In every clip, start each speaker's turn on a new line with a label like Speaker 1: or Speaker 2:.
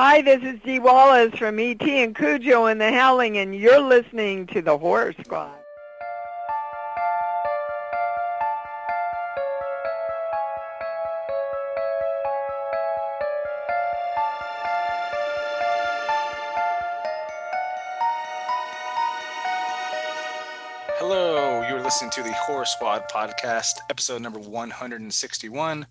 Speaker 1: Hi, this is Dee Wallace from E.T. and Cujo and the Howling, and you're listening to the Horror Squad.
Speaker 2: Hello, you're listening to the Horror Squad podcast, episode number 161.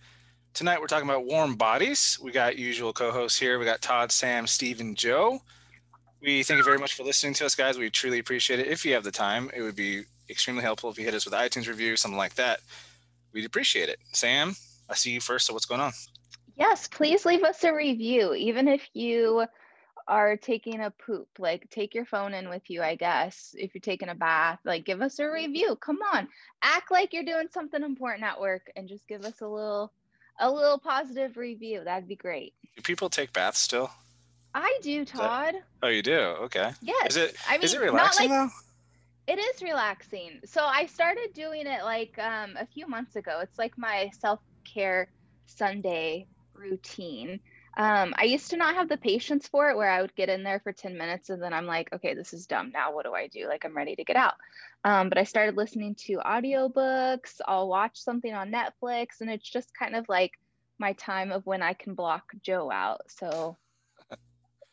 Speaker 2: Tonight we're talking about warm bodies. We got usual co-hosts here. We got Todd, Sam, Steve, and Joe. We thank you very much for listening to us, guys. We truly appreciate it. If you have the time, it would be extremely helpful if you hit us with iTunes review, something like that. We'd appreciate it. Sam, I see you first. So what's going on?
Speaker 3: Yes, please leave us a review, even if you are taking a poop. Like, take your phone in with you, I guess. If you're taking a bath, like, give us a review. Come on, act like you're doing something important at work, and just give us a little, a little positive review. That'd be great.
Speaker 2: Do people take baths still?
Speaker 3: I do, Todd.
Speaker 2: Oh, you do? Okay.
Speaker 3: Yes.
Speaker 2: Is it?
Speaker 3: I mean,
Speaker 2: is it relaxing
Speaker 3: like-
Speaker 2: though?
Speaker 3: It is relaxing. So I started doing it like um, a few months ago. It's like my self care Sunday routine. Um, I used to not have the patience for it where I would get in there for 10 minutes and then I'm like, okay, this is dumb. Now what do I do? Like, I'm ready to get out. Um, but I started listening to audiobooks. I'll watch something on Netflix, and it's just kind of like my time of when I can block Joe out. So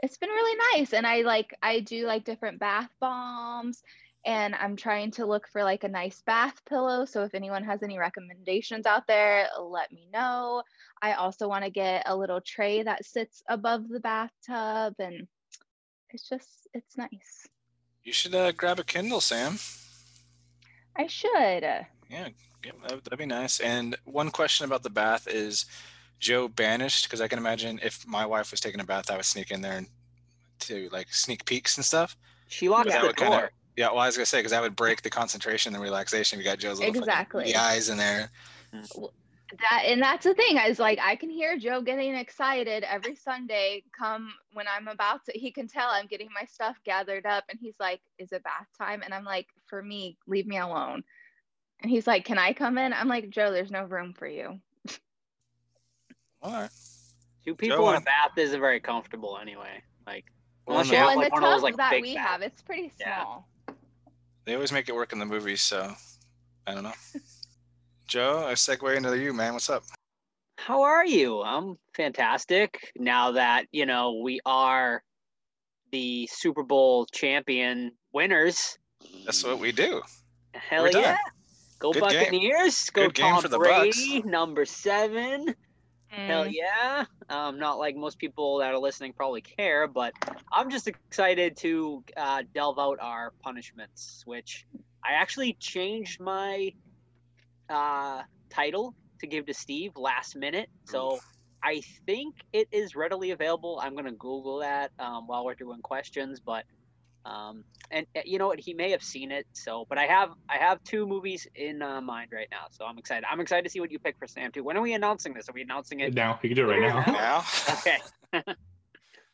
Speaker 3: it's been really nice. And I like, I do like different bath bombs and I'm trying to look for like a nice bath pillow. So if anyone has any recommendations out there, let me know. I also want to get a little tray that sits above the bathtub and it's just it's nice.
Speaker 2: You should uh, grab a Kindle, Sam.
Speaker 3: I should.
Speaker 2: Yeah, yeah that, that'd be nice. And one question about the bath is Joe banished? Because I can imagine if my wife was taking a bath, I would sneak in there and to like sneak peeks and stuff.
Speaker 4: She locks
Speaker 2: But
Speaker 4: the door.
Speaker 2: kinda- Yeah, well, I was gonna say because that would break the concentration and relaxation. We got Joe's little
Speaker 3: Exactly.
Speaker 2: the eyes in there. Mm-hmm.
Speaker 3: That and that's the thing. I was like, I can hear Joe getting excited every Sunday. Come when I'm about to, he can tell I'm getting my stuff gathered up, and he's like, "Is it bath time?" And I'm like, "For me, leave me alone." And he's like, "Can I come in?" I'm like, "Joe, there's no room for you."
Speaker 2: All right.
Speaker 4: Two people in a bath isn't very comfortable anyway. Like
Speaker 2: Well,
Speaker 4: unless you have like
Speaker 3: the
Speaker 4: one of
Speaker 3: tub
Speaker 4: those like
Speaker 3: that
Speaker 4: big
Speaker 3: we
Speaker 4: baths.
Speaker 3: have, it's pretty
Speaker 4: Yeah.
Speaker 3: Small.
Speaker 2: they always make it work in the movies, so I don't know. Joe, I segue into you, man. What's up?
Speaker 4: How are you? I'm fantastic. Now that, you know, we are the Super Bowl champion winners.
Speaker 2: That's what we do.
Speaker 4: Hell
Speaker 2: We're done.
Speaker 4: yeah. Go
Speaker 2: Good game.
Speaker 4: Buccaneers. Go
Speaker 2: Good game
Speaker 4: Tom
Speaker 2: for the
Speaker 4: Brady, number seven. Hell
Speaker 3: Mm.
Speaker 4: yeah. Um, not like most people that are listening probably care, but I'm just excited to uh, delve out our punishments, which I actually changed my uh, title to give to Steve last minute. So I think it is readily available. I'm going to Google that um, while we're doing questions, but. Um, and uh, you know what? He may have seen it. So, but I have I have two movies in uh, mind right now. So I'm excited. I'm excited to see what you pick for Sam too. When are we announcing this? Are we announcing it
Speaker 5: Now you can do it right now.
Speaker 2: Now,
Speaker 4: Okay.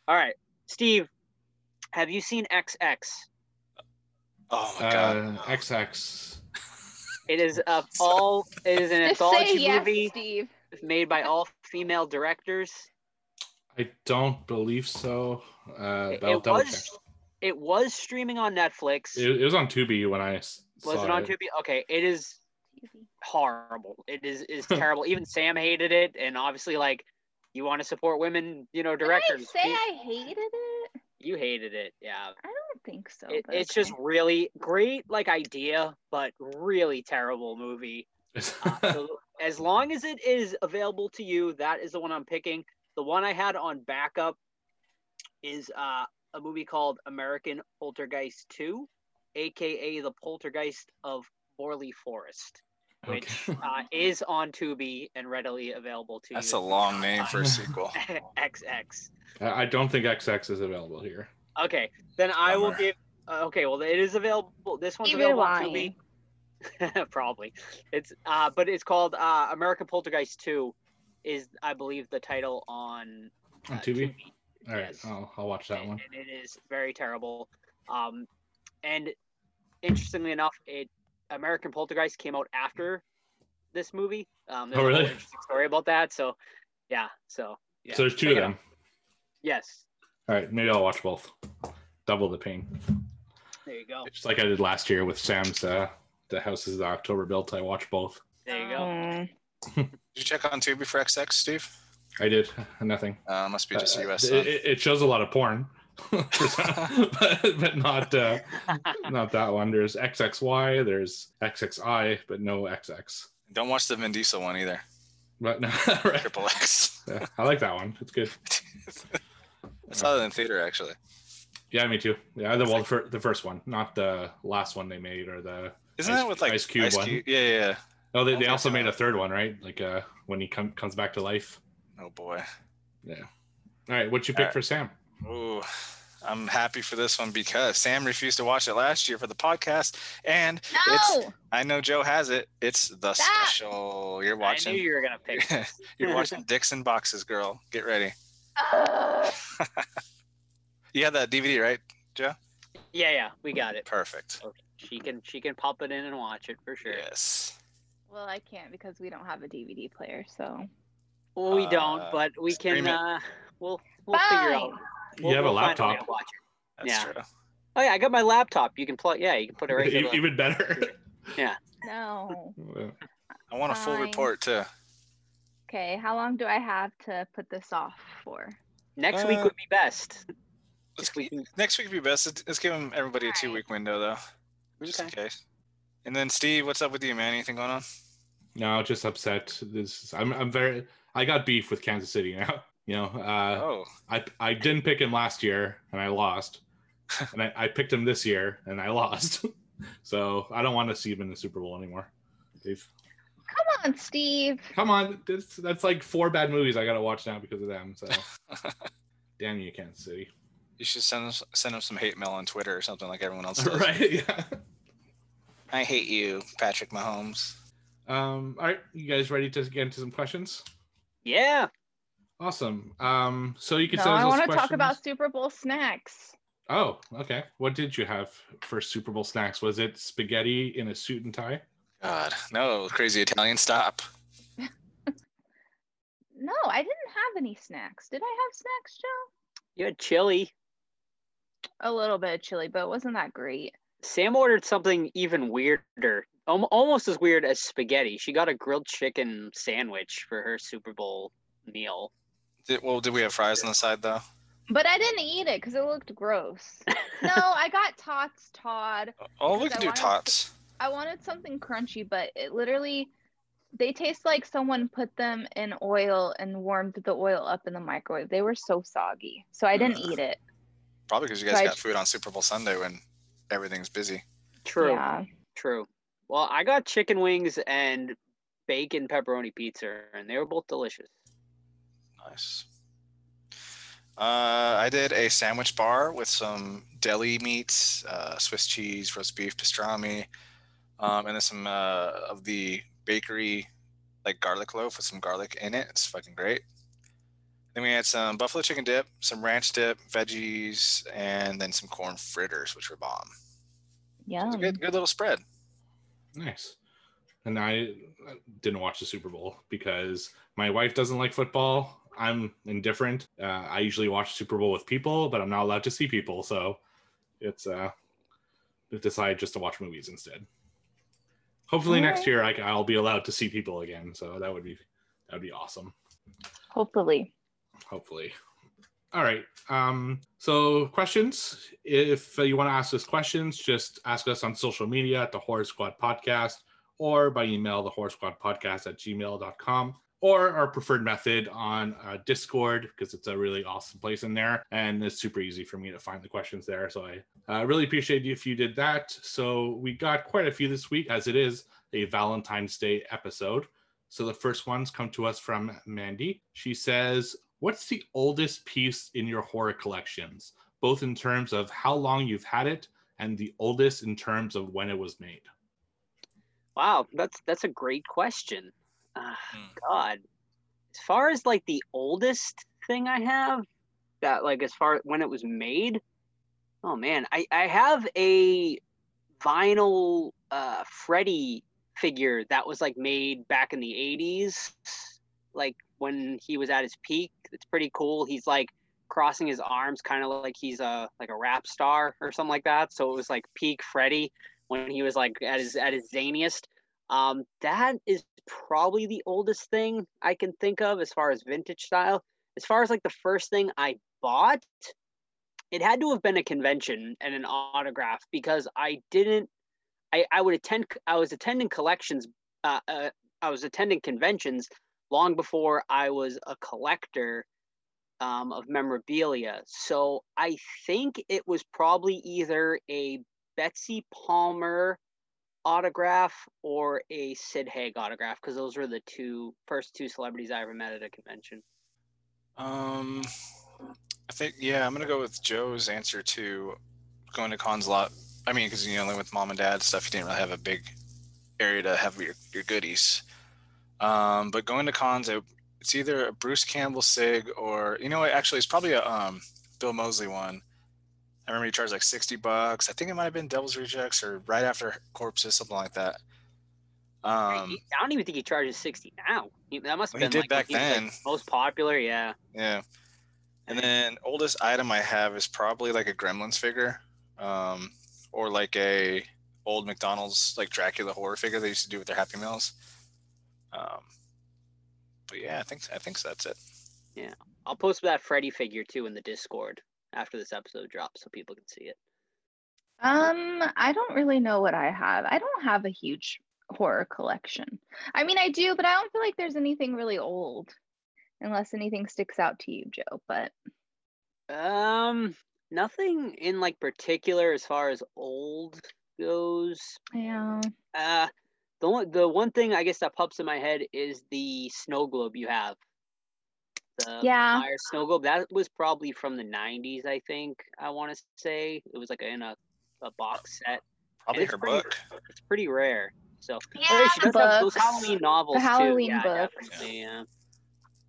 Speaker 4: All right. Steve, have you seen XX?
Speaker 2: oh my
Speaker 5: Uh,
Speaker 2: god,
Speaker 5: XX.
Speaker 4: It is a all it is an
Speaker 3: Just say
Speaker 4: anthology
Speaker 3: yes,
Speaker 4: movie
Speaker 3: Steve.
Speaker 4: made by all female directors.
Speaker 5: I don't believe so. Uh,
Speaker 4: It,
Speaker 5: but
Speaker 4: it
Speaker 5: double check.
Speaker 4: Was it was streaming on Netflix.
Speaker 5: It, it was on Tubi when I
Speaker 4: was
Speaker 5: saw
Speaker 4: it on
Speaker 5: it.
Speaker 4: Tubi? Okay, it is horrible. It is is terrible. Even Sam hated it, and obviously, like, you want to support women, you know,
Speaker 3: Did I
Speaker 4: directors.
Speaker 3: say
Speaker 4: You-
Speaker 3: I hated it?
Speaker 4: you hated it, yeah.
Speaker 3: I don't think so.
Speaker 4: It,
Speaker 3: but
Speaker 4: it's just really great, like idea, but really terrible movie. Uh, so as long as it is available to you, that is the one I'm picking. The one I had on backup is uh, a movie called American Poltergeist 2, aka The Poltergeist of Borley Forest, which
Speaker 5: Okay.
Speaker 4: uh, is on Tubi and readily available to
Speaker 2: that's
Speaker 4: you.
Speaker 2: a long name for a sequel.
Speaker 4: XX.
Speaker 5: I I don't think XX is available here.
Speaker 4: Okay, then I will give. Uh, okay, well, it is available. This one's
Speaker 3: Steve,
Speaker 4: available
Speaker 3: you're
Speaker 4: on Tubi. Probably. It's uh but it's called uh American Poltergeist 2 is I believe the title on
Speaker 5: On
Speaker 4: uh,
Speaker 5: Tubi? All right,
Speaker 4: Yes.
Speaker 5: I'll, I'll watch that
Speaker 4: and,
Speaker 5: one.
Speaker 4: and it is very terrible. Um and interestingly enough, it American Poltergeist came out after this movie. Um there's
Speaker 5: Oh, really?
Speaker 4: interesting story about that. So yeah, so yeah.
Speaker 5: so there's two
Speaker 4: check
Speaker 5: of
Speaker 4: it out.
Speaker 5: them.
Speaker 4: Yes.
Speaker 5: All right, maybe I'll watch both. Double the pain.
Speaker 4: There you go.
Speaker 5: Just like I did last year with Sam's uh, The Houses of October Built. I watched both.
Speaker 4: There you go.
Speaker 2: Did you check on Tubi for XX, Steve?
Speaker 5: I did nothing.
Speaker 2: Uh, must be just
Speaker 5: Uh,
Speaker 2: US.
Speaker 5: it, it- it shows a lot of porn, but, but not uh, not that one. There's XXY, there's XXI, but no XX.
Speaker 2: Don't watch the Vin Diesel one either.
Speaker 5: But no, right.
Speaker 2: Triple X.
Speaker 5: Yeah, I like that one. It's good.
Speaker 2: I saw it in theater actually.
Speaker 5: Yeah, me too. Yeah, the well, the, the first one, not the last one they made or the.
Speaker 2: Isn't
Speaker 5: Ice-
Speaker 2: that with like
Speaker 5: Ice Cube one?
Speaker 2: Yeah, yeah, yeah.
Speaker 5: Oh, they, they also made a third one, right? Like uh, when he com- comes back to life.
Speaker 2: Oh boy. Yeah.
Speaker 5: All right, what'd you pick
Speaker 2: Uh,
Speaker 5: for Sam?
Speaker 2: Ooh, I'm happy for this one because Sam refused to watch it last year for the podcast, and it's I know Joe has it. It's the
Speaker 3: Stop.
Speaker 2: special. You're watching.
Speaker 4: I
Speaker 2: watching.
Speaker 4: knew you were gonna pick.
Speaker 2: You're watching Dixon boxes, girl. Get ready.
Speaker 3: Ugh.
Speaker 2: You have that DVD, right? Joe?
Speaker 4: Yeah, yeah, we got it.
Speaker 2: Perfect.
Speaker 4: She can she can pop it in and watch it for sure.
Speaker 2: Yes.
Speaker 3: well, I can't because we don't have a DVD player. So
Speaker 4: Well, we don't,
Speaker 2: Uh,
Speaker 4: but we can. Uh, we'll we'll figure out.
Speaker 3: Fine.
Speaker 5: You
Speaker 4: We'll-
Speaker 5: have a
Speaker 4: we'll find way
Speaker 5: laptop.
Speaker 4: to watch.
Speaker 2: That's
Speaker 4: Yeah.
Speaker 2: true.
Speaker 4: Oh yeah, I got my laptop. You can plug. Yeah, you can put it right
Speaker 5: E-
Speaker 4: there.
Speaker 5: Even better. Yeah.
Speaker 3: No.
Speaker 2: I want a full
Speaker 3: Fine.
Speaker 2: report too.
Speaker 3: Okay, how long do I have to put this off for?
Speaker 4: Next week
Speaker 2: Uh,
Speaker 4: would be best.
Speaker 2: Let's
Speaker 4: we can-
Speaker 2: next week would be best. Let's- Let's give them everybody a two week window though, just in
Speaker 4: Okay.
Speaker 2: case. And then Steve, what's up with you, man? Anything going on?
Speaker 5: no, just upset. This I'm I'm very. I got beef with Kansas City now. You know, uh,
Speaker 2: oh,
Speaker 5: I I didn't pick him last year and I lost, and I, I picked him this year and I lost. so I don't want to see him in the Super Bowl anymore. Dave.
Speaker 3: Come on, Steve.
Speaker 5: Come on, that's, that's like four bad movies I gotta watch now because of them. So damn you, Kansas City.
Speaker 2: you should send us send them some hate mail on Twitter or something like everyone else does.
Speaker 5: right? Yeah.
Speaker 2: I hate you, Patrick Mahomes.
Speaker 5: Um. All right, you guys ready to get into some questions?
Speaker 4: Yeah.
Speaker 5: Awesome. Um. So you can
Speaker 3: No,
Speaker 5: send us
Speaker 3: I want to talk about Super Bowl snacks.
Speaker 5: Oh, okay. What did you have for Super Bowl snacks? Was it spaghetti in a suit and tie?
Speaker 2: God, no, crazy Italian, stop.
Speaker 3: No, I didn't have any snacks. Did I have snacks, Joe?
Speaker 4: You had chili.
Speaker 3: A little bit of chili, but it wasn't that great.
Speaker 4: Sam ordered something even weirder, Al- almost as weird as spaghetti. She got a grilled chicken sandwich for her Super Bowl meal.
Speaker 2: Did, well, did we have fries on the side though?
Speaker 3: But I didn't eat it because it looked gross. no, I got Tots Todd.
Speaker 2: Oh, we can
Speaker 3: I
Speaker 2: do
Speaker 3: wanted to-
Speaker 2: tots.
Speaker 3: I wanted something crunchy, but it literally they taste like someone put them in oil and warmed the oil up in the microwave. They were so soggy. So I didn't
Speaker 2: Ugh.
Speaker 3: eat it.
Speaker 2: Probably because you guys
Speaker 3: Right.
Speaker 2: got food on Super Bowl Sunday when everything's busy.
Speaker 4: True.
Speaker 3: Yeah.
Speaker 4: True. Well, I got chicken wings and bacon pepperoni pizza, and they were both delicious.
Speaker 2: Nice. Uh, I did a sandwich bar with some deli meats, uh, Swiss cheese, roast beef, pastrami, um, and then some uh, of the bakery like garlic loaf with some garlic in it. It's fucking great. Then we had some buffalo chicken dip, some ranch dip, veggies, and then some corn fritters, which were bomb. Yeah, was a
Speaker 3: Yum.
Speaker 2: good, good little spread.
Speaker 5: Nice. And I didn't watch the Super Bowl because my wife doesn't like football. I'm indifferent. Uh, I usually watch Super Bowl with people, but I'm not allowed to see people, so it's uh, I've decided just to watch movies instead. Hopefully next year I, I'll be allowed to see people again, so that would be that would be awesome.
Speaker 3: Hopefully.
Speaker 5: hopefully. All right. Um, so questions. If uh, you want to ask us questions, just ask us on social media at the Horror Squad Podcast or by email, the Horror Squad Podcast at gmail.com or our preferred method on uh, Discord because it's a really awesome place in there and it's super easy for me to find the questions there. So I uh, really appreciate you if you did that. So we got quite a few this week as it is a Valentine's Day episode. So the first ones come to us from Mandy. She says, What's the oldest piece in your horror collections, both in terms of how long you've had it and the oldest in terms of when it was made?
Speaker 4: Wow, that's that's a great question. Uh,
Speaker 2: Hmm.
Speaker 4: God, as far as like the oldest thing I have, that like as far when it was made, oh man, I I have a vinyl uh Freddy figure that was like made back in the '80s, like when he was at his peak. It's pretty cool. He's like crossing his arms, kind of like he's a like a rap star or something like that. So it was like peak Freddy when he was like at his at his zaniest. Um, that is probably the oldest thing I can think of as far as vintage style. As far as like the first thing I bought, it had to have been a convention and an autograph because I didn't. I I would attend. I was attending collections. Uh, uh, I was attending conventions long before I was a collector um, of memorabilia. So I think it was probably either a Betsy Palmer autograph or a Sid Haig autograph because those were the two first two celebrities I ever met at a convention.
Speaker 2: Um, I think yeah, I'm gonna go with Joe's answer to going to cons a lot. I mean, because you know, with mom and dad stuff, you didn't really have a big area to have your, your goodies. Um, but going to cons, it, it's either a Bruce Campbell Sig or you know what? Actually, it's probably a um, Bill Moseley one. I remember he charged like sixty bucks. I think it might have been Devil's Rejects or right after Corpses, something like that. Um,
Speaker 4: I don't even think he charges sixty now. That must have
Speaker 2: Well, he did
Speaker 4: like
Speaker 2: back
Speaker 4: was, like,
Speaker 2: then.
Speaker 4: most popular. Yeah.
Speaker 2: Yeah. And then oldest item I have is probably like a Gremlins figure, um, or like a old McDonald's like Dracula horror figure they used to do with their Happy Meals. Um, but yeah, I think I think that's it.
Speaker 4: Yeah, I'll post that Freddy figure too in the Discord after this episode drops so people can see it.
Speaker 3: Um, I don't really know what I have. I don't have a huge horror collection. I mean, I do, but I don't feel like there's anything really old, unless anything sticks out to you, Joe. But
Speaker 4: Um, nothing in like particular as far as old goes.
Speaker 3: yeah,
Speaker 4: Uh, the one the one thing I guess that pops in my head is the snow globe you have. The
Speaker 3: Yeah.
Speaker 4: Meyer snow globe that was probably from the '90s, I think. I want to say it was like in a a box set.
Speaker 2: Probably
Speaker 4: it's
Speaker 2: her
Speaker 4: pretty-
Speaker 2: book.
Speaker 4: It's pretty rare. So
Speaker 3: Yeah,
Speaker 4: she
Speaker 3: the
Speaker 4: does those. Halloween novels too.
Speaker 3: Halloween
Speaker 4: yeah,
Speaker 3: books.
Speaker 4: definitely, yeah.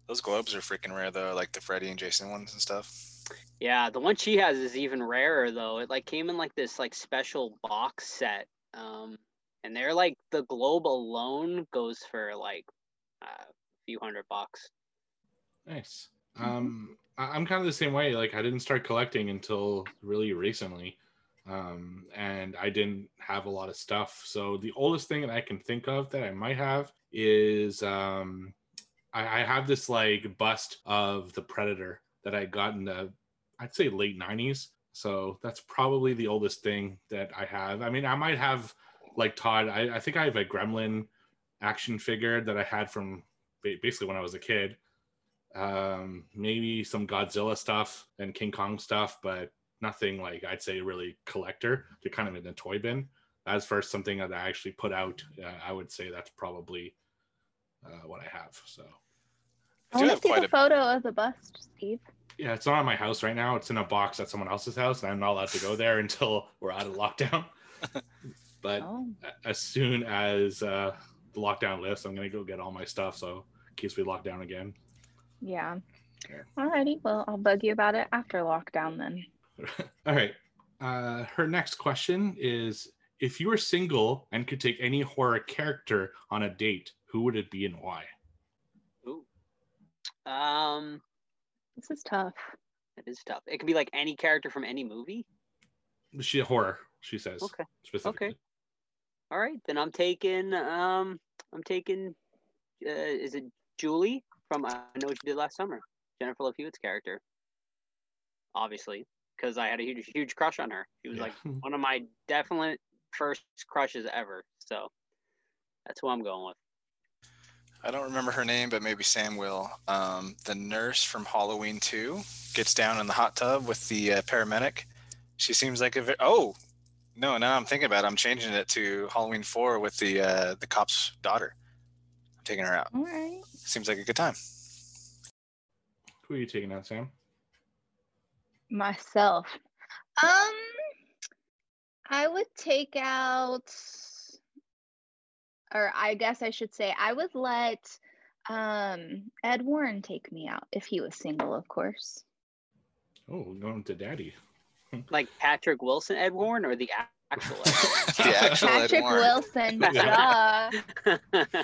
Speaker 2: Those globes are freaking rare though, like the Freddy and Jason ones and stuff.
Speaker 4: Yeah, the one she has is even rarer though. It like came in like this like special box set. Um and they're like the globe alone goes for like uh, a few hundred bucks.
Speaker 5: Nice. Um, I- I'm kind of the same way. Like, I didn't start collecting until really recently, um, and I didn't have a lot of stuff. So the oldest thing that I can think of that I might have is um, I, I have this like bust of the Predator that I got in the, I'd say late '90s. So that's probably the oldest thing that I have. I mean, I might have like Todd. I, I think I have a Gremlin action figure that I had from basically when I was a kid. Um maybe some godzilla stuff and king kong stuff but nothing like i'd say really collector. To kind of in the toy bin. As for something that i actually put out uh, i would say that's probably uh, what i have so.
Speaker 3: I
Speaker 2: I
Speaker 3: want to see the
Speaker 2: a
Speaker 3: photo of the bust, Steve.
Speaker 5: yeah it's not at my house right now. It's in a box at someone else's house and i'm not allowed to go there until we're out of lockdown but
Speaker 3: Oh,
Speaker 5: as soon as uh the lockdown lifts i'm gonna go get all my stuff so in case we lock down again
Speaker 3: yeah.
Speaker 5: Yeah.
Speaker 3: Alrighty, well, I'll bug you about it after lockdown then.
Speaker 5: All right. Uh, her next question is If you were single and could take any horror character on a date, who would it be and why?
Speaker 4: Ooh. Um
Speaker 3: This is tough.
Speaker 4: it is tough. It could be like any character from any movie.
Speaker 5: She horror, she says.
Speaker 4: Okay.
Speaker 5: Specifically.
Speaker 4: All right, then I'm taking um I'm taking uh, is it Julie from I Know What You Did Last Summer? Jennifer Love Hewitt's character. Obviously, because I had a huge huge crush on her. She was
Speaker 5: Yeah.
Speaker 4: like one of my definite first crushes ever. So that's who I'm going with.
Speaker 2: I don't remember her name, but maybe Sam will. Um, the nurse from Halloween 2 gets down in the hot tub with the uh, paramedic. She seems like a ve- oh no, now I'm thinking about it. I'm changing it to Halloween 4 with the uh, the cop's daughter. I'm taking her out.
Speaker 3: All right.
Speaker 2: Seems like a good time.
Speaker 5: Who are you taking out, Sam?
Speaker 3: Myself. Um, I would take out, or I guess I should say, I would let um Ed Warren take me out if he was single, of course.
Speaker 5: Oh, going to daddy.
Speaker 4: Like Patrick Wilson, Ed Warren, or the actual Ed?
Speaker 2: the actual
Speaker 3: Patrick
Speaker 2: Warren.
Speaker 3: Wilson,
Speaker 5: Yeah.
Speaker 3: duh.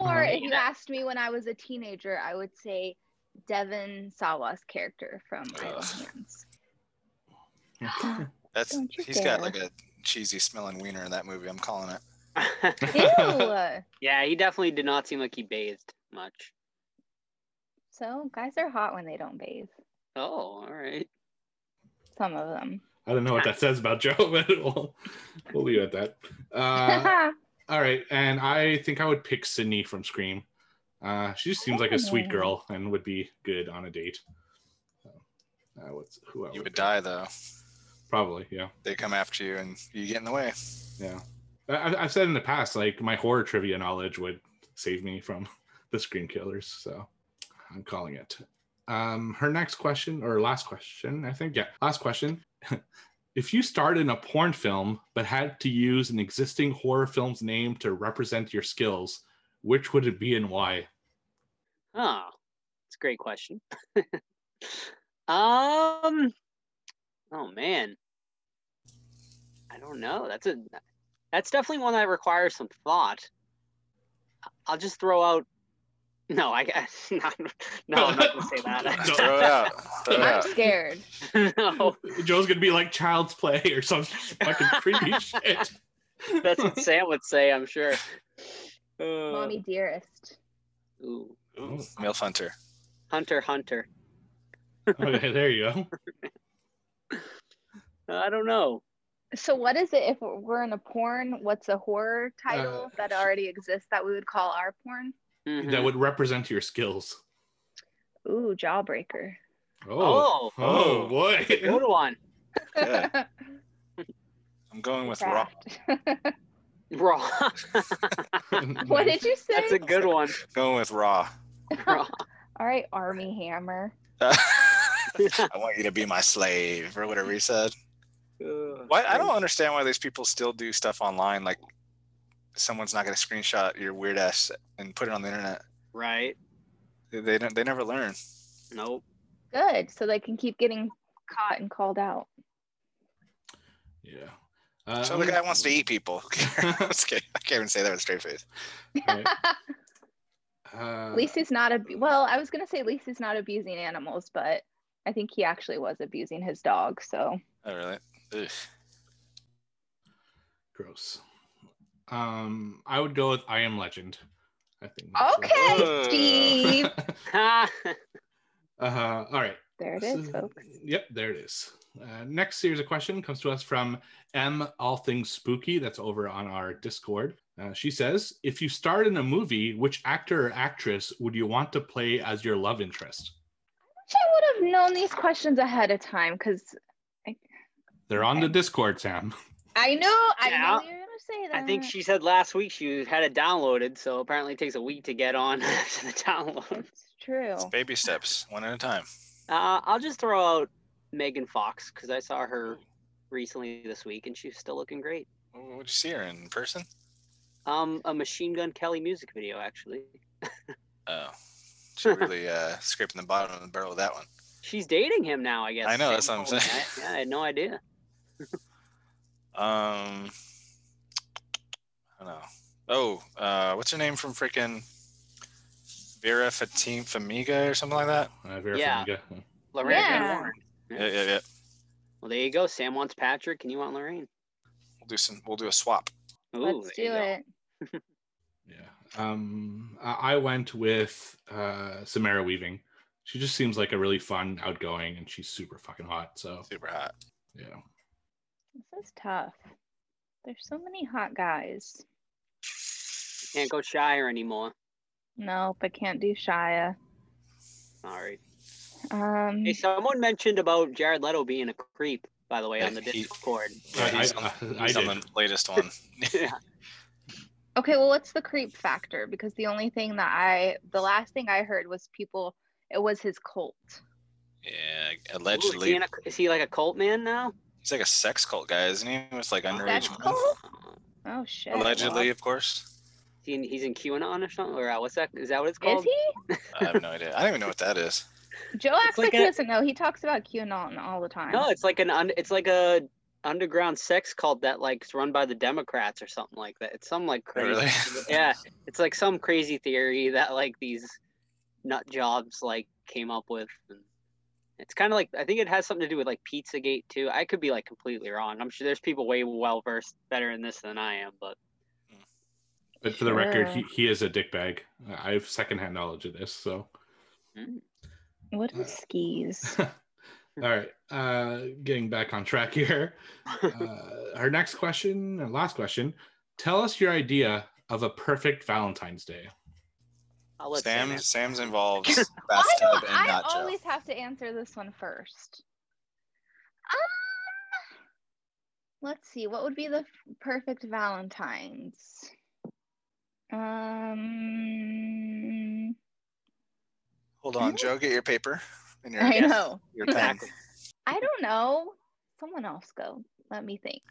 Speaker 3: Or if you asked me when I was a teenager, I would say Devon Sawa's character from Idle
Speaker 2: Ugh.
Speaker 3: Hands.
Speaker 2: That's
Speaker 3: Don't you
Speaker 2: he's got like a cheesy smelling wiener in that movie. I'm calling it.
Speaker 3: Ew.
Speaker 4: yeah, he definitely did not seem like he bathed much.
Speaker 3: so guys are hot when they don't bathe.
Speaker 4: Oh, all right.
Speaker 3: Some of them.
Speaker 5: I don't know what that says about Joe, but we'll, we'll leave it at that. Uh, all right, and I think I would pick Sydney from Scream. Uh, she just seems like a sweet girl and would be good on a date. So, uh, what's who I
Speaker 2: You would
Speaker 5: pick?
Speaker 2: die though.
Speaker 5: Probably, yeah,
Speaker 2: They come after you and you get in the way.
Speaker 5: yeah. I, I- I've said in the past, like my horror trivia knowledge would save me from the Scream killers, so I'm calling it. Um, her next question or last question, I think, yeah, last question. if you starred in a porn film but had to use an existing horror film's name to represent your skills, which would it be and why?
Speaker 4: Oh, it's a great question. um, oh man, I don't know. That's a that's definitely one that requires some thought. I'll just throw out. No, I guess not. no, I'm not gonna say that.
Speaker 2: Throw it out. Throw it
Speaker 3: I'm
Speaker 2: out.
Speaker 3: scared.
Speaker 4: no,
Speaker 5: Joe's gonna be like Child's Play or some fucking creepy shit.
Speaker 4: that's what Sam would say. I'm sure. Uh,
Speaker 3: Mommy dearest.
Speaker 4: ooh,
Speaker 2: Ooh, MILF Hunter.
Speaker 4: Hunter, Hunter.
Speaker 5: Okay, there you go.
Speaker 4: I don't know.
Speaker 3: So what is it if we're in a porn? What's a horror title
Speaker 5: Uh,
Speaker 3: that already exists that we would call our porn?
Speaker 4: Mhm.
Speaker 5: That would represent your skills.
Speaker 3: Ooh, Jawbreaker.
Speaker 5: Oh,
Speaker 4: Oh,
Speaker 5: oh boy.
Speaker 4: good one.
Speaker 2: Good. I'm going with Raw.
Speaker 4: Raw.
Speaker 3: what did you say?
Speaker 4: That's a good one.
Speaker 2: Going with Raw.
Speaker 4: Raw.
Speaker 3: All right, Armie Hammer.
Speaker 2: I want you to be my slave, or whatever he said. Why? I don't understand why these people still do stuff online. Like, someone's not going to screenshot your weird ass and put it on the internet.
Speaker 4: Right.
Speaker 2: They, they don't. They never learn.
Speaker 4: Nope.
Speaker 3: Good, so they can keep getting caught and called out.
Speaker 5: Yeah. Uh,
Speaker 2: So the guy wants to eat people. I can't even say that with a straight face.
Speaker 5: right. Uh,
Speaker 3: At least he's not ab- well. I was gonna say at least he's not abusing animals, but I think he actually was abusing his dog. So
Speaker 2: Oh really? Ugh.
Speaker 5: gross. Um, I would go with I Am Legend. I think. that's it.
Speaker 3: okay,
Speaker 2: Ugh.
Speaker 3: Steve.
Speaker 4: Ha!
Speaker 5: Uh, all right.
Speaker 3: There it is,
Speaker 5: So-
Speaker 3: folks.
Speaker 5: Yep, there it is. Uh, next series of question comes to us from M All Things Spooky. That's over on our Discord. Uh, she says, "If you starred in a movie, which actor or actress would you want to play as your love interest?"
Speaker 3: I wish I would have known these questions ahead of time because
Speaker 5: They're on the Discord, Sam.
Speaker 3: I know I
Speaker 4: Yeah.
Speaker 3: know you're gonna say that.
Speaker 4: I think she said last week she had it downloaded, so apparently it takes a week to get on to the download.
Speaker 3: It's true.
Speaker 2: It's baby steps, one at a time.
Speaker 4: Uh, I'll just throw out Megan Fox because I saw her recently this week and she's still looking great.
Speaker 2: What'd you see her in person?
Speaker 4: Um, a Machine Gun Kelly music video actually.
Speaker 2: Oh, she really uh, scraping the bottom of the barrel with that one.
Speaker 4: She's dating him now, I guess.
Speaker 2: I know, that's what I'm saying.
Speaker 4: that. Yeah, I had no idea.
Speaker 2: Um, I don't know. Oh, uh, what's her name from freaking Vera Fatim Famiga or something like that?
Speaker 5: Uh, Vera
Speaker 4: Yeah.
Speaker 5: Farmiga.
Speaker 4: Lorraine
Speaker 3: Yeah.
Speaker 4: Warren.
Speaker 2: Yeah, yeah, yeah.
Speaker 4: Well, there you go. Sam wants Patrick, and you want Lorraine.
Speaker 2: We'll do some. We'll do a swap.
Speaker 4: Ooh,
Speaker 3: Let's do it.
Speaker 5: Yeah. Um, I I went with uh, Samara Weaving. She just seems like a really fun, outgoing, and she's super fucking hot. So
Speaker 2: Super hot.
Speaker 5: yeah.
Speaker 3: This is tough. There's so many hot guys.
Speaker 4: You Can't go Shia anymore.
Speaker 3: Nope, I can't do Shia.
Speaker 4: All right.
Speaker 3: Um,
Speaker 4: Hey, someone mentioned about Jared Leto being a creep, by the way, on the
Speaker 2: He-
Speaker 4: Discord.
Speaker 2: Yeah,
Speaker 5: I-
Speaker 2: he's
Speaker 5: I-
Speaker 2: on,
Speaker 5: I
Speaker 2: he's on the latest one. yeah.
Speaker 3: okay, well, what's the creep factor? Because the only thing that I, the last thing I heard was people, it was his cult.
Speaker 2: yeah,
Speaker 4: Ooh, is, he
Speaker 2: allegedly.
Speaker 4: in a, is he like a cult man now?
Speaker 2: He's like a sex cult guy, isn't he? With like underage
Speaker 3: Sex
Speaker 2: women.
Speaker 3: cult? Oh shit.
Speaker 2: Allegedly, of course.
Speaker 4: Is he in, he's in QAnon or something? Or uh, what's that? Is that what it's called?
Speaker 3: Is he?
Speaker 2: I have no idea. I don't even know what that is.
Speaker 3: Joe
Speaker 4: It's
Speaker 3: acts
Speaker 4: like
Speaker 3: like, he
Speaker 4: a-
Speaker 3: doesn't know. He talks about QAnon all the time.
Speaker 4: No, it's like an un, it's like a underground sex cult that like is run by the Democrats or something like that. It's some like
Speaker 2: Oh,
Speaker 4: crazy.
Speaker 2: really?
Speaker 4: yeah, it's like some crazy theory that like these nut jobs like came up with. And it's kind of like I think it has something to do with like Pizzagate too. I could be like completely wrong. I'm sure there's people way well versed better in this than I am, but
Speaker 5: But for the record, he, he is a dickbag. I have secondhand knowledge of this. So,
Speaker 4: mm,
Speaker 3: What is skis?
Speaker 5: all right. Uh, getting back on track here. Uh, our next question, our last question. Tell us your idea of a perfect Valentine's Day.
Speaker 4: I'll let
Speaker 2: Sam,
Speaker 4: Sam.
Speaker 2: Sam's involves
Speaker 3: I
Speaker 2: bathtub
Speaker 3: don't.
Speaker 2: and
Speaker 3: I
Speaker 2: not Joe.
Speaker 3: always have to answer this one first. Um, let's see. What would be the f- perfect Valentine's? Um,
Speaker 2: Hold on, Joe. Get your paper and your
Speaker 3: I
Speaker 4: Yes.
Speaker 3: know.
Speaker 2: your pen.
Speaker 3: I don't know. Someone else go. Let me think.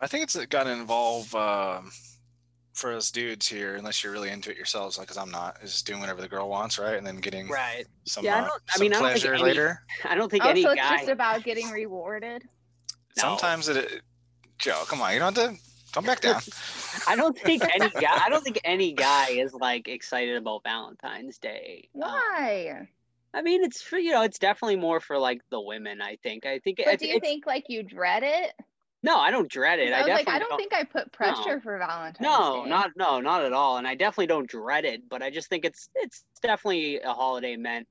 Speaker 2: I think it's got to involve um, for us dudes here, unless you're really into it yourselves, like because I'm not, is just doing whatever the girl wants, right? And then getting
Speaker 4: Right.
Speaker 2: some,
Speaker 4: Yeah, I
Speaker 2: uh,
Speaker 4: don't- I
Speaker 2: some
Speaker 4: mean, I don't think
Speaker 2: pleasure
Speaker 4: any-
Speaker 2: later.
Speaker 4: I don't think
Speaker 3: Oh,
Speaker 4: any
Speaker 3: so it's
Speaker 4: guy.
Speaker 3: just about getting rewarded.
Speaker 4: No.
Speaker 2: Sometimes it, Joe, come on, you don't have to come back down.
Speaker 4: I don't think any guy. I don't think any guy is like excited about Valentine's Day. Uh,
Speaker 3: Why?
Speaker 4: I mean, it's for you know, it's definitely more for like the women. I think. I think.
Speaker 3: But
Speaker 4: it's,
Speaker 3: do you
Speaker 4: it's-
Speaker 3: think like you dread it?
Speaker 4: No, I don't dread it.
Speaker 3: I
Speaker 4: I,
Speaker 3: was like,
Speaker 4: definitely
Speaker 3: I don't think I put pressure for Valentine's
Speaker 4: No,
Speaker 3: Day.
Speaker 4: not no, not at all. And I definitely don't dread it. But I just think it's it's definitely a holiday meant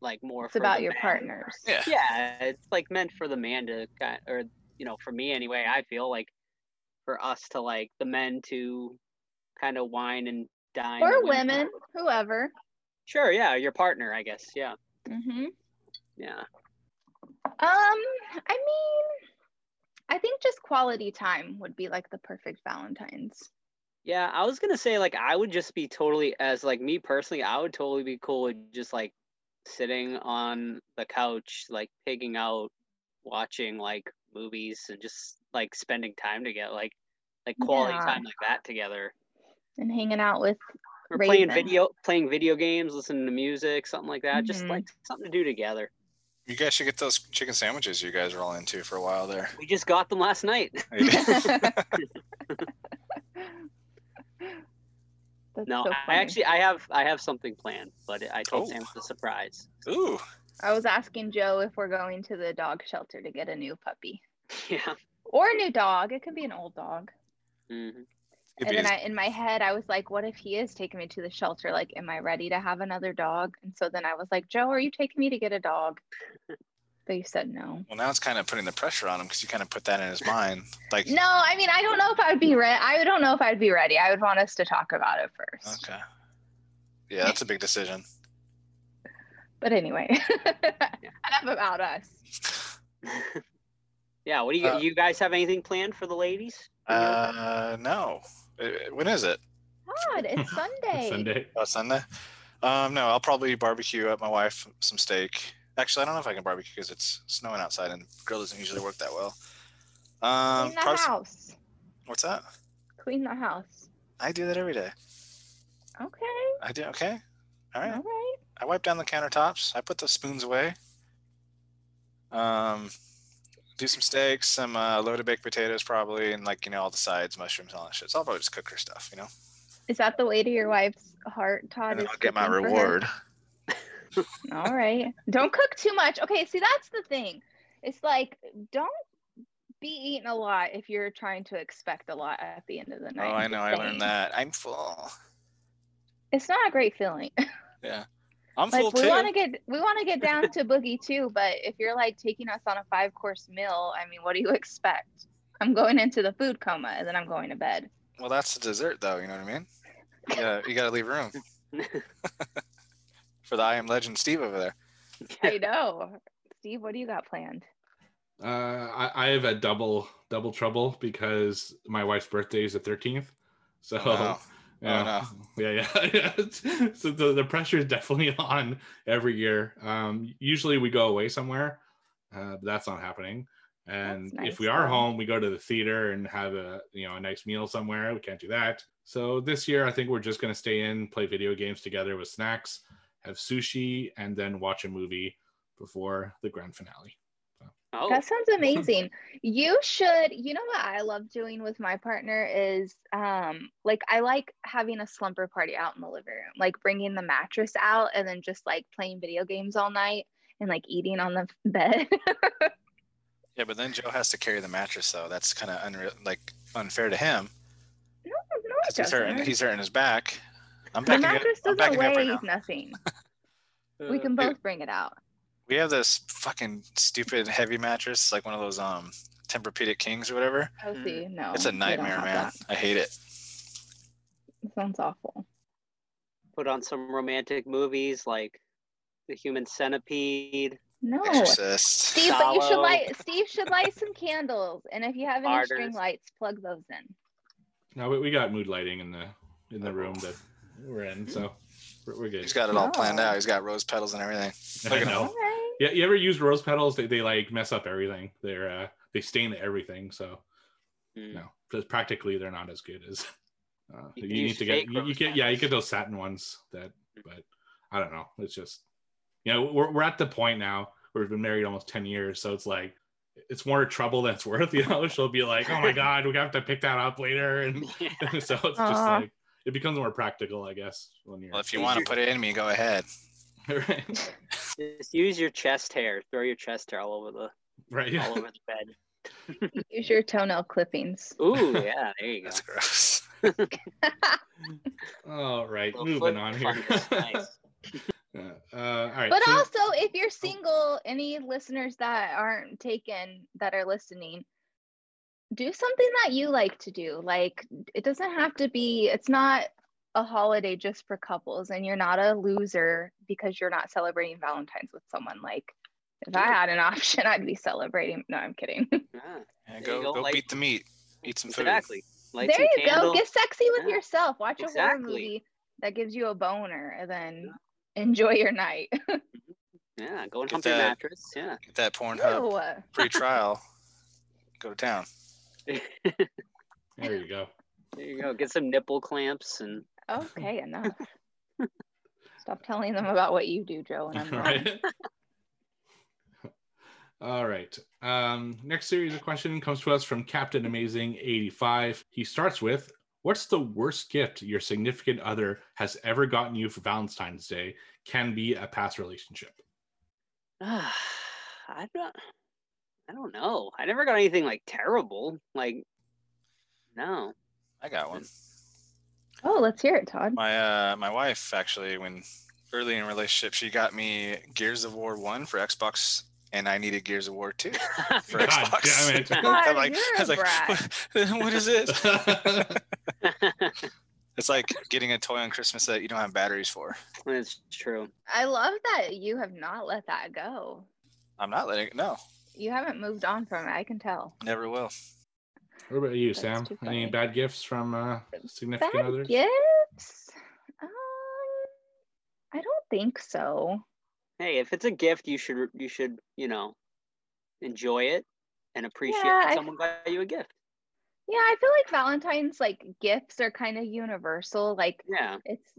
Speaker 4: like more.
Speaker 3: It's
Speaker 4: for
Speaker 3: about
Speaker 4: the
Speaker 3: your
Speaker 4: man.
Speaker 3: partners.
Speaker 2: Yeah.
Speaker 4: Yeah, it's like meant for the man to kind, or you know, for me anyway. I feel like for us to like the men to kind of wine and dine.
Speaker 3: Or
Speaker 4: the
Speaker 3: women, whoever.
Speaker 4: Sure, yeah, your partner, I guess. Yeah,
Speaker 3: hmm
Speaker 4: yeah.
Speaker 3: Um, I mean, I think just quality time would be like the perfect Valentine's.
Speaker 4: Yeah, I was gonna say like I would just be totally as like me personally, I would totally be cool with just like sitting on the couch, like pigging out, watching like movies and just like spending time together, like like quality
Speaker 3: Yeah.
Speaker 4: time like that together.
Speaker 3: And hanging out with
Speaker 4: Or playing video playing video games, listening to music, something like that. Just
Speaker 3: Mhm.
Speaker 4: like something to do together.
Speaker 2: You guys should get those chicken sandwiches you guys were all into for a while there.
Speaker 4: We just got them last night.
Speaker 3: That's
Speaker 4: No,
Speaker 3: so
Speaker 4: I actually I have I have something planned, but I told
Speaker 2: Oh.
Speaker 4: Sam it's a surprise.
Speaker 2: Ooh,
Speaker 3: I was asking Joe if we're going to the dog shelter to get a new puppy
Speaker 4: Yeah.
Speaker 3: or a new dog. It could be an old dog.
Speaker 4: hmm
Speaker 2: it'd
Speaker 3: and then I, in my head, I was like, what if he is taking me to the shelter? Like, am I ready to have another dog? And so then I was like, Joe, are you taking me to get a dog? But you said no.
Speaker 2: well, now it's kind of putting the pressure on him because you kind of put that in his mind. Like,
Speaker 3: No, I mean, I don't know if I would be ready. I don't know if I'd be ready. I would want us to talk about it first.
Speaker 2: okay, yeah, that's a big decision.
Speaker 3: But anyway, enough about us.
Speaker 4: yeah. What do you
Speaker 2: Uh,
Speaker 4: you guys have anything planned for the ladies?
Speaker 2: Uh, no. Uh, When is it?
Speaker 3: God, it's Sunday.
Speaker 5: Sunday.
Speaker 2: Oh, Sunday. Um, no, I'll probably barbecue at my wife some steak. Actually, I don't know if I can barbecue because it's snowing outside and grill doesn't usually work that well. Um,
Speaker 3: Clean the
Speaker 2: probably some-
Speaker 3: house.
Speaker 2: what's that?
Speaker 3: Clean the house.
Speaker 2: I do that every day.
Speaker 3: Okay.
Speaker 2: I do. Okay. All right.
Speaker 3: All right.
Speaker 2: I wipe down the countertops. I put the spoons away. Um, do some steaks, some uh, loaded baked potatoes, probably, and like you know all the sides, mushrooms, all that shit. So I'll probably just cook her stuff, you know.
Speaker 3: Is that the way to your wife's heart, Todd?
Speaker 2: And then I'll get my
Speaker 3: cooking for her?
Speaker 2: reward.
Speaker 3: All right. Don't cook too much. Okay, see that's the thing. It's like don't be eating a lot if you're trying to expect a lot at the end of the
Speaker 2: Oh,
Speaker 3: night.
Speaker 2: I
Speaker 3: I'm
Speaker 2: know. I learned that. I'm full.
Speaker 3: It's not a great feeling.
Speaker 2: I'm
Speaker 3: like
Speaker 2: full
Speaker 3: we
Speaker 2: too.
Speaker 3: want to get we want to get down to boogie too, but if you're like taking us on a five course meal, I mean, what do you expect? I'm going into the food coma and then I'm going to bed.
Speaker 2: Well, that's the dessert, though. You know what I mean? Yeah, you gotta leave room for the I am Legend Steve over there.
Speaker 3: I know. Steve, what do you got planned?
Speaker 5: Uh, I, I have a double double trouble because my wife's birthday is the thirteenth. So
Speaker 2: Oh, no.
Speaker 5: yeah, yeah, yeah. so the, the pressure is definitely on every year. Um, usually we go away somewhere, uh, but that's not happening. And
Speaker 3: That's
Speaker 5: if we are home, we go to the theater and have a you know a nice meal somewhere. We can't do that. So this year, I think we're just gonna stay in, play video games together with snacks, have sushi, and then watch a movie before the grand finale.
Speaker 4: Oh,
Speaker 3: That sounds amazing. You should, you know what I love doing with my partner is um like I like having a slumber party out in the living room, like bringing the mattress out and then just like playing video games all night and like eating on the bed.
Speaker 2: Yeah, but then Joe has to carry the mattress though. That's kind of unreal, like unfair to him.
Speaker 3: no, no, it
Speaker 2: 'cause He's hurting.
Speaker 3: doesn't.
Speaker 2: He's hurting his back. I'm
Speaker 3: The
Speaker 2: backing you up-
Speaker 3: mattress doesn't
Speaker 2: backing you up right
Speaker 3: nothing. We
Speaker 4: uh,
Speaker 3: can both bring it out.
Speaker 2: We have this fucking stupid heavy mattress, like one of those um Tempur-Pedic Kings or whatever.
Speaker 3: Oh,
Speaker 4: Mm.
Speaker 3: see, no.
Speaker 2: it's a nightmare, man.
Speaker 3: that.
Speaker 2: I hate it.
Speaker 3: It sounds awful.
Speaker 4: put on some romantic movies like The Human Centipede.
Speaker 3: No.
Speaker 2: Exorcist.
Speaker 3: Steve, but you should light Steve should light some candles. And if you have any string lights, plug those in.
Speaker 5: No, we, we got mood lighting in the in the room that we're in, so we're, we're good.
Speaker 2: He's got it all planned
Speaker 3: Oh.
Speaker 2: out. He's got rose petals and everything.
Speaker 5: I
Speaker 2: Look at
Speaker 5: know.
Speaker 2: him.
Speaker 5: Yeah, you ever use rose petals? They, they like mess up everything. They're uh, they stain everything. So
Speaker 4: Mm.
Speaker 5: no, just practically they're not as good as. Uh,
Speaker 4: You
Speaker 5: you need to get you, you get yeah you get those satin ones that, but I don't know. It's just you know we're we're at the point now where we've been married almost ten years, so it's like it's more trouble than it's worth. You know, she'll be like, "Oh my god, we have to pick that up later," and
Speaker 4: Yeah.
Speaker 5: so it's just
Speaker 3: Aw.
Speaker 5: like it becomes more practical, I guess, when you're
Speaker 2: Well, if you want to put it in me, go ahead.
Speaker 5: right,
Speaker 4: Just use your chest hair. Throw your chest hair all over the
Speaker 5: right, yeah.
Speaker 4: all over the bed.
Speaker 3: Use your toenail clippings.
Speaker 4: Ooh, yeah, there you go.
Speaker 2: That's gross.
Speaker 5: All right, moving on here.
Speaker 4: nice.
Speaker 5: Uh, all right.
Speaker 3: But
Speaker 5: so-
Speaker 3: also, if you're single, any listeners that aren't taken that are listening, do something that you like to do. Like, it doesn't have to be, it's not a holiday just for couples, and you're not a loser because you're not celebrating Valentine's with someone. Like, if I had an option, I'd be celebrating. No, I'm kidding.
Speaker 4: Yeah,
Speaker 2: Yeah,
Speaker 4: There
Speaker 2: go
Speaker 4: you go,
Speaker 2: go
Speaker 4: like-
Speaker 2: beat the meat. Eat some food.
Speaker 4: exactly. Light
Speaker 3: there
Speaker 4: some
Speaker 3: you
Speaker 4: candle.
Speaker 3: go. Get sexy with
Speaker 4: Yeah,
Speaker 3: yourself. Watch a horror movie that gives you a boner, and then enjoy your night.
Speaker 4: Yeah, go and
Speaker 2: Get
Speaker 4: hump your
Speaker 2: that-
Speaker 4: mattress. Yeah.
Speaker 2: Get that Pornhub
Speaker 3: Ew.
Speaker 2: free trial. Go to town.
Speaker 5: There you go.
Speaker 4: There you go. Get some nipple clamps and
Speaker 3: Okay, enough. Stop telling them about what you do, Joe, And I'm
Speaker 5: right. All right. Um, next series of question comes to us from Captain Amazing 85. He starts with What's the worst gift your significant other has ever gotten you for Valentine's Day? Can be a past relationship.
Speaker 4: I don't I don't know. I never got anything like terrible. Like no.
Speaker 2: I got one.
Speaker 3: Oh, let's hear it, Todd.
Speaker 2: My uh my wife actually when early in relationship she got me Gears of War 1 for Xbox and I needed Gears of War 2 for
Speaker 5: God
Speaker 2: Xbox.
Speaker 5: damn it.
Speaker 2: I'm like, I was like what, what is this? It's like getting a toy on Christmas that you don't have batteries for.
Speaker 4: It's true.
Speaker 3: I love that you have not let that go.
Speaker 2: I'm not letting it no,
Speaker 3: You haven't moved on from it. I can tell.
Speaker 2: never will.
Speaker 5: What about you,
Speaker 3: That's
Speaker 5: Sam? Any bad gifts from uh, significant
Speaker 3: Bad
Speaker 5: others?
Speaker 3: gifts? Um, I don't think so.
Speaker 4: Hey, if it's a gift, you should you should, you know, enjoy it and appreciate
Speaker 3: Yeah,
Speaker 4: that
Speaker 3: I-
Speaker 4: someone got you a gift.
Speaker 3: Yeah, I feel like Valentine's like gifts are kind of universal. Like
Speaker 4: Yeah.
Speaker 3: it's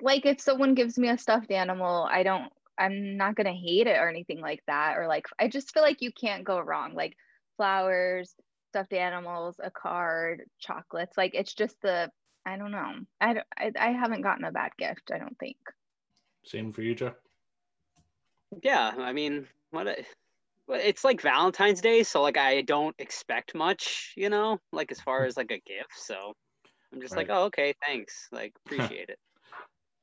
Speaker 3: like if someone gives me a stuffed animal, I don't I'm not gonna hate it or anything like that. Or like I just feel like you can't go wrong. Like flowers, stuffed animals, a card, chocolates. Like it's just the I don't know. I, don't- I, I haven't gotten a bad gift, I don't think.
Speaker 5: Same for you, Joe?
Speaker 4: Yeah, I mean, what a, well, it's like Valentine's Day, so like I don't expect much, you know, like as far as like a gift. So I'm just like, oh, okay, thanks, like appreciate it.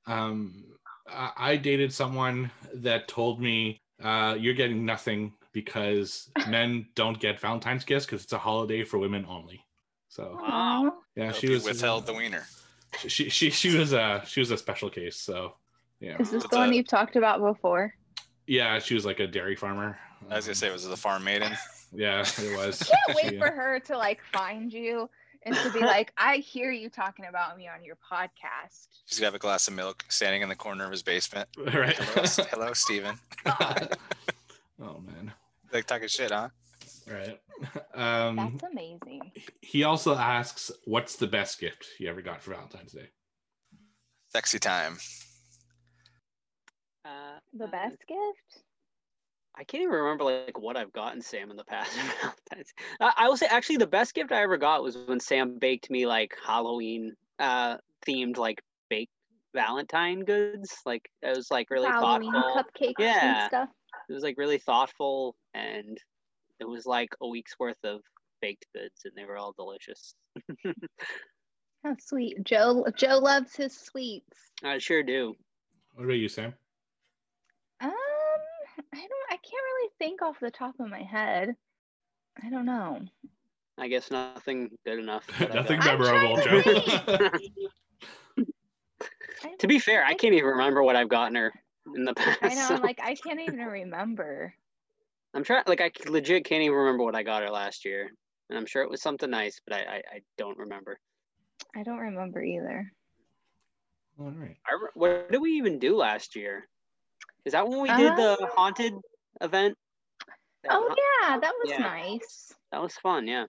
Speaker 5: um, I I dated someone that told me uh, you're getting nothing because men don't get Valentine's gifts because it's a holiday for women only. So
Speaker 4: Wow.
Speaker 3: Aw.
Speaker 5: yeah, she was uh,
Speaker 2: withheld the wiener.
Speaker 5: She she she was a she was a special case. So yeah,
Speaker 3: Is this
Speaker 2: What's
Speaker 3: the one
Speaker 2: that?
Speaker 3: you've talked about before?
Speaker 5: yeah, she was like a dairy farmer.
Speaker 2: I was gonna say, was it the farm maiden?
Speaker 5: yeah, it was.
Speaker 3: can't wait
Speaker 5: She,
Speaker 3: for uh, her to like find you and to be like, I hear you talking about me on your podcast.
Speaker 2: She's gonna have a glass of milk standing in the corner of his basement.
Speaker 5: right.
Speaker 2: Hello, S- hello Steven.
Speaker 5: oh man.
Speaker 2: Like talking shit, huh?
Speaker 5: Right. Um,
Speaker 3: That's amazing.
Speaker 5: he also asks, "What's the best gift you ever got for Valentine's Day?"
Speaker 2: Sexy time.
Speaker 4: Uh,
Speaker 3: The
Speaker 4: uh,
Speaker 3: best gift?
Speaker 4: I can't even remember like what I've gotten Sam in the past. I, I will say actually the best gift I ever got was when Sam baked me like Halloween uh themed like baked Valentine goods. Like it was like really
Speaker 3: Halloween
Speaker 4: thoughtful.
Speaker 3: cupcakes
Speaker 4: Yeah.
Speaker 3: and stuff.
Speaker 4: It was like really thoughtful and it was like a week's worth of baked goods and they were all delicious.
Speaker 3: How sweet. Joe Joe loves his sweets.
Speaker 4: I sure do.
Speaker 5: What about you, Sam?
Speaker 3: Um, I don't. I can't really think off the top of my head. I don't know.
Speaker 4: I guess nothing good enough.
Speaker 5: Nothing memorable, Joe.
Speaker 3: to
Speaker 4: to be fair, I can't even remember what I've gotten her in the past.
Speaker 3: I know.
Speaker 4: so
Speaker 3: I'm like I can't even remember.
Speaker 4: I'm trying like I legit can't even remember what I got her last year. And I'm sure it was something nice, but I I, I don't remember.
Speaker 3: I don't remember either.
Speaker 5: All right.
Speaker 4: I, what did we even do last year? Is that when we did the
Speaker 3: Uh,
Speaker 4: haunted event?
Speaker 3: Oh yeah, that was
Speaker 4: yeah.
Speaker 3: nice.
Speaker 4: that was fun. Yeah.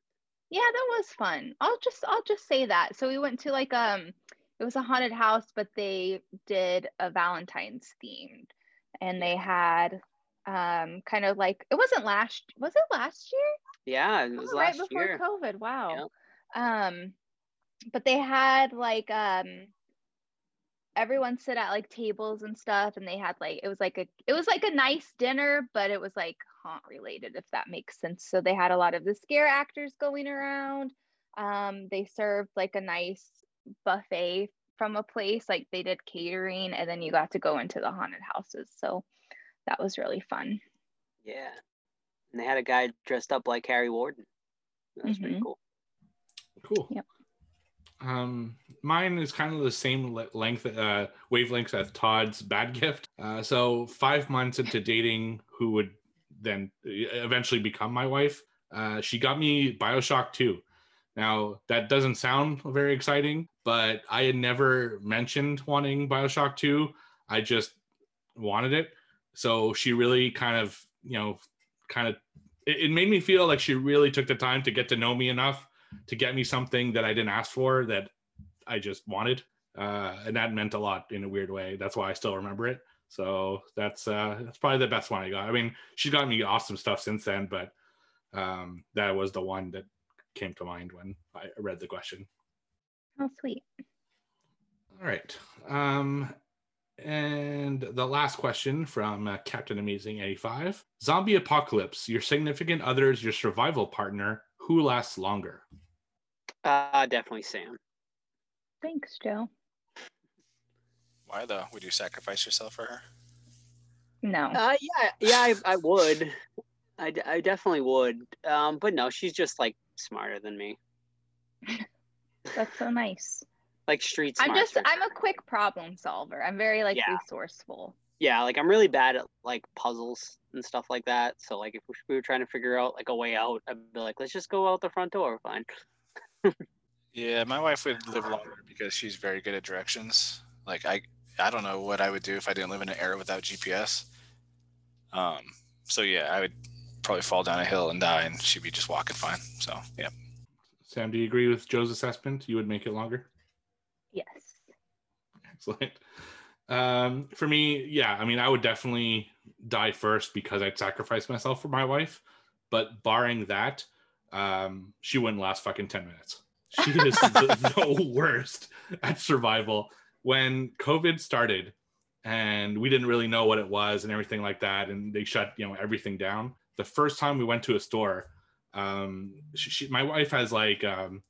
Speaker 3: Yeah, that was fun. I'll just I'll just say that. So we went to like um it was a haunted house, but they did a Valentine's themed. And they had um kind of like it wasn't last was it last year?
Speaker 4: Yeah, it was
Speaker 3: Oh, right before
Speaker 4: year.
Speaker 3: COVID. Wow. Um but they had like um everyone sit at like tables and stuff and they had like it was like a it was like a nice dinner but it was like haunt related if that makes sense so they had a lot of the scare actors going around um they served like a nice buffet from a place like they did catering and then you got to go into the haunted houses so that was really fun
Speaker 4: Yeah. And they had a guy dressed up like Harry Warden. That was pretty cool.
Speaker 5: Cool.
Speaker 3: Yep.
Speaker 5: Um, mine is kind of the same length, uh, wavelength as Todd's bad gift. Uh, so five months into dating, who would then eventually become my wife, uh, she got me Bioshock 2. Now that doesn't sound very exciting, but I had never mentioned wanting Bioshock 2. I just wanted it. So she really kind of, you know, kind of, it, it made me feel like she really took the time to get to know me enough to get me something that I didn't ask for that I just wanted. Uh, and that meant a lot in a weird way. That's why I still remember it. So that's uh, that's probably the best one I got. I mean, she's gotten me awesome stuff since then, but um, that was the one that came to mind when I read the question.
Speaker 3: oh sweet
Speaker 5: All right. Um, and the last question from uh, Captain Amazing 85 Zombie apocalypse, your significant other's your survival partner. Who lasts longer?
Speaker 4: Uh, definitely Sam.
Speaker 3: thanks joe
Speaker 2: Why though? Would you sacrifice yourself for her?
Speaker 3: no
Speaker 4: Uh, yeah, yeah, I, I would. I, d- I definitely would. Um, but no, she's just like smarter than me.
Speaker 3: that's so nice
Speaker 4: Like street smart.
Speaker 3: I'm just I'm a quick problem solver. I'm very like
Speaker 4: Yeah.
Speaker 3: resourceful.
Speaker 4: Yeah, like I'm really bad at like puzzles and stuff like that. So like if we were trying to figure out like a way out, I'd be like, let's just go out the front door. Fine.
Speaker 2: Yeah, my wife would live longer because she's very good at directions. Like I, I don't know what I would do if I didn't live in an era without GPS. Um, so yeah, I would probably fall down a hill and die, and she'd be just walking fine. So yeah,
Speaker 5: Sam, do you agree with Joe's assessment? You would make it longer?
Speaker 3: Yes.
Speaker 5: Excellent. Um, for me, yeah, I mean, I would definitely die first because I'd sacrifice myself for my wife. But barring that, um, she wouldn't last fucking 10 minutes. She is the, the worst at survival. When COVID started and we didn't really know what it was and everything like that, and they shut, you know, everything down. The first time we went to a store, um, she, she, my wife has like, um,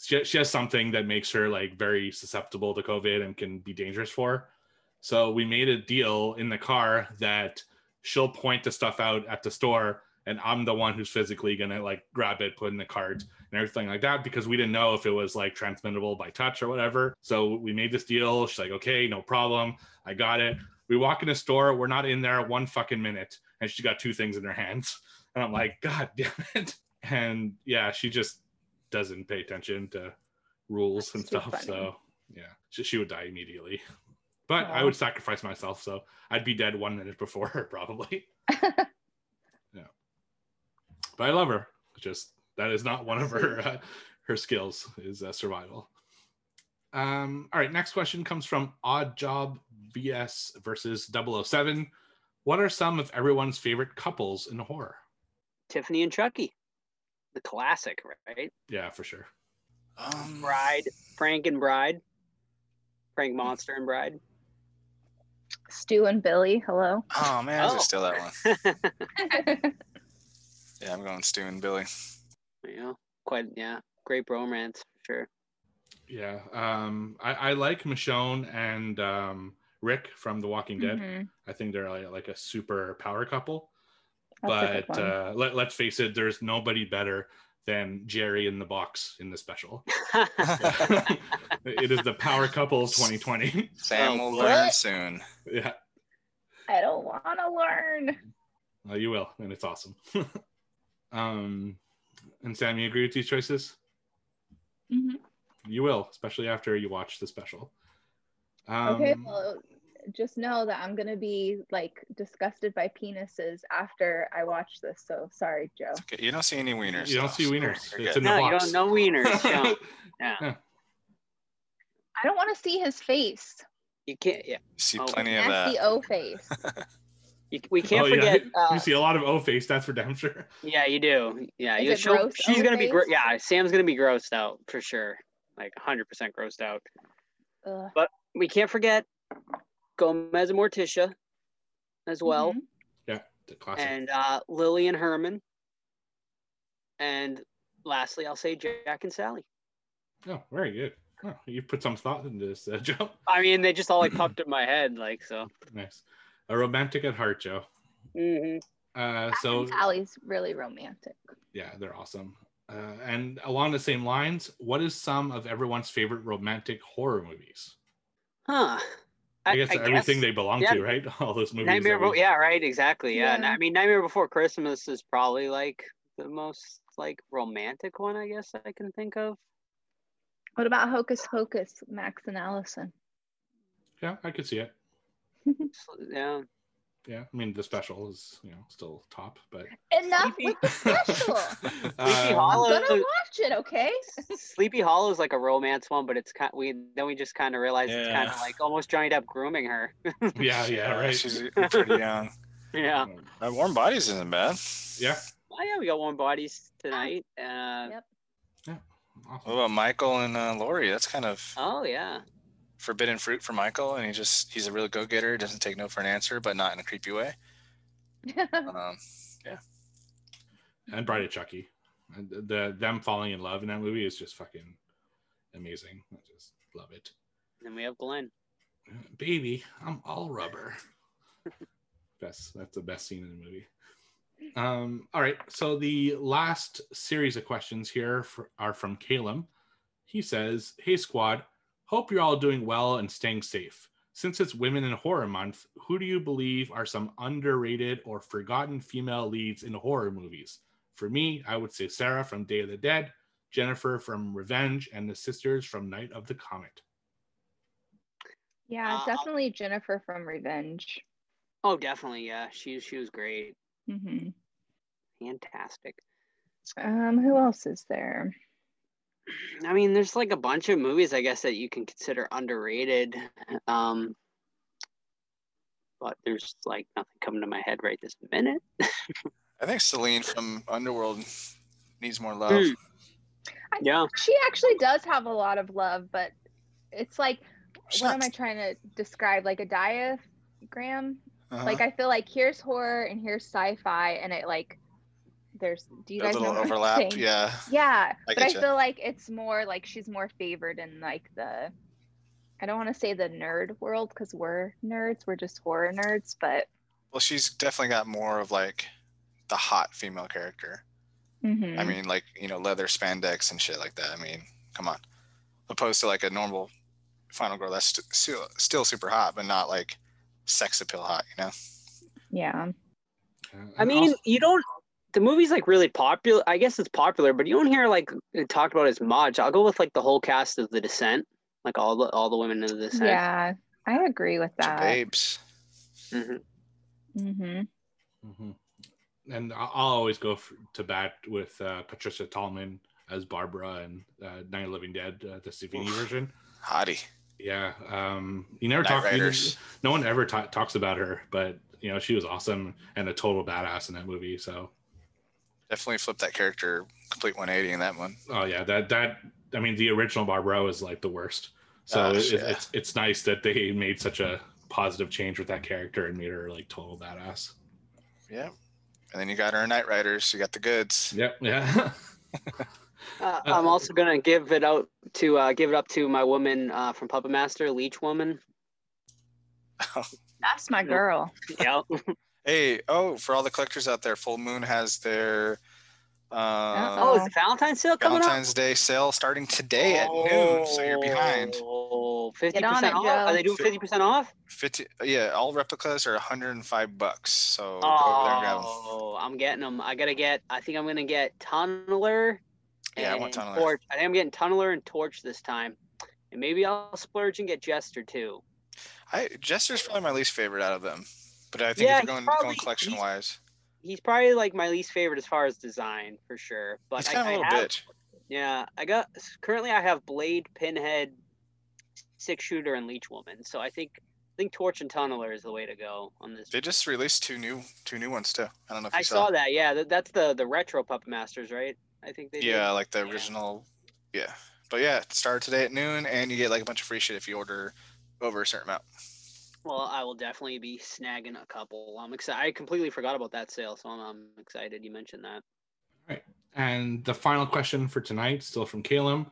Speaker 5: she, she has something that makes her like very susceptible to COVID and can be dangerous for. her. So we made a deal in the car that she'll point the stuff out at the store and I'm the one who's physically gonna like grab it, put in the cart and everything like that because we didn't know if it was like transmittable by touch or whatever. So we made this deal. She's like, okay, no problem. I got it. We walk in the store, we're not in there one fucking minute, and she got two things in her hands. And I'm like, God damn it. And yeah, she just doesn't pay attention to rules and
Speaker 3: That's too
Speaker 5: stuff.
Speaker 3: funny.
Speaker 5: So yeah, she, she would die immediately. But I would sacrifice myself, so I'd be dead one minute before her probably. yeah, but I love her. It's Just that is not one of her uh, her skills is uh, survival. Um, all right, next question comes from Odd Job VS versus 007. What are some of everyone's favorite couples in horror?
Speaker 4: Tiffany and Chucky, the classic, right?
Speaker 5: Yeah, for sure.
Speaker 2: Um,
Speaker 4: Bride, Frank and Bride, Frank Monster and Bride.
Speaker 3: Stu and Billy, hello.
Speaker 2: Oh man, I was
Speaker 4: Oh.
Speaker 2: gonna steal that one. Yeah, I'm going Stu and Billy.
Speaker 4: yeah, quite yeah, great bromance for sure.
Speaker 5: Yeah. Um, I, I like Michonne and um, Rick from The Walking Dead.
Speaker 3: Mhm.
Speaker 5: I think they're like, like a super power couple.
Speaker 3: That's
Speaker 5: but uh, let, let's face it, there's nobody better than Jerry in the box in the special. it is the power couple of 2020.
Speaker 2: Sam
Speaker 4: Oh,
Speaker 2: will
Speaker 3: what?
Speaker 2: learn soon.
Speaker 5: yeah,
Speaker 3: I don't want to learn.
Speaker 5: well, you will, and it's awesome. um, and Sam, you agree with these choices?
Speaker 3: Mm-hmm.
Speaker 5: You will, especially after you watch the special. Um,
Speaker 3: Okay, well, just know that I'm gonna be like disgusted by penises after I watch this. So sorry, Joe.
Speaker 2: Okay, you don't see any wieners.
Speaker 5: You don't see
Speaker 2: so
Speaker 5: wieners. It's in the
Speaker 4: no, you don't know wieners. no. Yeah,
Speaker 3: I don't want to see his face.
Speaker 4: you can't. Yeah,
Speaker 2: see
Speaker 4: Oh.
Speaker 2: plenty of
Speaker 3: Nasty
Speaker 2: that.
Speaker 3: O face.
Speaker 4: you, we can't
Speaker 5: Oh, yeah.
Speaker 4: forget. Uh,
Speaker 5: you see a lot of O face, that's for damn sure.
Speaker 4: yeah, you do. Yeah, you
Speaker 3: it
Speaker 4: she'll-
Speaker 3: gross
Speaker 4: she's gonna be.
Speaker 3: O
Speaker 4: Gro- yeah, Sam's gonna be grossed out for sure. Like 100% grossed out.
Speaker 3: Ugh.
Speaker 4: We can't forget Gomez and Morticia as well.
Speaker 3: Mhm.
Speaker 5: Yeah, the classic.
Speaker 4: and uh, Lily and Herman. And lastly, I'll say Jack and Sally.
Speaker 5: oh, very good. Oh, you put some thought into this, uh, Joe.
Speaker 4: I mean, they just all like popped in my head, like so.
Speaker 5: Nice. A romantic at heart, Joe.
Speaker 4: Mm-hmm.
Speaker 5: Uh,
Speaker 3: Jack
Speaker 5: so
Speaker 3: and Sally's really romantic.
Speaker 5: yeah, they're awesome. Uh, and along the same lines, what is some of everyone's favorite romantic horror movies?
Speaker 4: Huh.
Speaker 5: I, guess everything
Speaker 4: guess
Speaker 5: they belong
Speaker 4: yeah.
Speaker 5: to, right? All those movies.
Speaker 4: Nightmare.
Speaker 5: we-
Speaker 4: Be- yeah, right. Exactly. Yeah.
Speaker 3: Yeah.
Speaker 4: I mean, Nightmare Before Christmas is probably like the most like romantic one, I guess I can think of.
Speaker 3: What about Hocus Pocus, Max and Allison?
Speaker 5: yeah, I could see it.
Speaker 4: Yeah.
Speaker 5: Yeah, I mean the special is you know still top, but
Speaker 3: Enough
Speaker 4: Sleepy-
Speaker 3: with the special.
Speaker 4: Sleepy
Speaker 5: Um,
Speaker 4: Hollow.
Speaker 3: I'm gonna watch it, okay?
Speaker 4: Sleepy Hollow is like a romance one, but it's kind. We then we just kind of realized it's kind of like almost Johnny Depp grooming her.
Speaker 5: yeah, yeah, right.
Speaker 2: She's pretty young.
Speaker 4: yeah.
Speaker 5: Um,
Speaker 2: Uh, Warm Bodies isn't bad.
Speaker 5: yeah,
Speaker 4: Oh yeah, we got warm bodies tonight. Uh,
Speaker 3: Yep.
Speaker 2: What
Speaker 5: awesome.
Speaker 2: about Michael and uh, Laurie? That's kind of
Speaker 4: Oh yeah.
Speaker 2: forbidden fruit for Michael, and he just he's a real go getter. Doesn't take no for an answer, but not in a creepy way. Um, yeah.
Speaker 5: and Bride of Chucky. The, the them falling in love in that movie is just fucking amazing. I just love it.
Speaker 4: And we have Glenn.
Speaker 5: Baby, I'm all rubber. best that's the best scene in the movie. Um, all right, so the last series of questions here for, are from Calum. He says, Hey squad, hope you're all doing well and staying safe. Since it's Women in Horror Month, who do you believe are some underrated or forgotten female leads in horror movies? For me, I would say Sarah from Day of the Dead, Jennifer from Revenge, and the sisters from Night of the Comet.
Speaker 3: yeah,
Speaker 4: Uh,
Speaker 3: definitely Jennifer from Revenge.
Speaker 4: Oh, definitely. Yeah, she she was great.
Speaker 3: Mm-hmm.
Speaker 4: Fantastic.
Speaker 3: Um, who else is there?
Speaker 4: I mean, there's like a bunch of movies I guess that you can consider underrated. Um, but there's like nothing coming to my head right this minute.
Speaker 2: I think Selene from Underworld needs more love.
Speaker 4: Hmm. Yeah.
Speaker 3: She actually does have a lot of love, but it's like,
Speaker 2: She's
Speaker 3: what
Speaker 2: not-
Speaker 3: am I trying to describe? Like a diagram?
Speaker 2: uh-huh.
Speaker 3: Like I feel like here's horror and here's sci-fi, and it like there's. Do you
Speaker 2: a
Speaker 3: guys
Speaker 2: little
Speaker 3: know what I'm
Speaker 2: overlap. Yeah.
Speaker 3: Yeah,
Speaker 2: I
Speaker 3: but I
Speaker 2: getcha.
Speaker 3: feel like it's more like she's more favored in like the. I don't want to say the nerd world because we're nerds. We're just horror nerds, but.
Speaker 2: Well, she's definitely got more of like the hot female character.
Speaker 3: Mhm.
Speaker 2: I mean, like you know, leather spandex and shit like that. I mean, come on. Opposed to like a normal final girl that's st- still still super hot, but not like sex appeal hot. You know.
Speaker 3: yeah.
Speaker 4: I mean,
Speaker 5: also-
Speaker 4: you don't. The movie's like really popular. I guess it's popular, but you don't hear like it talked about as much. I'll go with like the whole cast of The Descent, like all the all the women in The Descent.
Speaker 3: Yeah, I agree with that.
Speaker 2: babes.
Speaker 4: hmm
Speaker 3: hmm
Speaker 5: Mhm. And I'll always go for, to bat with uh, Patricia Tallman as Barbara and uh, Night of Living Dead, uh, the Savini version.
Speaker 2: Hottie.
Speaker 5: Yeah, um, you never
Speaker 2: Night
Speaker 5: talk. you- no one ever ta- talks about her, but you know, she was awesome and a total badass in that movie. So
Speaker 2: Definitely flipped that character complete 180 in that one.
Speaker 5: oh yeah, that that I mean the original Barbara is like the worst. So
Speaker 2: Ah,
Speaker 5: it-
Speaker 2: yeah.
Speaker 5: it's it's nice that they made such a positive change with that character and made her like total badass.
Speaker 2: Yeah. And then you got our Night Riders. You got the goods.
Speaker 5: Yep. Yeah.
Speaker 4: Uh, I'm also gonna give it out to uh, give it up to my woman uh, from Puppet Master, Leech Woman.
Speaker 3: That's my girl.
Speaker 4: Yep.
Speaker 2: Hey, oh, for all the collectors out there, Full Moon has their uh,
Speaker 4: oh, is the Valentine's sale coming
Speaker 2: Valentine's Day sale starting today at noon. So you're behind.
Speaker 4: Oh, 50%
Speaker 3: Get on it,
Speaker 4: off?
Speaker 3: Joe.
Speaker 4: Are they doing 50% off?
Speaker 2: 50. Yeah, all replicas are 105 bucks. So go over there and grab them.
Speaker 4: Oh, I'm getting them. I gotta get. I think I'm gonna get Tunneler.
Speaker 2: Yeah, I want
Speaker 4: and
Speaker 2: Tunneler.
Speaker 4: Torch. I think I'm getting Tunneler and Torch this time, and maybe I'll splurge and get Jester too.
Speaker 2: I Jester's probably my least favorite out of them. But I think
Speaker 4: Yeah,
Speaker 2: if you're
Speaker 4: he's
Speaker 2: going,
Speaker 4: probably-
Speaker 2: going collection wise,
Speaker 4: He's probably like my least favorite as far as design for sure. But
Speaker 2: he's
Speaker 4: I,
Speaker 2: kind of a
Speaker 4: I
Speaker 2: little
Speaker 4: have,
Speaker 2: bitch.
Speaker 4: yeah, I got currently I have Blade, Pinhead, Six Shooter, and Leech Woman. So I think I think Torch and Tunneler is the way to go on this.
Speaker 2: They just released two new two new ones too. I don't know if you
Speaker 4: I
Speaker 2: saw.
Speaker 4: saw that. Yeah, that, that's the the retro Puppet Masters, right? I think they. did.
Speaker 2: Yeah, like the
Speaker 4: Yeah.
Speaker 2: original. Yeah, but yeah, it started today at noon, and you get like a bunch of free shit if you order over a certain amount.
Speaker 4: Well, I will definitely be snagging a couple. I'm excited. I completely forgot about that sale, so I'm, I'm excited you mentioned that. All right.
Speaker 5: And the final question for tonight, still from Caleb.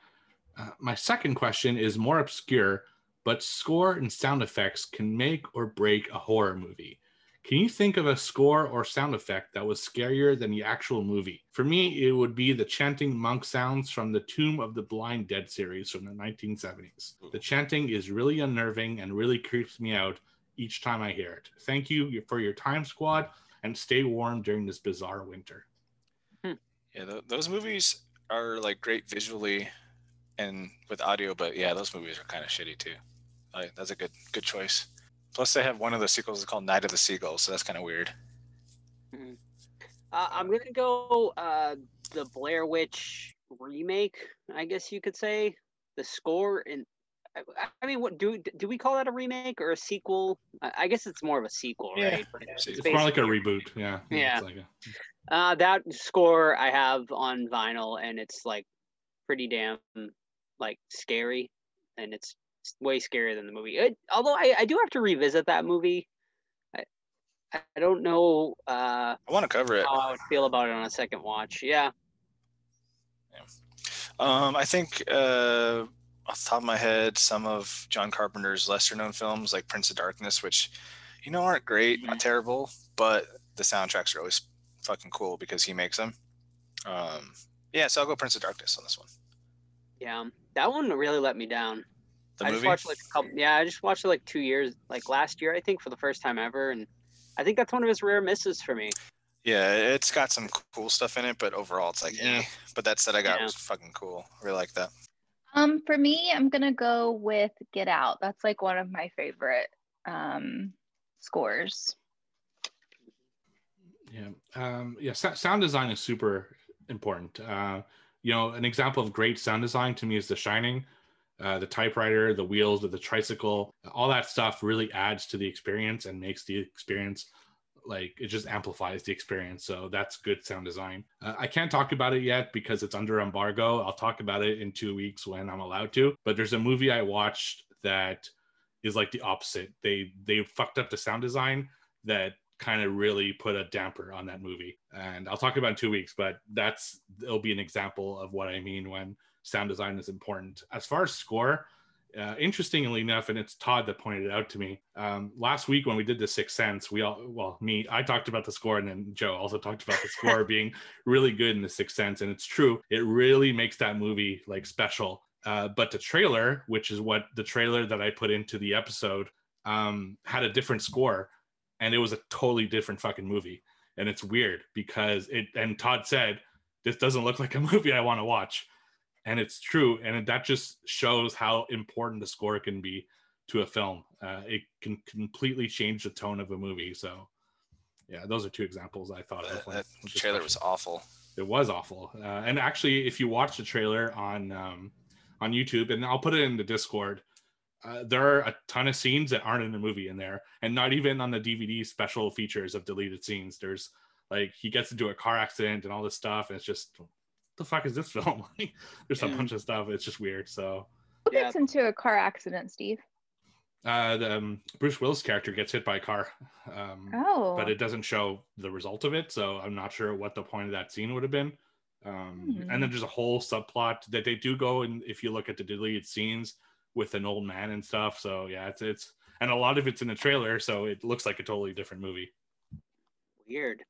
Speaker 5: Uh, my second question is more obscure, but score and sound effects can make or break a horror movie. Can you think of a score or sound effect that was scarier than the actual movie? For me, it would be the chanting monk sounds from the Tomb of the Blind Dead series from the 1970s. The chanting is really unnerving and really creeps me out each time I hear it. Thank you for your time, squad, and stay warm during this bizarre winter.
Speaker 2: Yeah, th- those movies are like great visually and with audio, but yeah, those movies are kind of shitty too. Like, that's a good good choice. Plus, they have one of the sequels called Night of the Seagulls, so that's kind of weird.
Speaker 4: Uh, I'm gonna go uh, the Blair Witch remake. I guess you could say the score and. I- I mean, what do do we call that a remake or a sequel? I I guess it's more of a sequel,
Speaker 2: Yeah,
Speaker 4: right? But
Speaker 2: it's
Speaker 5: It's more like a reboot. Yeah.
Speaker 4: Yeah.
Speaker 5: Like a-
Speaker 4: Uh, that score I have on vinyl, and it's like pretty damn like scary, and it's way scarier than the movie. It, although I, I do have to revisit that movie. I I don't know uh,
Speaker 2: I want to cover it.
Speaker 4: how I would feel about it on a second watch. Yeah,
Speaker 2: Um, I think uh, off the top of my head, some of John Carpenter's lesser known films like Prince of Darkness, which you know aren't great, not terrible, but the soundtracks are always fucking cool because he makes them. Um, yeah, so I'll go Prince of Darkness on this one.
Speaker 4: Yeah, that one really let me down.
Speaker 2: The
Speaker 4: I
Speaker 2: movie.
Speaker 4: just watched like a couple. Yeah, I just watched it like two years, like last year, I think, for the first time ever, and I think that's one of his rare misses for me.
Speaker 2: Yeah, it's got some cool stuff in it, but overall it's like,
Speaker 4: Yeah.
Speaker 2: eh. But that set I got
Speaker 4: Yeah.
Speaker 2: was fucking cool. I really like that.
Speaker 3: Um, for me, I'm gonna go with Get Out. That's like one of my favorite um scores.
Speaker 5: Yeah. Um, yeah. So- sound design is super important. Uh, you know, an example of great sound design to me is The Shining. Uh, the typewriter, the wheels of the tricycle, all that stuff really adds to the experience and makes the experience like it just amplifies the experience. So that's good sound design. Uh, I can't talk about it yet because it's under embargo. I'll talk about it in two weeks when I'm allowed to. But there's a movie I watched that is like the opposite. They they fucked up the sound design that kind of really put a damper on that movie. And I'll talk about in two weeks, but that's it'll be an example of what I mean when sound design is important. As far as score, uh, interestingly enough, and it's Todd that pointed it out to me um, last week when we did the Sixth Sense. We all, well, me, I talked about the score, and then Joe also talked about the score being really good in the Sixth Sense, and it's true. It really makes that movie like special. Uh, but the trailer, which is what the trailer that I put into the episode, um, had a different score, and it was a totally different fucking movie. And it's weird because it. And Todd said, "This doesn't look like a movie I want to watch." and it's true and that just shows how important the score can be to a film uh, it can completely change the tone of a movie so yeah those are two examples i thought of
Speaker 2: That, that trailer was awful.
Speaker 5: it was awful uh, and actually if you watch the trailer on um, on youtube and i'll put it in the discord uh, there are a ton of scenes that aren't in the movie in there, and not even on the DVD special features of deleted scenes. There's like he gets into a car accident and all this stuff, and it's just the fuck is this film? Like, There's a
Speaker 4: Yeah.
Speaker 5: bunch of stuff. It's just weird. So
Speaker 3: Who
Speaker 4: Yeah.
Speaker 3: gets into a car accident, Steve?
Speaker 5: uh, the um, Bruce Willis character gets hit by a car, um,
Speaker 3: Oh.
Speaker 5: but it doesn't show the result of it. So I'm not sure what the point of that scene would have been. Um,
Speaker 3: Hmm.
Speaker 5: And then there's a whole subplot that they do go and if you look at the deleted scenes with an old man and stuff. So yeah, it's it's and a lot of it's in the trailer, so it looks like a totally different movie.
Speaker 4: Weird.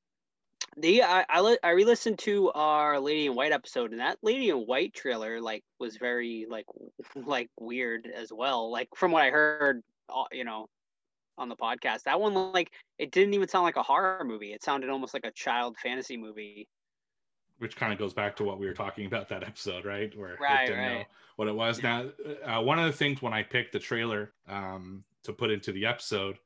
Speaker 4: The I I, li- I re-listened to our Lady in White episode, and that Lady in White trailer like was very like like weird as well. Like from what I heard, uh, you know, on the podcast, that one like it didn't even sound like a horror movie. It sounded almost like a child fantasy movie.
Speaker 5: Which kind of goes back to what we were talking about that episode, right? Where
Speaker 4: Right,
Speaker 5: didn't know what it was. Now, uh, one of the things when I picked the trailer um, to put into the episode,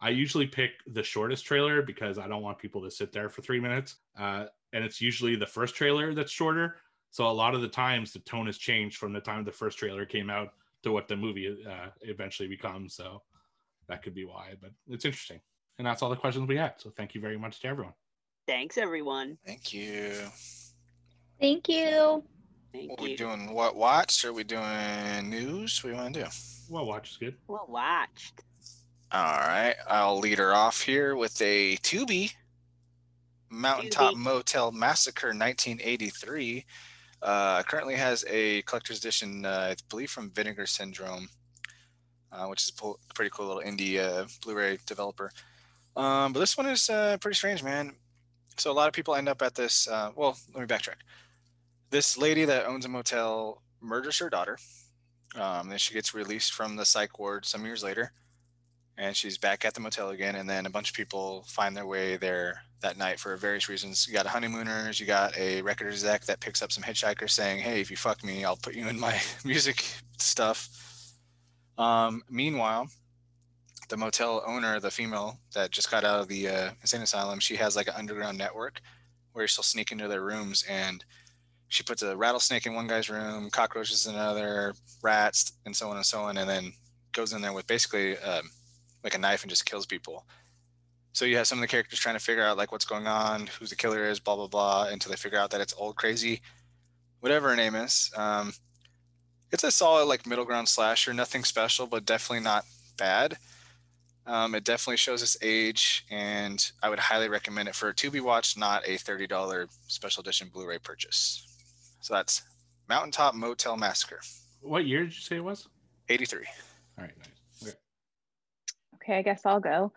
Speaker 5: I usually pick the shortest trailer because I don't want people to sit there for three minutes. Uh, and it's usually the first trailer that's shorter. So a lot of the times the tone has changed from the time the first trailer came out to what the movie uh, eventually becomes. So that could be why, but it's interesting. And that's all the questions we had. So thank you very much to everyone.
Speaker 4: Thanks, everyone.
Speaker 2: Thank you.
Speaker 3: Thank you.
Speaker 4: Thank
Speaker 2: Are we
Speaker 4: you.
Speaker 2: doing what watched? Are we doing news? What do you want to do?
Speaker 5: Well, watch is good.
Speaker 4: Well watched.
Speaker 2: All right, I'll lead her off here with a Tubi Mountaintop
Speaker 4: Tubi.
Speaker 2: Motel Massacre 1983. Uh, currently has a collector's edition, uh, I believe, from Vinegar Syndrome, uh, which is a po- pretty cool little indie uh, Blu-ray developer. Um, but this one is uh, pretty strange, man. So a lot of people end up at this. Uh, well, let me backtrack. This lady that owns a motel murders her daughter. Um, then she gets released from the psych ward some years later and she's back at the motel again and then a bunch of people find their way there that night for various reasons you got honeymooners you got a record exec that picks up some hitchhikers saying hey if you fuck me i'll put you in my music stuff um, meanwhile the motel owner the female that just got out of the uh, insane asylum she has like an underground network where she'll sneak into their rooms and she puts a rattlesnake in one guy's room cockroaches in another rats and so on and so on and then goes in there with basically um, like a knife and just kills people. So you have some of the characters trying to figure out like what's going on, who the killer is, blah blah blah, until they figure out that it's old crazy, whatever her name is. Um, it's a solid like middle ground slasher, nothing special, but definitely not bad. Um, it definitely shows its age, and I would highly recommend it for a to be watched, not a thirty dollar special edition Blu-ray purchase. So that's Mountaintop Motel Massacre,
Speaker 5: What year did you say it was?
Speaker 2: eighty three.
Speaker 5: All right, nice. Okay.
Speaker 3: Okay, I guess I'll go.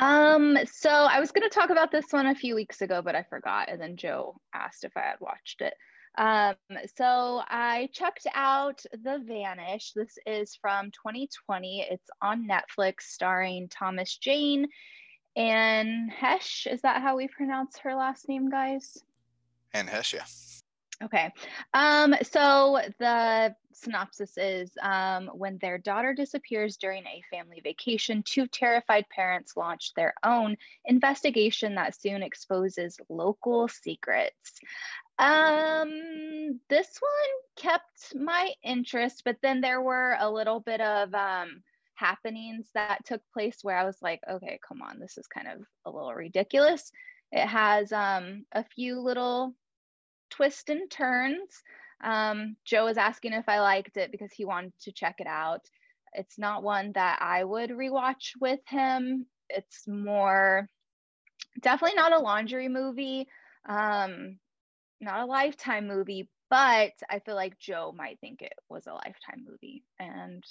Speaker 3: Um, so I was going to talk about this one a few weeks ago, but I forgot. And then Joe asked if I had watched it. Um, so I checked out The Vanished. This is from 2020. It's on Netflix, starring Thomas Jane and Heche. Is that how we pronounce her last name, guys?
Speaker 2: Anne Heche, yeah.
Speaker 3: Okay. Um, so the synopsis is um, when their daughter disappears during a family vacation, two terrified parents launch their own investigation that soon exposes local secrets. Um, this one kept my interest, but then there were a little bit of um, happenings that took place where I was like, okay, come on, this is kind of a little ridiculous. It has um, a few little twists and turns. Um, Joe was asking if I liked it because he wanted to check it out. It's not one that I would rewatch with him. It's more definitely not a laundry movie, um, not a lifetime movie, but I feel like Joe might think it was a lifetime movie. And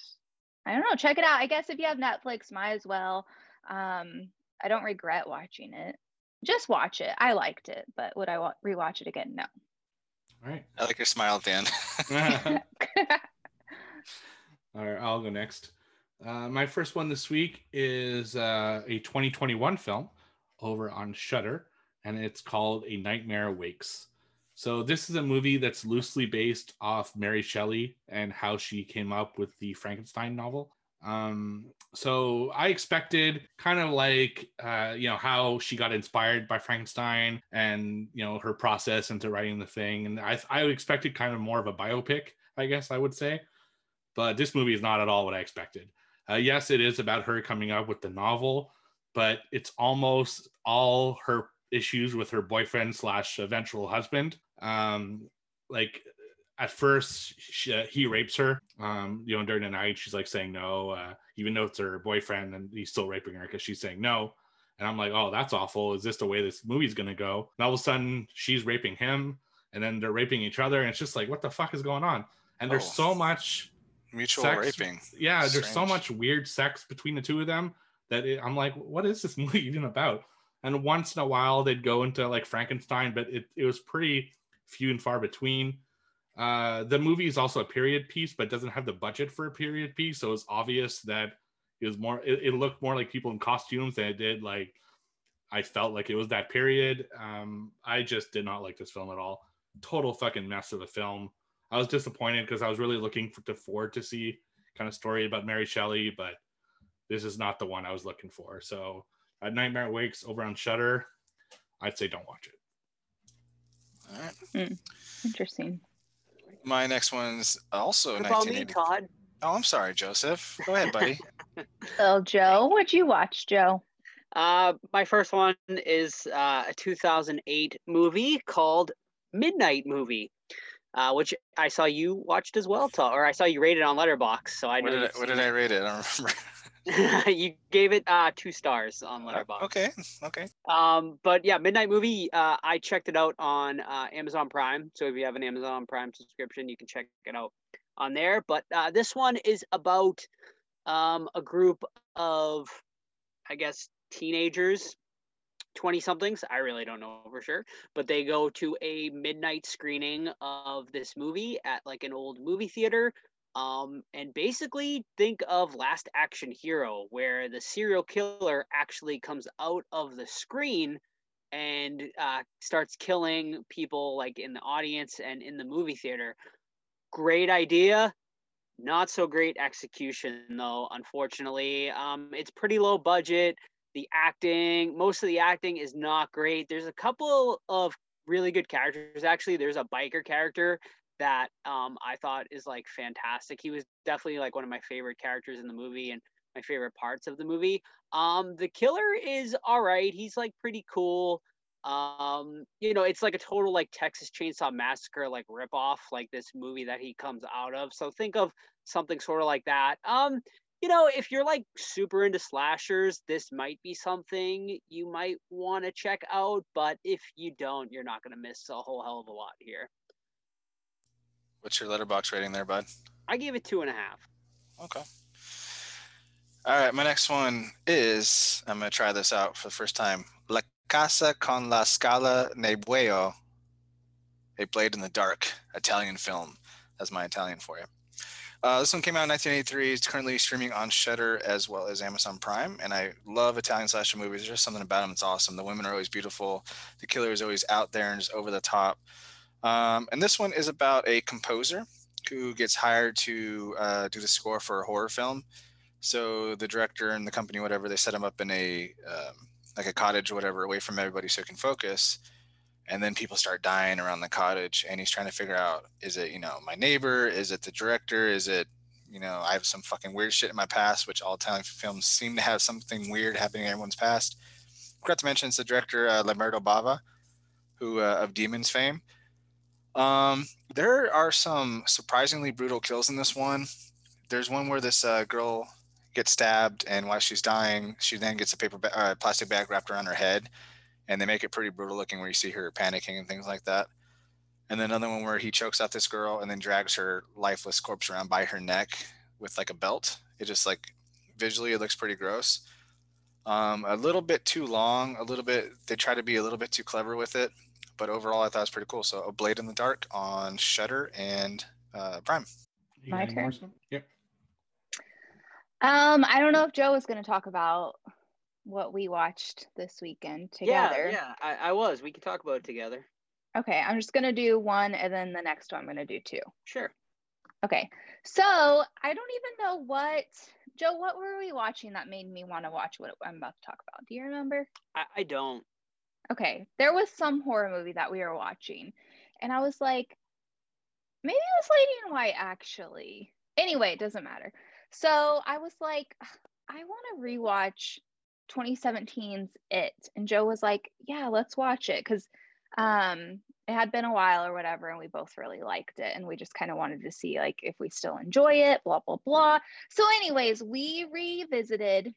Speaker 3: I don't know, check it out. I guess if you have Netflix, might as well. Um, I don't regret watching it. Just watch it. I liked it, but would I wa- rewatch it again? No.
Speaker 5: All right.
Speaker 2: I like your smile at the end.
Speaker 5: All right, I'll go next. Uh, my first one this week is uh, a 2021 film over on Shudder, and it's called A Nightmare Wakes. So this is a movie that's loosely based off Mary Shelley and how she came up with the Frankenstein novel. Um, so I expected kind of like uh, you know how she got inspired by Frankenstein and you know her process into writing the thing, and I I expected kind of more of a biopic, I guess I would say but this movie is not at all what I expected. Uh, yes, it is about her coming up with the novel, but it's almost all her issues with her boyfriend slash eventual husband. Um, like at first she, uh, he rapes her um you know during the night she's like saying no uh even though it's her boyfriend and he's still raping her because she's saying no. And i'm like oh that's awful. Is this the way this movie's gonna go? And all of a sudden she's raping him and then they're raping each other and it's just like what the fuck is going on? And there's
Speaker 2: Oh.
Speaker 5: so much
Speaker 2: Mutual
Speaker 5: sex-
Speaker 2: raping.
Speaker 5: yeah there's so much weird sex between the two of them that it, i'm like what is this movie even about? And once in a while they'd go into like frankenstein but it, it was pretty few and far between uh the movie is also a period piece but doesn't have the budget for a period piece so it's obvious that it was more it, it looked more like people in costumes than it did like i felt like it was that period. Um i just did not like this film at all. Total fucking mess of a film. I was disappointed because i was really looking for, to forward to see kind of story about mary shelley but this is not the one i was looking for. So a nightmare wakes over on Shudder i'd say don't watch it.
Speaker 2: All right.
Speaker 3: Interesting.
Speaker 2: My next one's also
Speaker 4: What about me,
Speaker 2: 1980.
Speaker 4: Todd?
Speaker 2: Oh, I'm sorry, Joseph. Go ahead, buddy.
Speaker 3: So, Joe, what'd you watch, Joe?
Speaker 4: Uh, my first one is uh, a 2008 movie called Midnight Movie, uh, which I saw you watched as well, Todd, or I saw you rated on Letterboxd. So I
Speaker 2: what did I, what did I rate it? I don't remember.
Speaker 4: you gave it uh, two stars on
Speaker 2: Uh,
Speaker 4: Letterboxd.
Speaker 2: okay, okay.
Speaker 4: Um, but yeah, Midnight Movie. Uh, I checked it out on uh, Amazon Prime. So if you have an Amazon Prime subscription, you can check it out on there. But uh, this one is about um, a group of, I guess, teenagers, twenty somethings. I really don't know for sure, but they go to a midnight screening of this movie at like an old movie theater. Um, and basically think of Last Action Hero, where the serial killer actually comes out of the screen and uh, starts killing people like in the audience and in the movie theater. Great idea, not so great execution though. Unfortunately, um, it's pretty low budget. The acting, most of the acting is not great. There's a couple of really good characters. Actually, there's a biker character that um, I thought is like fantastic. He was definitely like one of my favorite characters in the movie and my favorite parts of the movie. Um, the killer is all right. He's like pretty cool. Um, you know, it's like a total like Texas Chainsaw Massacre like ripoff, like this movie that he comes out of. So think of something sort of like that. Um, you know, if you're like super into slashers, this might be something you might want to check out. But if you don't, you're not gonna miss a whole hell of a lot here.
Speaker 2: What's your Letterboxd rating there, bud?
Speaker 4: I gave it two and a half.
Speaker 2: Okay. All right, my next one is I'm gonna try this out for the first time. La Casa con la Scala nel buio, a Blade in the Dark Italian film. That's my Italian for you. Uh, this one came out in 1983. It's currently streaming on Shudder as well as Amazon Prime. And I love Italian slasher movies. There's just something about them that's awesome. The women are always beautiful. The killer is always out there and just over the top. Um, and this one is about a composer who gets hired to uh, do the score for a horror film. So the director and the company, whatever, they set him up in a um, like a cottage or whatever, away from everybody, so he can focus. And then people start dying around the cottage, and he's trying to figure out: is it you know my neighbor? Is it the director? Is it you know I have some fucking weird shit in my past, which all Italian films seem to have something weird happening in everyone's past. Forgot to mention it's the director uh, Lamberto Bava, who uh, of Demons fame. Um, there are some surprisingly brutal kills in this one. There's one where this uh, girl gets stabbed, and while she's dying, she then gets a paper ba- uh, plastic bag wrapped around her head, and they make it pretty brutal looking, where you see her panicking and things like that. And then another one where he chokes out this girl and then drags her lifeless corpse around by her neck with like a belt. It just like visually it looks pretty gross. Um, a little bit too long, a little bit. They try to be a little bit too clever with it, but overall I thought it was pretty cool. So a Blade in the Dark on Shudder and uh, Prime.
Speaker 3: My
Speaker 5: got
Speaker 3: turn.
Speaker 5: Sam? Yep.
Speaker 3: Um, I don't know if Joe was going to talk about what we watched this weekend together.
Speaker 4: Yeah, yeah, I, I was. We could talk about it together.
Speaker 3: Okay, I'm just going to do one and then the next one I'm going to do two.
Speaker 4: Sure.
Speaker 3: Okay, so I don't even know what, Joe, what were we watching that made me want to watch what I'm about to talk about? Do you remember?
Speaker 4: I, I don't.
Speaker 3: Okay, there was some horror movie that we were watching, and I was like, maybe it was Lady in White actually. Anyway, it doesn't matter. So I was like, I want to rewatch 2017's It, and Joe was like, Yeah, let's watch it because um, it had been a while or whatever, and we both really liked it, and we just kind of wanted to see like if we still enjoy it, blah blah blah. So, anyways, we revisited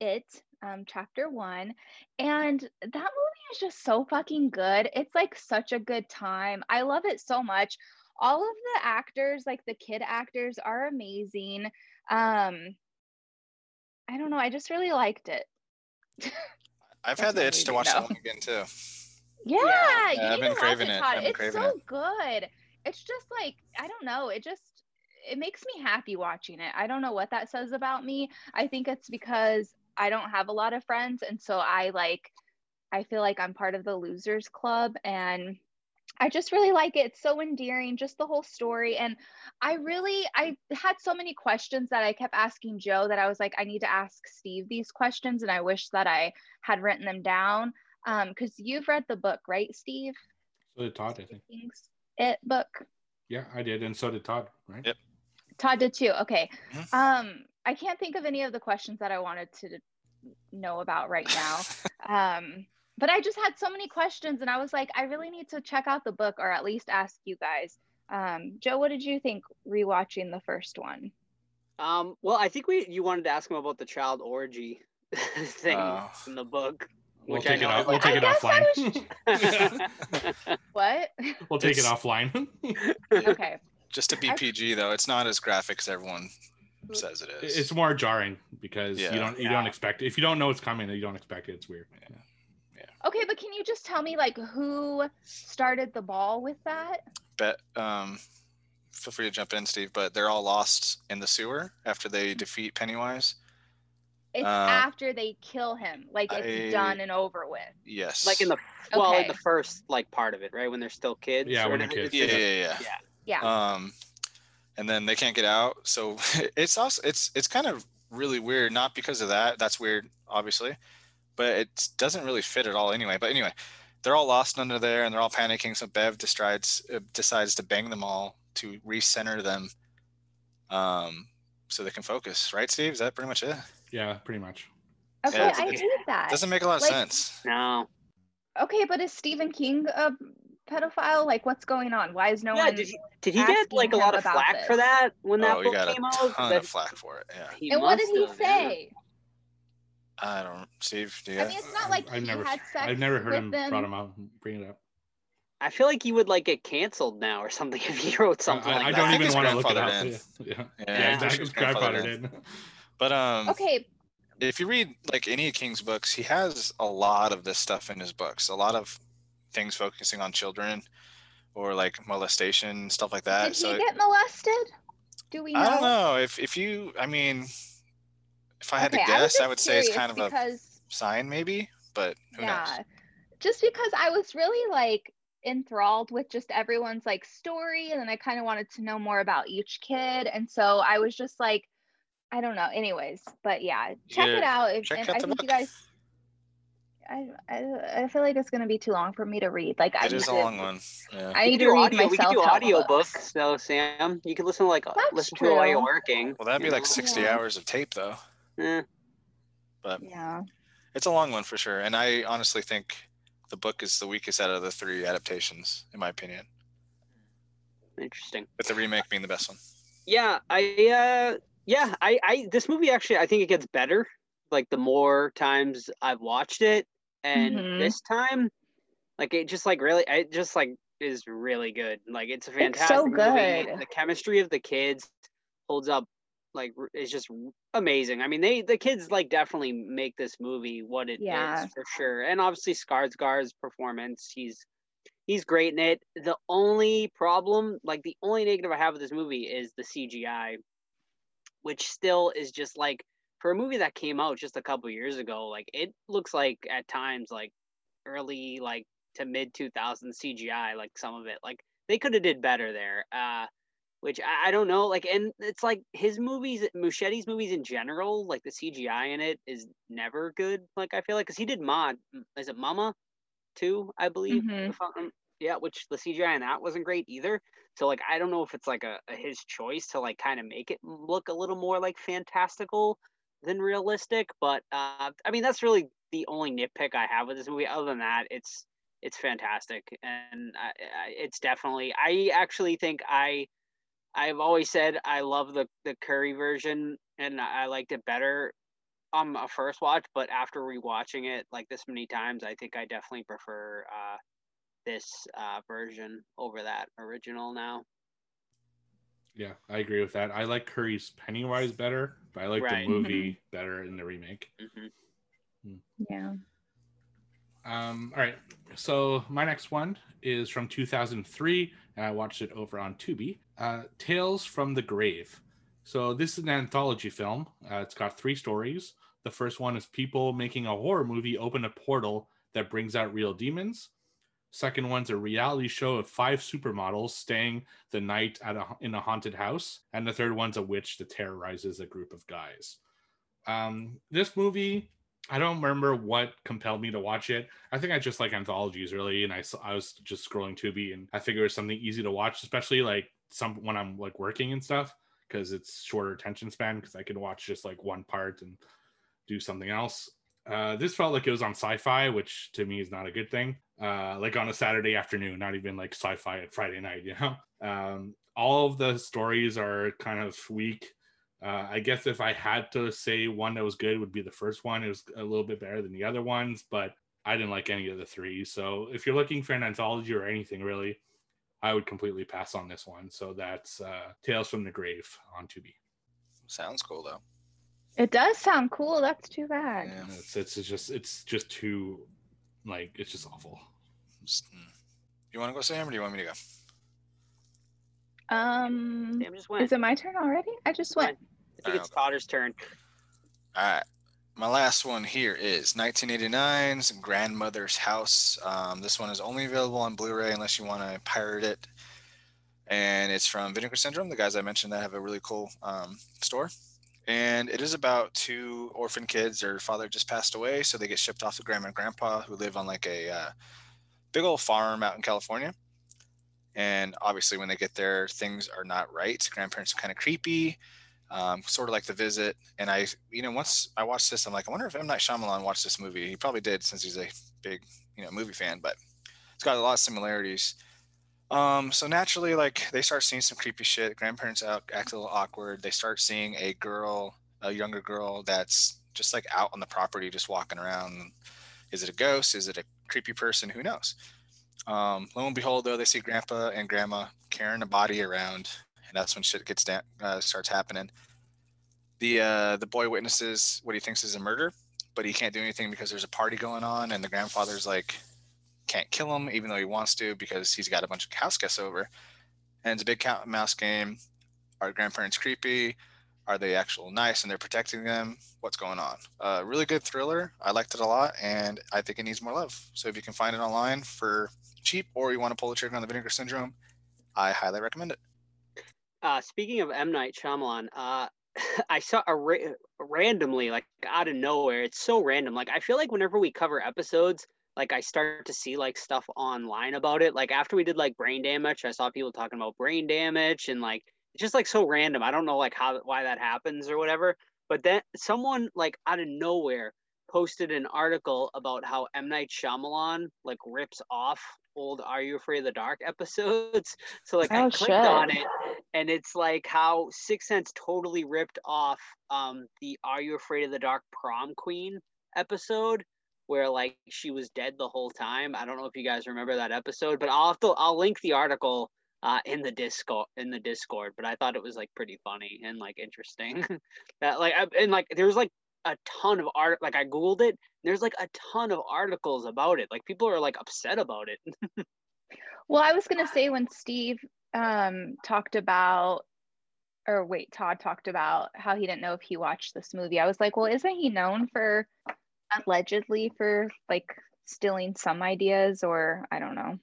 Speaker 3: it um, chapter one. And that movie is just so fucking good. It's like such a good time. I love it so much. All of the actors like the kid actors are amazing. Um i don't know. I just really liked it.
Speaker 2: I've had the itch to watch that one again too.
Speaker 3: yeah,
Speaker 4: Yeah,
Speaker 3: you
Speaker 2: I've been craving
Speaker 3: it,
Speaker 2: it. I've been
Speaker 3: it's
Speaker 2: craving
Speaker 3: so good. It's just like i don't know. It just it makes me happy watching it. I don't know what that says about me. I think it's because i don't have a lot of friends and so i like i feel like i'm part of the losers club and I just really like it. It's so endearing, just the whole story. And I really, I had so many questions that I kept asking Joe that I was like, I need to ask Steve these questions. And I wish that I had written them down. Um, because you've read the book, right, Steve?
Speaker 5: So did Todd, I think.
Speaker 3: It book.
Speaker 5: Yeah, I did, and so did Todd, right?
Speaker 2: Yep.
Speaker 3: Todd did too. Okay.
Speaker 2: Mhm.
Speaker 3: Um, I can't think of any of the questions that I wanted to know about right now. um, but I just had so many questions, and I was like, I really need to check out the book or at least ask you guys. Um, Joe, what did you think rewatching the first one?
Speaker 4: Um, well, I think we you wanted to ask him about the child orgy thing
Speaker 2: Oh.
Speaker 4: in the book.
Speaker 5: We'll
Speaker 4: Which
Speaker 5: take
Speaker 4: I
Speaker 5: it
Speaker 4: know-
Speaker 5: off. We'll take it
Speaker 3: guess I
Speaker 5: offline.
Speaker 3: What?
Speaker 5: we'll take it offline.
Speaker 3: okay.
Speaker 2: Just to be
Speaker 3: I-
Speaker 2: PG though, it's not as graphic as everyone says it is.
Speaker 5: it's more jarring because
Speaker 2: Yeah.
Speaker 5: you don't you
Speaker 4: Yeah.
Speaker 5: don't expect it. If you don't know it's coming, you don't expect it. It's weird.
Speaker 3: Okay, but can you just tell me like who started the ball with that?
Speaker 2: bet um feel free to jump in steve but they're all lost in the sewer after they defeat pennywise
Speaker 3: It's
Speaker 2: Uh,
Speaker 3: after they kill him, like it's
Speaker 2: I-
Speaker 3: done and over with.
Speaker 2: yes
Speaker 4: like in the well, in
Speaker 3: Okay.
Speaker 4: the first like part of it, right when they're still kids.
Speaker 5: Yeah,
Speaker 4: or
Speaker 5: when
Speaker 4: is
Speaker 5: they're kids.
Speaker 2: yeah
Speaker 4: is
Speaker 2: yeah yeah,
Speaker 3: Yeah.
Speaker 2: yeah. um and then they can't get out so it's also it's it's kind of really weird not because of that that's weird obviously but it doesn't really fit at all anyway but anyway they're all lost under there and they're all panicking so bev decides uh, decides to bang them all to recenter them um so they can focus right steve is that pretty much it
Speaker 5: Yeah, pretty much.
Speaker 3: Okay,
Speaker 2: it's-
Speaker 3: I
Speaker 2: it's-
Speaker 3: hate that.
Speaker 2: doesn't make a lot of
Speaker 3: Like-
Speaker 2: sense
Speaker 4: No.
Speaker 3: Okay, but is Stephen King a pedophile? Like, what's going on? Why is no
Speaker 4: yeah,
Speaker 3: one?
Speaker 4: did he did he get like a lot of
Speaker 3: about
Speaker 4: flack for that when that
Speaker 2: oh, he
Speaker 4: book
Speaker 2: got
Speaker 4: came
Speaker 2: a
Speaker 4: out?
Speaker 2: ton of flack for it. Yeah,
Speaker 3: and what did he say?
Speaker 2: I don't. Steve, do you?
Speaker 3: I mean, it's not like
Speaker 5: I've
Speaker 3: he
Speaker 5: never
Speaker 3: had sex
Speaker 5: I've never heard
Speaker 3: with
Speaker 5: him
Speaker 3: them.
Speaker 5: brought him out bring it up.
Speaker 4: I feel like he would like get canceled now or something if he wrote something
Speaker 5: I,
Speaker 4: like
Speaker 5: I
Speaker 4: that.
Speaker 5: don't
Speaker 2: I
Speaker 5: even
Speaker 2: his
Speaker 5: want to look it up.
Speaker 2: grandfather
Speaker 5: Yeah, yeah,
Speaker 2: Yeah,
Speaker 5: yeah,
Speaker 4: I'm
Speaker 5: exactly.
Speaker 2: sure
Speaker 5: His
Speaker 2: his grandfather
Speaker 5: grandfather did.
Speaker 2: but um,
Speaker 3: Okay,
Speaker 2: if you read like any of King's books, he has a lot of this stuff in his books. A lot of things focusing on children or like molestation stuff like that.
Speaker 3: did he
Speaker 2: so
Speaker 3: get molested? Do we know?
Speaker 2: I don't know if if you. I mean, if I had
Speaker 3: Okay,
Speaker 2: to guess, I,
Speaker 3: just
Speaker 2: would say it's kind of a sign, maybe. But who
Speaker 3: yeah,
Speaker 2: knows?
Speaker 3: just because I was really like enthralled with just everyone's like story, and then I kind of wanted to know more about each kid, and so I was just like, I don't know. Anyways, but yeah, check it out. If,
Speaker 2: check
Speaker 3: and
Speaker 2: out
Speaker 3: I think you guys. I, I, I feel like it's gonna be too long for me to read. Like I
Speaker 2: It
Speaker 3: need
Speaker 2: is a
Speaker 3: to,
Speaker 2: long one. Yeah.
Speaker 3: I
Speaker 4: We
Speaker 3: need
Speaker 4: could
Speaker 3: to
Speaker 4: do
Speaker 3: read
Speaker 4: audio. We could do audio
Speaker 3: books.
Speaker 4: books, though, Sam. You could listen to like
Speaker 3: That's
Speaker 4: listen to it while you're working.
Speaker 2: well, that'd be
Speaker 4: you
Speaker 2: like 60
Speaker 3: Yeah.
Speaker 2: hours of tape, though.
Speaker 4: Eh,
Speaker 2: But
Speaker 3: Yeah.
Speaker 2: it's a long one for sure. And I honestly think the book is the weakest out of the three adaptations, in my opinion.
Speaker 4: interesting.
Speaker 2: With the remake being the best one.
Speaker 4: Yeah, I uh yeah, I I this movie actually I think it gets better like the more times I've watched it and
Speaker 3: Mhm.
Speaker 4: this time like it just like really it just like is really good. Like it's a
Speaker 3: It's
Speaker 4: fantastic
Speaker 3: so
Speaker 4: movie.
Speaker 3: good.
Speaker 4: The chemistry of the kids holds up like it's just amazing. I mean, they the kids like definitely make this movie what it is
Speaker 3: Yeah.
Speaker 4: for sure. And obviously Skarsgård's performance, he's he's great in it. The only problem, like the only negative I have with this movie is the CGI, which still is just like for a movie that came out just a couple years ago, like it looks like at times like early like to mid 2000 CGI, like some of it. Like they could have did better there. Uh which I, I don't know, like, and it's like his movies, Muschietti's movies in general, like the CGI in it is never good. Like I feel like, cause he did Mod, is it Mama, too? I believe.
Speaker 3: Mhm.
Speaker 4: yeah, which the CGI in that wasn't great either. So like I don't know if it's like a, a his choice to like kind of make it look a little more like fantastical than realistic. But uh, I mean that's really the only nitpick I have with this movie. Other than that, it's it's fantastic and I, I, it's definitely. I actually think I I've always said I love the the Curry version and I liked it better on a first watch, but after rewatching it like this many times, I think I definitely prefer uh, this uh, version over that original now.
Speaker 5: Yeah, I agree with that. I like Curry's Pennywise better, but I like
Speaker 4: Right.
Speaker 5: the movie better in the remake.
Speaker 4: hmm
Speaker 3: Yeah.
Speaker 5: Um, all right. So my next one is from 2003, and I watched it over on Tubi. Uh, Tales from the Grave. So this is an anthology film. Uh, it's got three stories. The first one is people making a horror movie open a portal that brings out real demons. Second one's a reality show of five supermodels staying the night at a, in a haunted house, and the third one's a witch that terrorizes a group of guys. Um, this movie I don't remember what compelled me to watch it. I think I just like anthologies really, and I I was just scrolling Tubi, and I figured it was something easy to watch, especially like some when I'm like working and stuff, because it's shorter attention span. Because I can watch just like one part and do something else. Uh, this felt like it was on sci-fi, which to me is not a good thing. Uh, like on a Saturday afternoon, not even like sci-fi at Friday night. You know, um, all of the stories are kind of weak. Uh, I guess if I had to say one that was good, it would be the first one. It was a little bit better than the other ones, but I didn't like any of the three. So if you're looking for an anthology or anything really, I would completely pass on this one. So that's uh, Tales from the Grave on Tubi.
Speaker 2: Sounds cool though.
Speaker 3: It does sound cool. That's too bad.
Speaker 2: Yeah.
Speaker 5: It's, it's just it's just too like it's just awful.
Speaker 2: Mm. You want to go, Sam, or do you want me to go?
Speaker 3: Um,
Speaker 4: Sam just went.
Speaker 3: is it my turn already? I just went.
Speaker 4: I think it's Potter's turn.
Speaker 2: All right. My last one here is 1989's Grandmother's House. Um, this one is only available on Blu-ray unless you want to pirate it. And it's from Vinegar Syndrome, the guys I mentioned that have a really cool um, store. And it is about two orphan kids. Their father just passed away, so they get shipped off to grandma and grandpa, who live on like a uh, big old farm out in California. And obviously, when they get there, things are not right. Grandparents are kind of creepy um, sort of like the visit. And I, you know, once I watched this, I'm like, I wonder if M Night Shyamalan watched this movie. He probably did since he's a big, you know, movie fan. But it's got a lot of similarities. Um, so naturally, like they start seeing some creepy shit. Grandparents act, act a little awkward. They start seeing a girl, a younger girl that's just like out on the property, just walking around. Is it a ghost? Is it a creepy person? Who knows? Um, lo and behold, though, they see Grandpa and Grandma carrying a body around, and that's when shit gets da- uh, starts happening. The uh, the boy witnesses what he thinks is a murder, but he can't do anything because there's a party going on, and the grandfather's like can't kill him even though he wants to because he's got a bunch of house guests over, and it's a big cat and mouse game. Are grandparents creepy? Are they actual nice and they're protecting them? What's going on? Uh, really good thriller. I liked it a lot, and I think it needs more love. So if you can find it online for cheap, or you want to pull the trigger on the Vinegar Syndrome, I highly recommend it.
Speaker 4: Uh, speaking of M Night Shyamalan, uh, I saw a ra- randomly, like out of nowhere. It's so random. Like I feel like whenever we cover episodes, like I start to see like stuff online about it. Like after we did like brain damage, I saw people talking about brain damage and like it's just like so random. I don't know like how why that happens or whatever. But then someone like out of nowhere posted an article about how M Night Shyamalan like rips off old Are You Afraid of the Dark episodes. So like I
Speaker 3: Oh,
Speaker 4: clicked
Speaker 3: shit.
Speaker 4: on it and it's like how Six Sense totally ripped off um the Are You Afraid of the Dark prom queen episode where like she was dead the whole time. I don't know if you guys remember that episode, but I'll have to I'll link the article uh in the discord in the discord but i thought it was like pretty funny and like interesting that like I- and like there's like a ton of art like i googled it there's like a ton of articles about it like people are like upset about it
Speaker 3: Well, I was gonna say when Steve um talked about or wait, Todd talked about how he didn't know if he watched this movie. I was like, well, isn't he known for allegedly for like stealing some ideas or I don't know.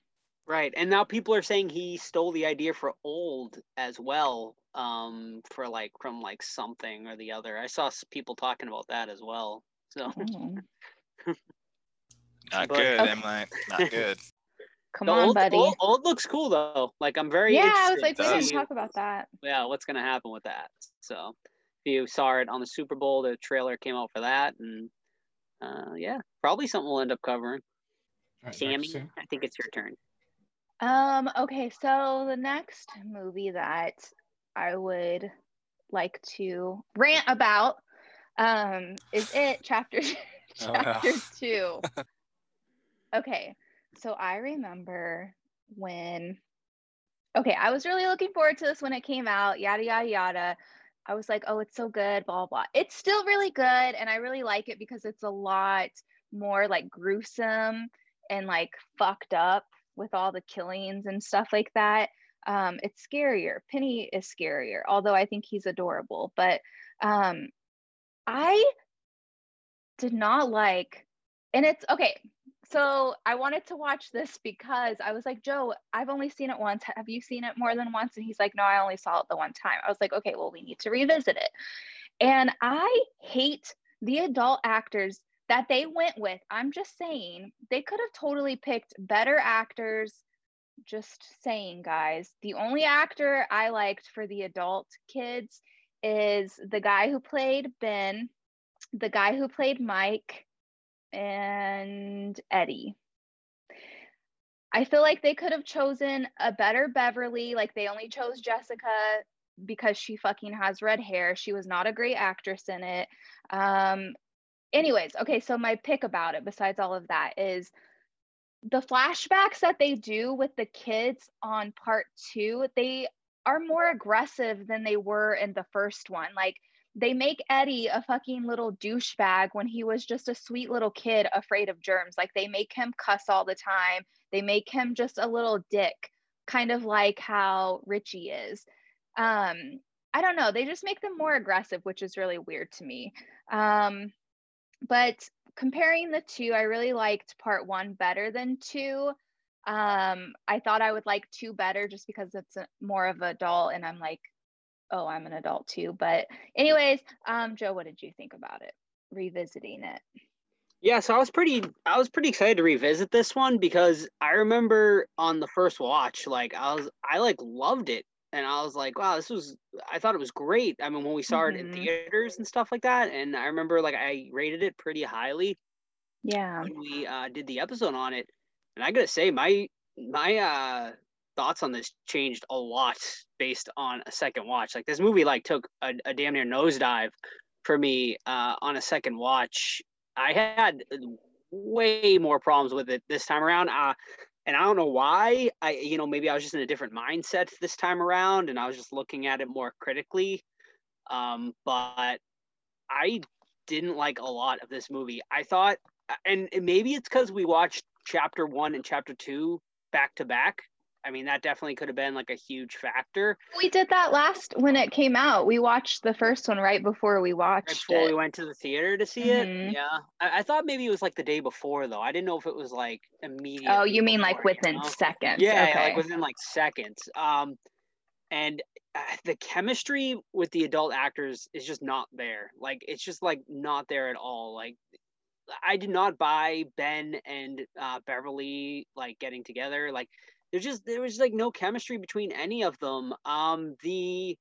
Speaker 4: Right. And now people are saying he stole the idea for old as well. Um, for like from like something or the other. I saw people talking about that as well. So
Speaker 3: Mm.
Speaker 2: Not
Speaker 4: But-
Speaker 2: good,
Speaker 3: Okay.
Speaker 2: M Night. Not good.
Speaker 3: Come
Speaker 4: The
Speaker 3: on,
Speaker 4: old,
Speaker 3: buddy.
Speaker 4: Old, old looks cool though. Like I'm very
Speaker 3: yeah, I was like, we didn't talk about that.
Speaker 4: yeah, what's gonna happen with that. So if you saw it on the Super Bowl, the trailer came out for that, and uh, yeah, probably something we'll end up covering.
Speaker 5: All right,
Speaker 4: Sammy. I think it's your turn.
Speaker 3: Um, okay, so the next movie that I would like to rant about um is it chapter
Speaker 2: Oh, no.
Speaker 3: chapter two. okay, so I remember when okay, I was really looking forward to this when it came out, yada yada yada. I was like, oh, it's so good, blah blah. It's still really good, and I really like it because it's a lot more like gruesome and like fucked up with all the killings and stuff like that. Um, it's scarier. Penny is scarier, although I think he's adorable. But um, I did not like, and it's okay. So I wanted to watch this because I was like, Joe, I've only seen it once. Have you seen it more than once? And he's like, No, I only saw it the one time. I was like, Okay, well, we need to revisit it. And I hate the adult actors that they went with. I'm just saying, they could have totally picked better actors. Just saying, guys. The only actor I liked for the adult kids is the guy who played Ben, the guy who played Mike, and Eddie. I feel like they could have chosen a better Beverly. Like they only chose Jessica because she fucking has red hair. She was not a great actress in it. Um, anyways, okay, so my pick about it, besides all of that, is the flashbacks that they do with the kids on part two, they are more aggressive than they were in the first one. Like they make Eddie a fucking little douchebag when he was just a sweet little kid afraid of germs. Like they make him cuss all the time. They make him just a little dick, kind of like how Richie is. Um, I don't know. They just make them more aggressive, which is really weird to me. Um, but comparing the two, I really liked part one better than two. Um, I thought I would like two better just because it's a, more of adult, and I'm like, oh, I'm an adult too. But anyways, um, Joe, what did you think about it? Revisiting it.
Speaker 4: Yeah, so I was pretty I was pretty excited to revisit this one because I remember on the first watch, like I was I like loved it. And I was like, wow, this was I thought it was great. I mean, when we saw it in
Speaker 3: Mhm.
Speaker 4: theaters and stuff like that. And I remember like I rated it pretty highly
Speaker 3: Yeah.
Speaker 4: when we uh, did the episode on it. And I gotta say, my my uh thoughts on this changed a lot based on a second watch. Like this movie like took a, a damn near nosedive for me uh on a second watch. I had way more problems with it this time around. Uh and I don't know why. I you know, maybe I was just in a different mindset this time around and I was just looking at it more critically. Um, but I didn't like a lot of this movie. I thought and and maybe it's because we watched chapter one and chapter two back to back. I mean, that definitely could have been like a huge factor.
Speaker 3: We did that last when it came out. We watched the first one right before we watched
Speaker 4: Right before
Speaker 3: it.
Speaker 4: we went to the theater to see
Speaker 3: Mhm.
Speaker 4: it. Yeah, I, I thought maybe it was like the day before though. I didn't know if it was like immediate.
Speaker 3: oh, you mean like within seconds?
Speaker 4: Yeah,
Speaker 3: okay.
Speaker 4: like within like seconds. Um, and uh, the chemistry with the adult actors is just not there. Like it's just like not there at all. Like I did not buy Ben and uh, Beverly like getting together. Like there's just there was like no chemistry between any of them. Um, the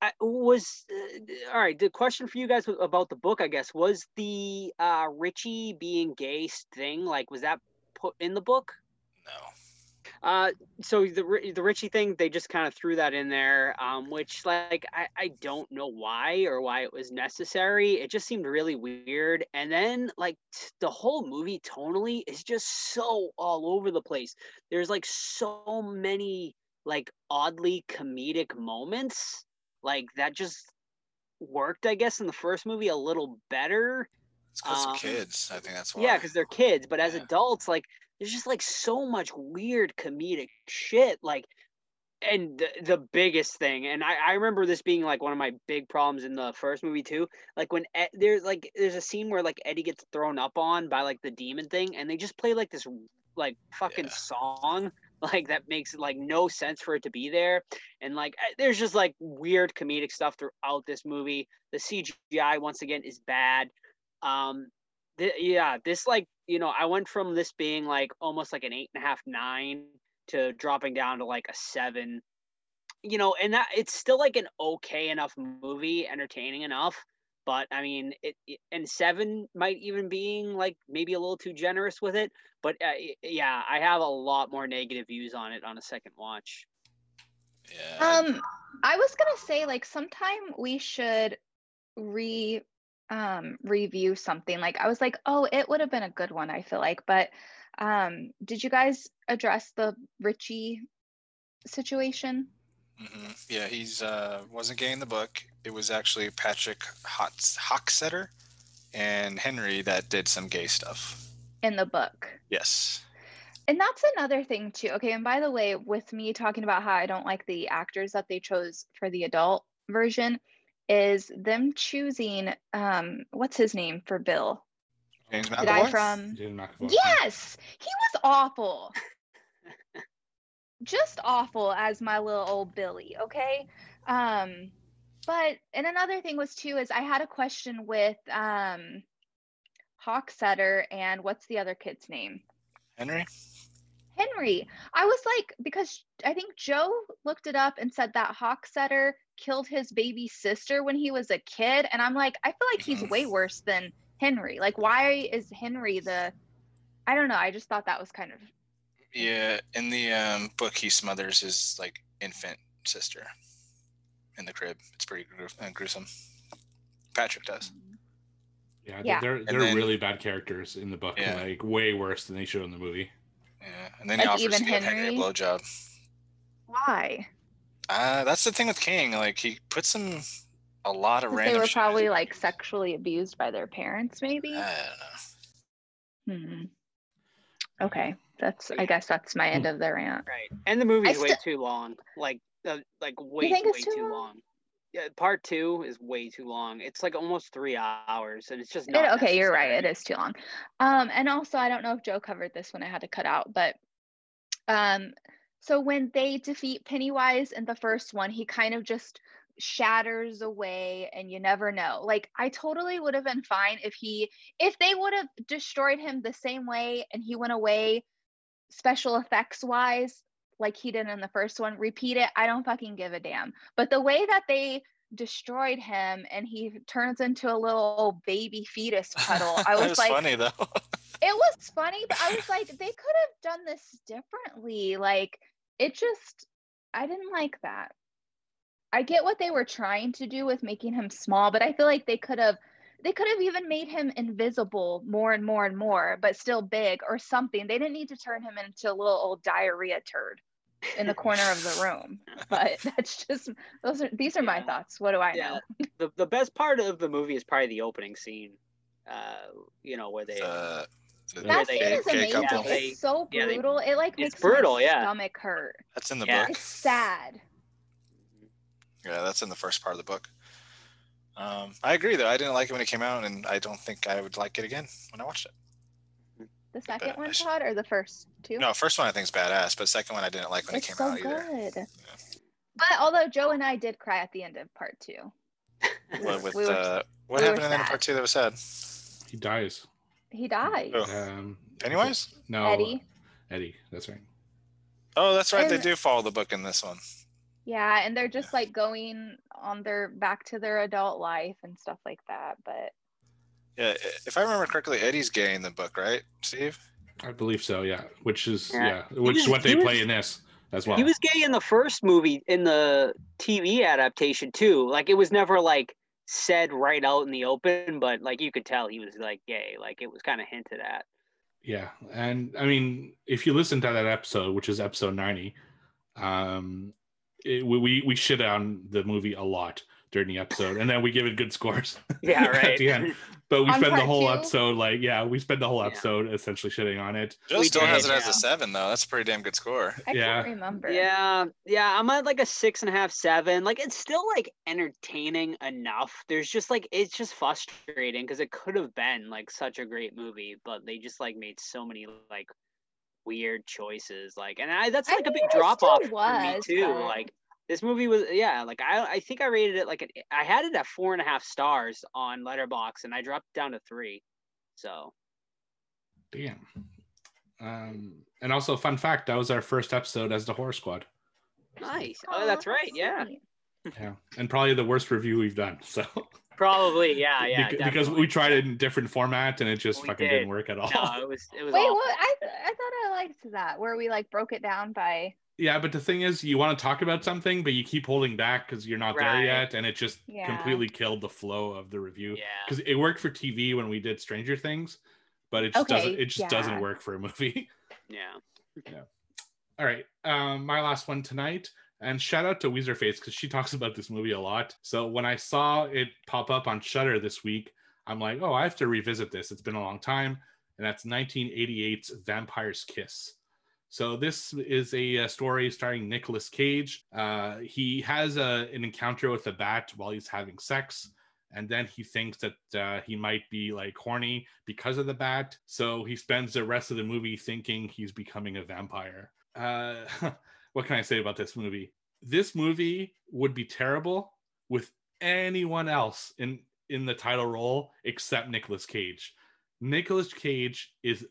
Speaker 4: I was uh, all right. The question for you guys about the book, I guess, was the uh, Richie being gay thing like was that put in the book?
Speaker 2: No.
Speaker 4: Uh, so the the Richie thing, they just kind of threw that in there, um, which like I, I don't know why or why it was necessary. It just seemed really weird. And then like the whole movie tonally is just so all over the place. There's like so many like oddly comedic moments like that just worked, I guess, in the first movie a little better.
Speaker 2: It's because
Speaker 4: Um,
Speaker 2: kids. I think that's why.
Speaker 4: Yeah, because they're kids, but as
Speaker 2: Yeah.
Speaker 4: adults, like there's just like so much weird comedic shit. Like, and the, the biggest thing, and I, I remember this being like one of my big problems in the first movie too. Like when Ed, there's like there's a scene where like Eddie gets thrown up on by like the demon thing, and they just play like this like fucking
Speaker 2: Yeah.
Speaker 4: song like that makes like no sense for it to be there and like there's just like weird comedic stuff throughout this movie the cgi once again is bad um th- yeah this like you know, I went from this being like almost like an eight and a half, nine to dropping down to like a seven. You know, and that it's still like an okay enough movie, entertaining enough. But I mean, it, it and seven might even being like maybe a little too generous with it. But uh, yeah, I have a lot more negative views on it on a second watch.
Speaker 2: Yeah.
Speaker 3: Um, I was gonna say like sometime we should re um review something. Like I was like, oh, it would have been a good one. I feel like, but um, did you guys address the Richie situation?
Speaker 2: hmm Yeah, he's uh, wasn't gay in the book. It was actually Patrick Hotz- Hockstetter and Henry that did some gay stuff.
Speaker 3: in the book.
Speaker 2: Yes.
Speaker 3: And that's another thing too. Okay, and by the way, with me talking about how I don't like the actors that they chose for the adult version, is them choosing um what's his name for Bill?
Speaker 2: James
Speaker 3: The guy
Speaker 2: McAvoy?
Speaker 3: from
Speaker 5: James McAvoy.
Speaker 3: Yes, he was awful. Just awful as my little old Billy, okay? Um but and another thing was too is I had a question with um Hockstetter and what's the other kid's name?
Speaker 2: Henry?
Speaker 3: Henry. I was like, because I think Joe looked it up and said that Hockstetter killed his baby sister when he was a kid. And I'm like, I feel like he's way worse than Henry. Like, why is Henry the. I don't know. I just thought that was kind of.
Speaker 2: Yeah, in the um, book, he smothers his like infant sister in the crib. It's pretty gru- uh, gruesome. Patrick does.
Speaker 5: Yeah,
Speaker 3: Yeah.
Speaker 5: they're they're
Speaker 2: then-
Speaker 5: really bad characters in the book.
Speaker 2: Yeah.
Speaker 5: Like way worse than they showed in the movie.
Speaker 2: Yeah, and then he
Speaker 3: Like
Speaker 2: offers
Speaker 3: even
Speaker 2: to Henry a
Speaker 3: Henry?
Speaker 2: blowjob.
Speaker 3: Why?
Speaker 2: Uh, that's the thing with King. Like he puts him a lot of random.
Speaker 3: they were
Speaker 2: shit.
Speaker 3: probably like sexually abused by their parents, maybe.
Speaker 2: I don't know.
Speaker 3: Hmm. Okay. That's, I guess that's my end of the rant.
Speaker 4: Right. And the movie's way too long. Like uh, like way
Speaker 3: think
Speaker 4: way
Speaker 3: it's too
Speaker 4: too
Speaker 3: long?
Speaker 4: long. Yeah, part two is way too long. It's like almost three hours, and it's just
Speaker 3: It-
Speaker 4: not.
Speaker 3: okay, you're right. It is too long. Um, and also, I don't know if Joe covered this when I had to cut out, but um, so when they defeat Pennywise in the first one, he kind of just shatters away, and you never know. Like, I totally would have been fine if he, if they would have destroyed him the same way and he went away, special effects wise, like he did in the first one. Repeat it. I don't fucking give a damn. But the way that they destroyed him and he turns into a little baby fetus puddle. I
Speaker 2: It
Speaker 3: was,
Speaker 2: was
Speaker 3: like,
Speaker 2: funny though.
Speaker 3: it was funny, but I was like, they could have done this differently. Like, it just, I didn't like that. I get what they were trying to do with making him small, but I feel like they could have. They could have even made him invisible more and more and more, but still big or something. They didn't need to turn him into a little old diarrhea turd in the corner of the room. But that's just those are these are my thoughts. What do I
Speaker 4: Yeah.
Speaker 3: know?
Speaker 4: the the best part of the movie is probably the opening scene. Uh, you know where they.
Speaker 2: Uh,
Speaker 3: That
Speaker 4: they-
Speaker 3: scene
Speaker 2: gay,
Speaker 3: is amazing.
Speaker 2: couple.
Speaker 4: They-
Speaker 3: it's so
Speaker 4: yeah, they-
Speaker 3: brutal. it like
Speaker 4: it's
Speaker 3: makes
Speaker 4: brutal,
Speaker 3: my
Speaker 4: yeah.
Speaker 3: stomach hurt.
Speaker 2: That's in the
Speaker 4: Yeah.
Speaker 2: book.
Speaker 3: It's sad.
Speaker 2: Yeah, that's in the first part of the book. Um, I agree though. I didn't like it when it came out, and I don't think I would like it again when I watched it.
Speaker 3: The second one,
Speaker 2: badass.
Speaker 3: Todd, or the first two?
Speaker 2: No, first one I think is badass, but second one I didn't like when
Speaker 3: it's
Speaker 2: it came
Speaker 3: so
Speaker 2: out either.
Speaker 3: good. But although Joe and I did cry at the end of part two,
Speaker 2: What, with
Speaker 3: We were-
Speaker 2: uh, what
Speaker 3: we
Speaker 2: happened in the end of part two that was sad?
Speaker 5: He dies.
Speaker 3: he died.
Speaker 2: Oh.
Speaker 5: Um,
Speaker 2: Pennywise?
Speaker 5: No,
Speaker 3: Eddie.
Speaker 5: Eddie. That's right.
Speaker 2: Oh, that's right. They do follow the book in this one.
Speaker 3: Yeah, and they're just like going on their back to their adult life and stuff like that. But
Speaker 2: Yeah, if I remember correctly, Eddie's gay in the book, right, Steve?
Speaker 5: I believe so. Yeah. Which is
Speaker 4: Yeah.
Speaker 5: yeah. Which is what they
Speaker 4: he
Speaker 5: play in this as well.
Speaker 4: He was gay in the first movie in the TV adaptation too. Like it was never like said right out in the open, but like you could tell he was like gay. Like it was kind of hinted at.
Speaker 5: Yeah, and I mean, if you listen to that episode, which is episode ninety, um, it, we we- we shit on the movie a lot during the episode, and then we give it good scores.
Speaker 4: Yeah,
Speaker 5: at
Speaker 4: right.
Speaker 5: the end. But we
Speaker 3: On
Speaker 5: spend the whole
Speaker 3: two?
Speaker 5: episode like, yeah, we spend the whole
Speaker 4: Yeah.
Speaker 5: episode essentially shitting on it.
Speaker 2: Joe
Speaker 4: We
Speaker 2: still
Speaker 4: did,
Speaker 2: has it as a seven, though. That's a pretty damn good score.
Speaker 3: I
Speaker 5: Yeah.
Speaker 3: can't remember.
Speaker 4: Yeah, yeah, I'm at like a six and a half, seven. Like it's still like entertaining enough. There's just like it's just frustrating because it could have been like such a great movie, but they just like made so many like weird choices. Like, and I that's
Speaker 3: I
Speaker 4: like a big drop off
Speaker 3: still
Speaker 4: for me too.
Speaker 3: but-
Speaker 4: Like this movie was, yeah. Like I I think I rated it like an, I had it at four and a half stars on Letterboxd, and I dropped down to three. So
Speaker 5: Damn. Um, and also, fun fact: that was our first episode as the Horror Squad.
Speaker 4: Nice. Oh, that's right. Yeah.
Speaker 5: Yeah, and probably the worst review we've done. So
Speaker 4: Probably. Yeah. Yeah.
Speaker 5: Bec- because we tried it in different format and it just
Speaker 4: We
Speaker 5: fucking
Speaker 4: did.
Speaker 5: didn't work at all.
Speaker 4: No, it was. It was.
Speaker 3: Wait,
Speaker 4: awful.
Speaker 3: what? I th- I thought I liked that where we like broke it down by.
Speaker 5: Yeah, but the thing is, you want to talk about something, but you keep holding back because you're not there yet, and it just
Speaker 3: Yeah.
Speaker 5: completely killed the flow of the review.
Speaker 4: Yeah.
Speaker 5: Because it worked for TV when we did Stranger Things, but it just
Speaker 3: Okay,
Speaker 5: doesn't. It just doesn't work for a movie.
Speaker 4: Yeah.
Speaker 5: All right, um, my last one tonight, and shout out to Weezerface because she talks about this movie a lot. So when I saw it pop up on Shudder this week, I'm like, oh, I have to revisit this. It's been a long time, and that's 1988's Vampire's Kiss. So this is a, uh story starring Nicolas Cage. Uh, he has a, an encounter with a bat while he's having sex, and then he thinks that uh, he might be like horny because of the bat. So he spends the rest of the movie thinking he's becoming a vampire. Uh, what can I say about this movie? This movie would be terrible with anyone else in in the title role except Nicolas Cage. Nicolas Cage is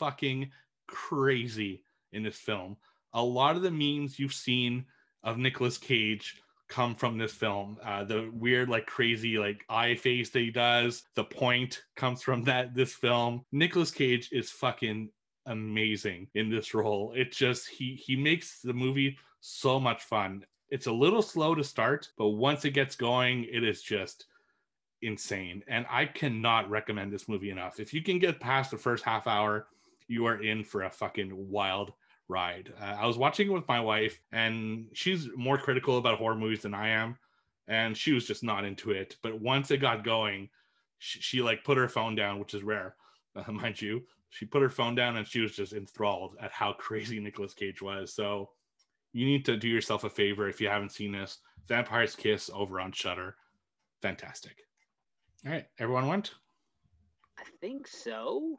Speaker 5: fucking crazy in this film. A lot of the memes you've seen of Nicolas Cage come from this film. Uh, the weird, like crazy, like eye face that he does. The point comes from that this film. Nicolas Cage is fucking amazing in this role. It just he he makes the movie so much fun. It's a little slow to start, but once it gets going, it is just insane. And I cannot recommend this movie enough. If you can get past the first half hour, you are in for a fucking wild ride. Uh, I was watching it with my wife, and she's more critical about horror movies than I am, and she was just not into it. But once it got going, she, she like put her phone down, which is rare, uh, mind you. She put her phone down, and she was just enthralled at how crazy Nicolas Cage was. So you need to do yourself a favor if you haven't seen this. Vampire's Kiss over on Shudder, fantastic. All right, everyone went.
Speaker 4: I think so.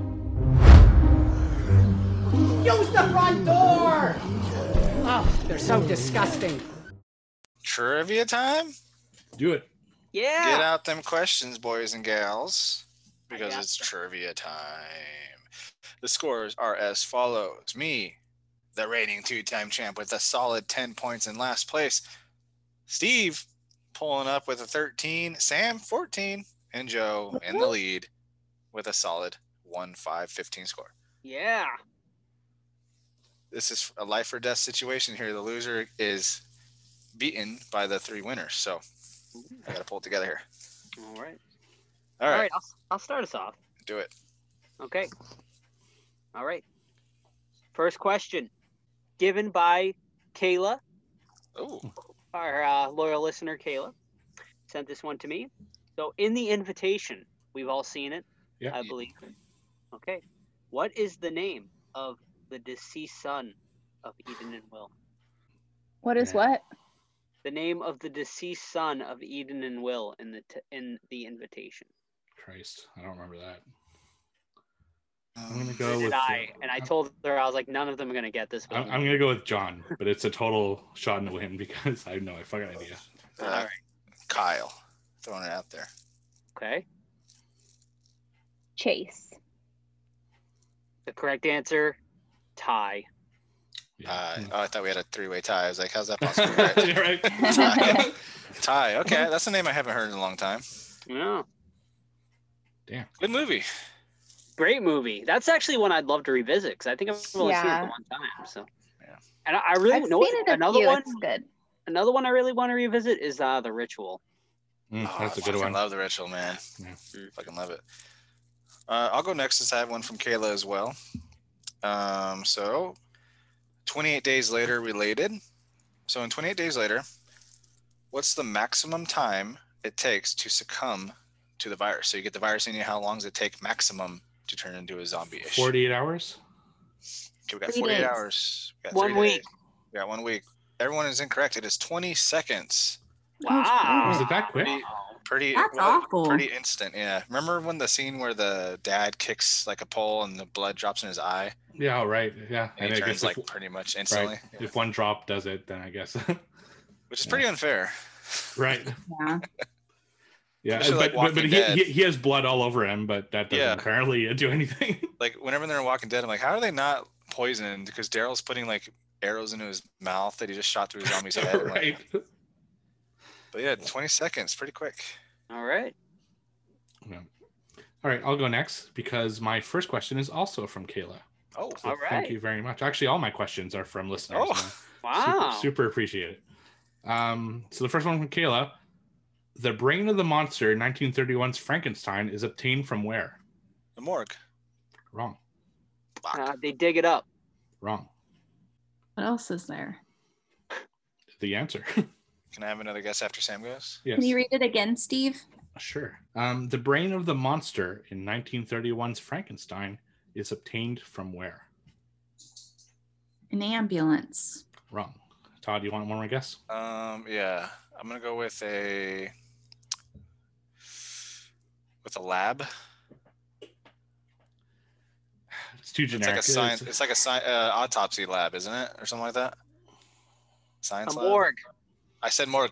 Speaker 6: The front door! Oh, they're so disgusting.
Speaker 2: Trivia time?
Speaker 5: Do it.
Speaker 4: Yeah.
Speaker 2: Get out them questions, boys and gals, because it's
Speaker 4: them.
Speaker 2: trivia time. The scores are as follows. Me, the reigning two-time champ with a solid 10 points in last place. Steve pulling up with a 13, Sam 14, and Joe in the lead with a solid 1-5-15 score.
Speaker 4: Yeah.
Speaker 2: This is a life or death situation here. The loser is beaten by the three winners. So I got to pull it together here.
Speaker 4: All right.
Speaker 2: All
Speaker 4: All
Speaker 2: right,
Speaker 4: right. I'll, I'll start us off.
Speaker 2: do it.
Speaker 4: Okay. All right. First question, given by Kayla,
Speaker 2: Oh,
Speaker 4: our uh, loyal listener, Kayla, sent this one to me. So, in the invitation, we've all seen it,
Speaker 5: Yeah.
Speaker 4: I believe. Okay. What is the name of the deceased son of Eden and Will?
Speaker 3: What is what?
Speaker 4: The name of the deceased son of Eden and Will in the t- in the invitation.
Speaker 5: Christ, I don't remember that. I'm
Speaker 2: Um,
Speaker 5: gonna go
Speaker 4: Did
Speaker 5: with.
Speaker 4: I? And I told her I was like, none of them are gonna get this.
Speaker 5: I'm, I'm gonna go with John, but it's a total shot in the wind because I have no fucking idea.
Speaker 2: uh,
Speaker 4: All right.
Speaker 2: Kyle, throwing it out there.
Speaker 4: Okay.
Speaker 3: Chase.
Speaker 4: The correct answer, Ty.
Speaker 5: Yeah.
Speaker 2: Uh, oh, I thought we had a three-way tie. I was like, how's that possible? Right.
Speaker 5: You're right.
Speaker 2: Ty. Ty. Okay, that's a name I haven't heard in a long time.
Speaker 4: Yeah.
Speaker 5: Damn.
Speaker 2: Good movie.
Speaker 4: Great movie. That's actually one I'd love to revisit because I think I've only seen it the one time. So.
Speaker 2: Yeah.
Speaker 4: And I, I really
Speaker 3: I've
Speaker 4: know
Speaker 3: seen it a
Speaker 4: another
Speaker 3: few.
Speaker 4: one.
Speaker 3: It's good.
Speaker 4: Another one I really want to revisit is uh, the Ritual.
Speaker 5: Mm,
Speaker 2: Oh,
Speaker 5: that's a
Speaker 2: I
Speaker 5: good
Speaker 2: fucking
Speaker 5: one.
Speaker 2: Love the ritual, man.
Speaker 5: Yeah.
Speaker 4: Mm.
Speaker 2: Fucking love it. Uh, I'll go next since I have one from Kayla as well. Um, so, 28 days later, related. So, in 28 days later, what's the maximum time it takes to succumb to the virus? So, you get the virus in you. How long does it take maximum to turn into a zombie-ish?
Speaker 5: 48 hours.
Speaker 2: Okay, we got
Speaker 3: Three
Speaker 2: 48
Speaker 3: days.
Speaker 2: hours. We got
Speaker 4: One week.
Speaker 2: days. We got one week. Everyone is incorrect. It is 20 seconds.
Speaker 4: Wow.
Speaker 5: Was it that quick?
Speaker 2: Pretty, pretty,
Speaker 3: That's
Speaker 2: well,
Speaker 3: awful.
Speaker 2: pretty instant. Yeah. Remember when the scene where the dad kicks like a pole and the blood drops in his eye
Speaker 5: Yeah, all right. Yeah.
Speaker 2: and he
Speaker 5: I
Speaker 2: turns
Speaker 5: guess if-
Speaker 2: like pretty much instantly,
Speaker 5: right. If one drop does it, then I guess.
Speaker 2: which is pretty unfair.
Speaker 5: right.
Speaker 3: Yeah.
Speaker 5: Yeah.
Speaker 2: Especially, like,
Speaker 5: but but, but
Speaker 2: Walking
Speaker 5: he,
Speaker 2: Dead.
Speaker 5: he, he has blood all over him, but that doesn't
Speaker 2: Yeah.
Speaker 5: apparently uh, do anything.
Speaker 2: Like whenever they're in Walking Dead, I'm like, how are they not poisoned? Because Daryl's putting like arrows into his mouth that he just shot through his zombie's head. I'm like,
Speaker 5: right.
Speaker 2: But yeah, 20 seconds, pretty quick.
Speaker 4: All right.
Speaker 5: Yeah. All right, I'll go next because my first question is also from Kayla.
Speaker 2: Oh,
Speaker 5: So
Speaker 4: All
Speaker 5: Thank you very much. Actually, all my questions are from listeners.
Speaker 2: Oh.
Speaker 5: so
Speaker 4: Wow.
Speaker 5: Super, super appreciate it. Um, so the first one from Kayla. The brain of the monster in 1931's Frankenstein is obtained from where?
Speaker 2: the morgue.
Speaker 5: Wrong.
Speaker 4: Uh, they dig it up.
Speaker 5: Wrong.
Speaker 3: What else is there?
Speaker 5: The answer.
Speaker 2: Can I have another guess after Sam goes?
Speaker 5: yes.
Speaker 3: Can you read it again, Steve?
Speaker 5: Sure. Um, the brain of the monster in 1931's Frankenstein is obtained from where?
Speaker 3: An ambulance.
Speaker 5: Wrong. Todd, you want one more guess?
Speaker 2: Um, yeah, I'm gonna go with a with a lab.
Speaker 5: It's too generic.
Speaker 2: It's
Speaker 5: generic.
Speaker 2: like a science.
Speaker 5: It's-
Speaker 2: It's like a sci- uh, autopsy lab, isn't it, or something like that?
Speaker 4: A
Speaker 2: Science lab.
Speaker 4: morgue.
Speaker 2: I said more.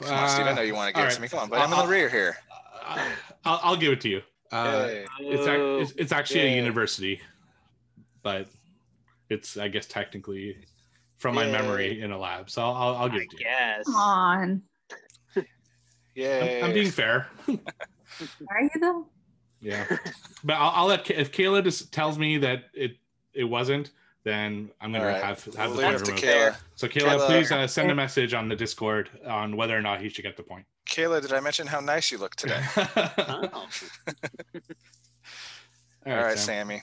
Speaker 2: Come on, Steve. I know you want to
Speaker 5: Uh, all
Speaker 2: give it
Speaker 5: right.
Speaker 2: to me. Come on, but I'm in the
Speaker 5: Uh,
Speaker 2: rear here.
Speaker 5: Uh, I'll, I'll give it to you. Uh,
Speaker 2: Yay.
Speaker 5: it's, ac- it's it's actually a university, but it's I guess technically from my memory in a lab. So I'll I'll, I'll give
Speaker 4: I
Speaker 5: it to you.
Speaker 4: guess.
Speaker 3: Come on.
Speaker 2: Yay.
Speaker 5: I'm, I'm being fair.
Speaker 3: Are you though?
Speaker 5: yeah, but I'll, I'll let if Kayla just tells me that it it wasn't, then I'm gonna
Speaker 2: All right.
Speaker 5: have have
Speaker 2: We'll
Speaker 5: the
Speaker 2: leave
Speaker 5: point removed.
Speaker 2: Kayla.
Speaker 5: So Kayla,
Speaker 2: Kayla-
Speaker 5: please uh, send a message on the Discord on whether or not he should get the point.
Speaker 2: Kayla, did I mention how nice you look today?
Speaker 5: All
Speaker 4: Oh.
Speaker 2: All right,
Speaker 5: Sam.
Speaker 2: Sammy.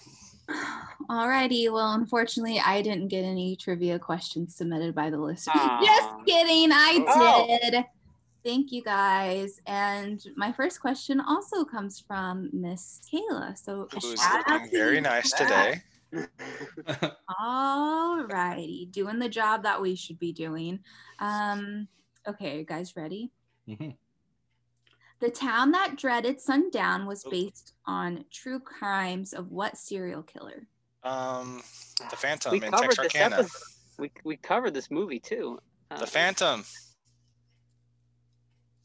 Speaker 3: Alrighty. Well, unfortunately, I didn't get any trivia questions submitted by the listener.
Speaker 4: Aw.
Speaker 3: Just kidding. I
Speaker 4: Oh.
Speaker 3: did. Thank you guys. And my first question also comes from Miss Kayla. So a
Speaker 2: Who's looking very
Speaker 3: you
Speaker 2: nice
Speaker 3: for that. righty, Doing the job that we should be doing. Um, okay, you guys ready?
Speaker 5: Mhm.
Speaker 3: The town that dreaded sundown was based on true crimes of what serial killer?
Speaker 2: Um, the Phantom
Speaker 4: we
Speaker 2: in
Speaker 4: covered this
Speaker 2: Texarkana.
Speaker 4: episode. We, we covered this movie too. Uh,
Speaker 2: The Phantom.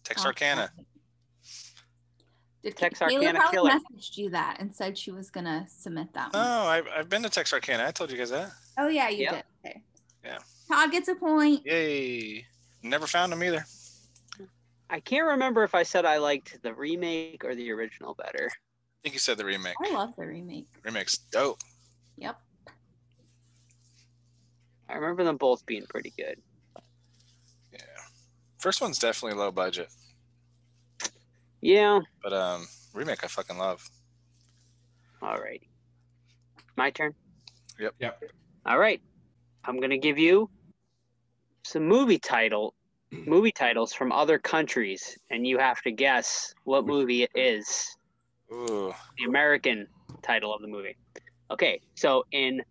Speaker 2: Texarkana.
Speaker 3: Did
Speaker 4: Texarkana
Speaker 3: Kayla probably
Speaker 4: killer.
Speaker 3: messaged you that and said she was gonna submit that
Speaker 2: Oh,
Speaker 3: one.
Speaker 2: I've, I've been to Texarkana. I told you guys that.
Speaker 3: Oh yeah, you
Speaker 4: Yep.
Speaker 3: did. Okay.
Speaker 2: Yeah.
Speaker 3: Todd gets a point.
Speaker 2: Yay. Never found him either.
Speaker 4: I can't remember if I said I liked the remake or the original better.
Speaker 2: I think you said the remake.
Speaker 3: I love the remake.
Speaker 2: Remake's dope.
Speaker 3: Yep.
Speaker 4: I remember them both being pretty good.
Speaker 2: Yeah. First one's definitely low budget,
Speaker 4: Yeah.
Speaker 2: but um, remake I fucking love.
Speaker 4: Alrighty. My turn.
Speaker 2: Yep.
Speaker 5: Yep.
Speaker 4: All right. I'm gonna give you some movie title movie titles from other countries, and you have to guess what movie it is.
Speaker 2: Ooh.
Speaker 4: The American title of the movie. Okay, so in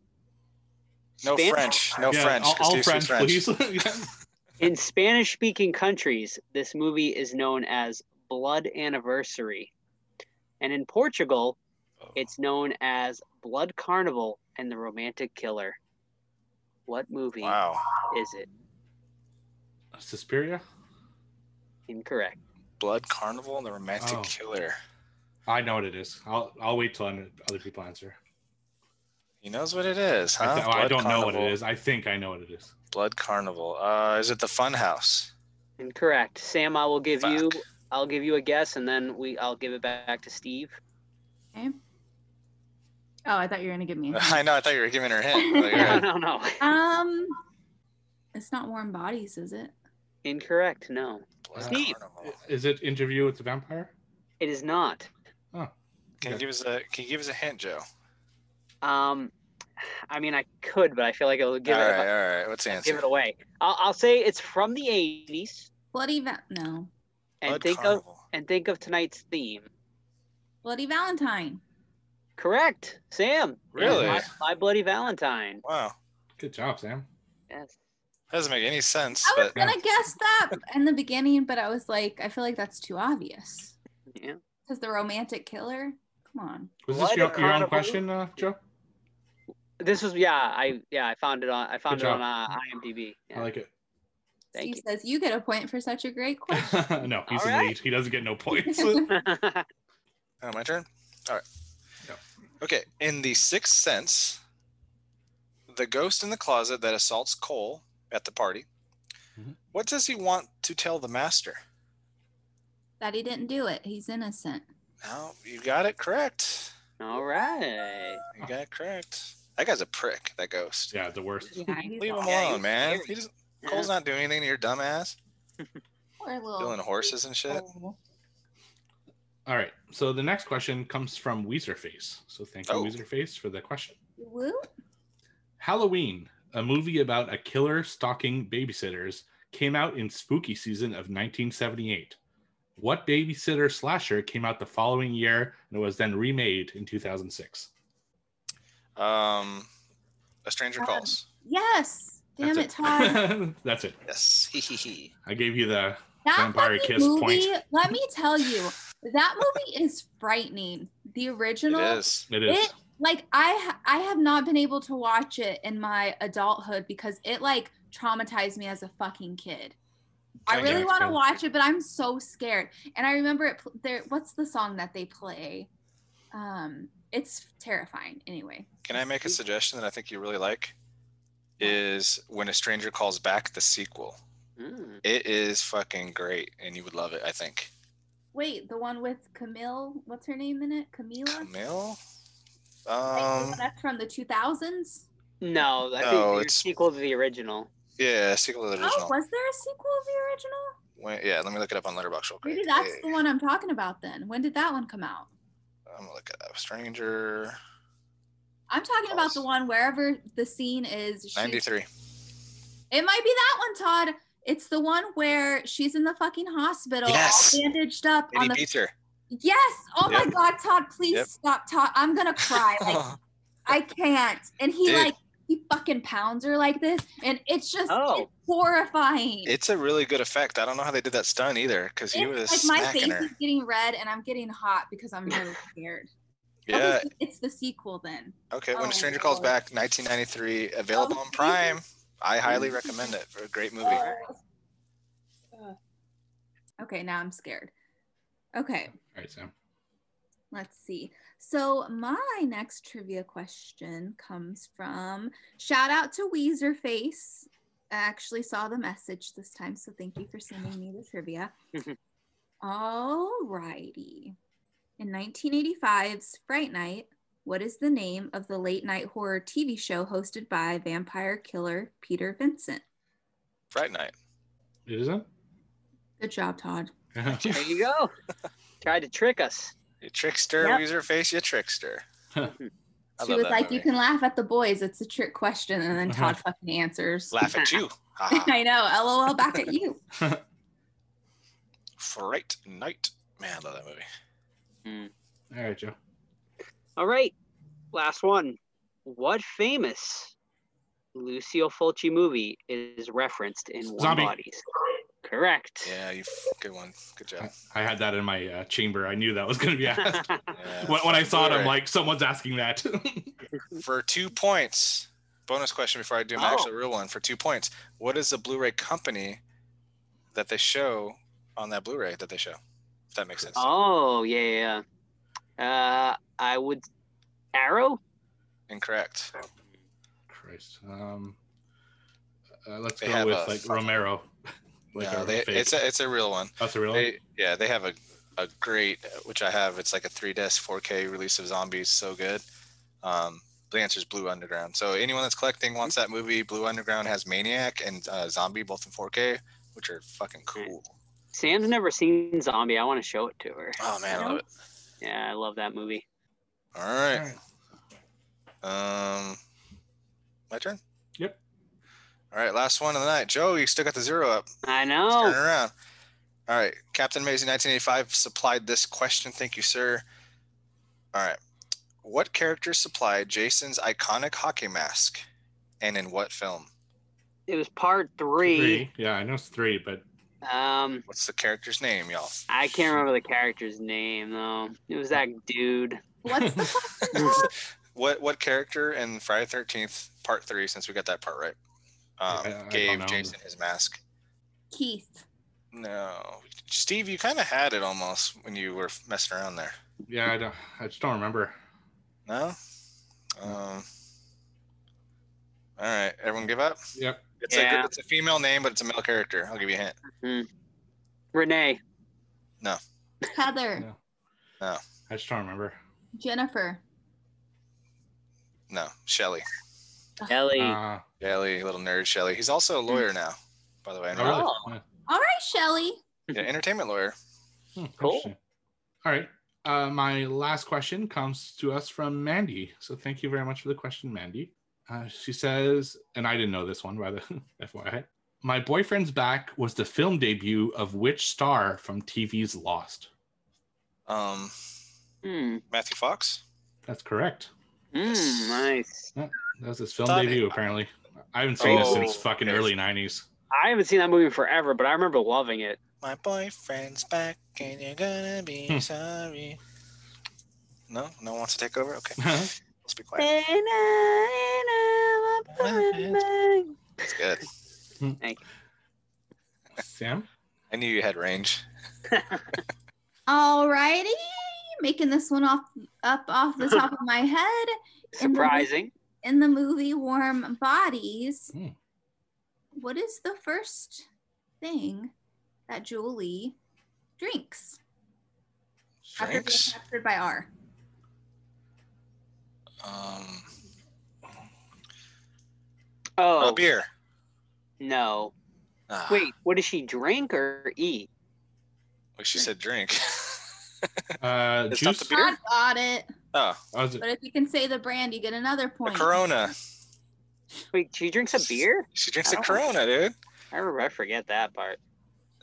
Speaker 2: No
Speaker 4: Spanish-
Speaker 2: French. No
Speaker 5: Yeah,
Speaker 2: French.
Speaker 5: all,
Speaker 2: 'cause
Speaker 5: all
Speaker 2: Steve
Speaker 5: French, please.
Speaker 4: In Spanish speaking countries, this movie is known as Blood Anniversary. And in Portugal,
Speaker 2: Oh.
Speaker 4: it's known as Blood Carnival and the Romantic Killer. What movie
Speaker 2: Wow.
Speaker 4: is it?
Speaker 5: Suspiria.
Speaker 4: Incorrect.
Speaker 2: Blood Carnival and the Romantic
Speaker 5: Oh.
Speaker 2: Killer.
Speaker 5: I know what it is. I'll I'll wait till other people answer.
Speaker 2: He knows what it is,
Speaker 5: I,
Speaker 2: huh?
Speaker 5: th- oh, I don't know what it is. I think I know what it is.
Speaker 2: Blood Carnival. Uh, is it the Fun House?
Speaker 4: Incorrect. Sam, I will give you
Speaker 2: Fuck.
Speaker 4: I'll give you a guess and then we I'll give it back to Steve.
Speaker 3: Okay. Oh, I thought you were gonna give me. A hint.
Speaker 2: I know. I thought you were giving her a hint. Like,
Speaker 4: No, no, no.
Speaker 3: um, it's not warm bodies, is it?
Speaker 4: Incorrect. No.
Speaker 2: Blood
Speaker 4: Steve.
Speaker 2: Carnival.
Speaker 5: Is it Interview with the Vampire?
Speaker 4: It is not.
Speaker 2: Can you give us a Can you give us a hint, Joe?
Speaker 4: Um I mean I could, but I feel like it'll give
Speaker 2: all
Speaker 4: it
Speaker 2: right, all right. What's the answer?
Speaker 4: give it away. I'll, I'll say it's from the 80s
Speaker 3: Bloody Va- no.
Speaker 4: And
Speaker 2: Blood
Speaker 4: think of and think of tonight's theme.
Speaker 3: Bloody Valentine.
Speaker 4: Correct, Sam.
Speaker 2: Really?
Speaker 4: My, My Bloody Valentine.
Speaker 2: Wow.
Speaker 5: Good job, Sam.
Speaker 4: Yes.
Speaker 2: Doesn't make any sense,
Speaker 3: I was
Speaker 2: but
Speaker 3: gonna guess that in the beginning, but I was like, I feel like that's too obvious.
Speaker 4: Yeah.
Speaker 3: Because the romantic killer. Come on.
Speaker 5: Was this
Speaker 4: the
Speaker 5: your, your own question, uh, Joe?
Speaker 4: This was yeah. I yeah. I found it on. I found it
Speaker 5: job.
Speaker 4: on uh, IMDb. Yeah.
Speaker 5: I like it.
Speaker 4: Thank
Speaker 3: Steve says you get a point for such a great question.
Speaker 5: no, he's
Speaker 4: All
Speaker 5: in
Speaker 4: right.
Speaker 5: lead. He doesn't get no points.
Speaker 4: you.
Speaker 2: Oh, my turn? All right.
Speaker 5: Yep.
Speaker 2: Okay. In The Sixth Sense, the ghost in the closet that assaults Cole at the party,
Speaker 5: Mhm.
Speaker 2: what does he want to tell the master?
Speaker 3: that he didn't do it. He's innocent.
Speaker 2: No, you got it correct.
Speaker 4: All right.
Speaker 2: You got it correct. That guy's a prick, that ghost.
Speaker 5: yeah, the worst.
Speaker 3: Yeah,
Speaker 2: Leave him alone, man. He doesn't, Cole's not doing anything to your dumb ass.
Speaker 3: Poor little
Speaker 2: Killing horses and shit.
Speaker 3: Cole.
Speaker 5: All right. So the next question comes from Weezerface. So thank you,
Speaker 2: Oh.
Speaker 5: Weezerface, for the question.
Speaker 3: Woo.
Speaker 5: Halloween, a movie about a killer stalking babysitters, came out in spooky season of 1978. What babysitter slasher came out the following year and was then remade in 2006?
Speaker 2: Um, A Stranger
Speaker 3: Um,
Speaker 2: Calls.
Speaker 3: Yes. Damn
Speaker 5: That's
Speaker 3: it, Todd.
Speaker 5: That's it.
Speaker 2: Yes. Hee hee hee.
Speaker 5: I gave you the
Speaker 3: That
Speaker 5: Vampire
Speaker 3: fucking
Speaker 5: Kiss
Speaker 3: movie,
Speaker 5: point.
Speaker 3: let me tell you, that movie is frightening. The original,
Speaker 2: is.
Speaker 5: it is.
Speaker 3: it like I I have not been able to watch it in my adulthood because it like traumatized me as a fucking kid. I
Speaker 2: Okay,
Speaker 3: really want to watch it, but I'm so scared. And I remember it. There, what's the song that they play? Um, it's terrifying. Anyway,
Speaker 2: Can I make a suggestion that I think you really like? Is When a Stranger Calls Back, the sequel.
Speaker 4: Mm.
Speaker 2: It is fucking great, and you would love it, I think.
Speaker 3: wait, the one with Camille. What's her name in it? Camila.
Speaker 2: Camille? Um,
Speaker 3: one that's from the 2000s.
Speaker 4: No, I think
Speaker 2: No,
Speaker 4: your
Speaker 2: it's-
Speaker 4: sequel to the original.
Speaker 2: yeah, sequel to the original.
Speaker 3: Oh,
Speaker 2: original.
Speaker 3: was there a sequel of the original?
Speaker 2: When- yeah, let me look it up on Letterboxd real quick.
Speaker 3: Maybe that's
Speaker 2: Hey,
Speaker 3: the one I'm talking about then. When did that one come out?
Speaker 2: I'm gonna look it up. Stranger
Speaker 3: I'm talking about the one wherever the scene is. she's-
Speaker 2: 93.
Speaker 3: It might be that one, Todd. It's the one where she's in the fucking hospital,
Speaker 2: Yes.
Speaker 3: all bandaged up
Speaker 2: And
Speaker 3: on the.
Speaker 2: beats her.
Speaker 3: Yes. Oh my God, Todd! Please
Speaker 2: Yep.
Speaker 3: stop, Todd. I'm gonna cry. Like I can't. And he
Speaker 2: Dude.
Speaker 3: like he fucking pounds her like this, and it's just
Speaker 4: Oh.
Speaker 3: it's horrifying.
Speaker 2: it's a really good effect. I don't know how they did that stunt either, because he was
Speaker 3: like my face
Speaker 2: her.
Speaker 3: is getting red, and I'm getting hot because I'm really scared.
Speaker 2: Oh, yeah.
Speaker 3: Okay, it's the sequel then.
Speaker 2: Okay. When
Speaker 3: Oh,
Speaker 2: a Stranger Calls Back, 1993, available
Speaker 3: Oh,
Speaker 2: on Prime. I highly mm-hmm. recommend it. For a great movie.
Speaker 3: Oh. Okay, now I'm scared. Okay,
Speaker 5: All right, Sam.
Speaker 3: let's see. So my next trivia question comes from shout out to Weezer Face. I actually saw the message this time, so thank you for sending me the trivia. All righty. In 1985's Fright Night, what is the name of the late night horror TV show hosted by vampire killer Peter Vincent?
Speaker 2: Fright Night.
Speaker 5: It isn't?
Speaker 3: Good job, Todd.
Speaker 4: There you go. Tried to trick us.
Speaker 2: You trickster,
Speaker 3: Yep.
Speaker 2: Weezer face, you trickster. I
Speaker 3: she
Speaker 2: love
Speaker 3: was
Speaker 2: that
Speaker 3: like, "You can laugh at the boys. It's a trick question." And then. Todd fucking answers.
Speaker 2: Laugh at you.
Speaker 3: I know. LOL. Back at you.
Speaker 2: Fright Night. Man, I love that movie.
Speaker 5: All right, Joe.
Speaker 4: All right. Last one. What famous Lucio Fulci movie is referenced in Warm
Speaker 5: Zombie.
Speaker 4: Bodies? Correct.
Speaker 2: Yeah, you good one. Good job.
Speaker 5: I, I had that in my uh, chamber. I knew that was going to be asked.
Speaker 2: Yeah,
Speaker 5: when, when I saw it, I'm like, someone's asking that.
Speaker 2: for two points. Bonus question before I do my
Speaker 4: Oh.
Speaker 2: actual real one. For two points, what is the Blu-ray company that they show on that Blu-ray that they show? If that makes sense.
Speaker 4: oh, yeah, yeah. yeah. Uh, I would. Arrow?
Speaker 2: Incorrect.
Speaker 5: Christ. Um, uh, let's
Speaker 2: They
Speaker 5: go
Speaker 2: have
Speaker 5: with
Speaker 2: a
Speaker 5: like
Speaker 2: fucking-
Speaker 5: Romero. like
Speaker 2: no, they, it's a it's a real one.
Speaker 5: That's a real one?
Speaker 2: Yeah, they have a a great which I have. It's like a three disc 4K release of Zombies. So good. Um, the answer is Blue Underground. So anyone that's collecting wants that movie. Blue Underground has Maniac and uh, Zombie both in 4K, which are fucking cool.
Speaker 4: Sam's never seen Zombie. I want to show it to her.
Speaker 2: Oh man, I love it.
Speaker 4: Yeah, I love that movie.
Speaker 2: All
Speaker 5: All
Speaker 2: right.
Speaker 5: right.
Speaker 2: Um, my turn.
Speaker 5: Yep.
Speaker 2: All right, last one of the night. Joe, you still got the zero up.
Speaker 4: I
Speaker 2: Let's
Speaker 4: know.
Speaker 2: Turn around. All right, Captain Amazing 1985 supplied this question. Thank you, sir. All right, What character supplied Jason's iconic hockey mask, and in what film?
Speaker 4: It was part three.
Speaker 5: Three. Yeah, I know it's three, but
Speaker 4: Um,
Speaker 2: What's the character's name, y'all?
Speaker 4: I can't remember the character's name though. It was that dude.
Speaker 7: What's the?
Speaker 2: What what character in Friday Thirteenth Part Three? Since we got that part right, um,
Speaker 5: I- I
Speaker 2: gave. Jason his mask.
Speaker 7: Keith.
Speaker 2: No, Steve, you kind of had it almost when you were messing around there.
Speaker 5: yeah, I don't. I just don't remember.
Speaker 2: No. Um. All right, everyone, give up.
Speaker 5: Yep.
Speaker 2: It's
Speaker 4: Yeah.
Speaker 2: a it's a female name, but it's a male character. I'll give you a hint.
Speaker 4: Renee. No.
Speaker 7: Heather. No. no.
Speaker 5: I just don't remember.
Speaker 7: Jennifer.
Speaker 2: No, Shelly.
Speaker 4: Ellie.
Speaker 5: Uh,
Speaker 2: Shelly, little nerd Shelly. He's also a lawyer now, by the way.
Speaker 5: oh, really?
Speaker 4: Oh.
Speaker 7: All right, Shelly.
Speaker 2: Yeah, entertainment lawyer.
Speaker 5: Hmm,
Speaker 4: Cool.
Speaker 5: All right. Uh, my last question comes to us from Mandy. So thank you very much for the question, Mandy. Uh, she says, and I didn't know this one by the FYI. My boyfriend's back was the film debut of which star from TV's Lost?
Speaker 2: Um,
Speaker 4: Hmm.
Speaker 2: Matthew Fox.
Speaker 5: That's correct.
Speaker 4: Mm, nice.
Speaker 5: That was his film
Speaker 2: Thought-
Speaker 5: debut, apparently. I haven't seen this since
Speaker 2: Oh,
Speaker 5: fucking early '90s.
Speaker 4: I haven't seen that movie forever, but I remember loving it.
Speaker 2: My boyfriend's back, and you're gonna be
Speaker 5: Hmm.
Speaker 2: sorry. No, no one wants to take over. Okay, let's be quiet. That's good. Thanks.
Speaker 5: Sam?
Speaker 2: I knew you had range.
Speaker 7: All righty. Making this one off up off the top of my head. In the-
Speaker 4: Surprising.
Speaker 7: In the movie Warm Bodies,
Speaker 5: Hmm.
Speaker 7: what is the first thing that Julie drinks after being
Speaker 2: Drinks.
Speaker 7: captured by R?
Speaker 2: Um,
Speaker 4: Oh,
Speaker 2: oh, beer.
Speaker 4: no.
Speaker 2: Ah,
Speaker 4: Wait, what does she drink or eat?
Speaker 2: well, she said drink.
Speaker 5: Uh,
Speaker 2: It's not
Speaker 5: juice?
Speaker 2: the beer?
Speaker 7: I got it.
Speaker 2: oh,
Speaker 5: Oh, is it-
Speaker 7: But if you can say the brand, you get another
Speaker 2: a
Speaker 7: point.
Speaker 2: Corona.
Speaker 4: Wait, she drinks a beer?
Speaker 2: She drinks a
Speaker 4: don't-
Speaker 2: Corona, dude.
Speaker 4: I remember, I forget that part.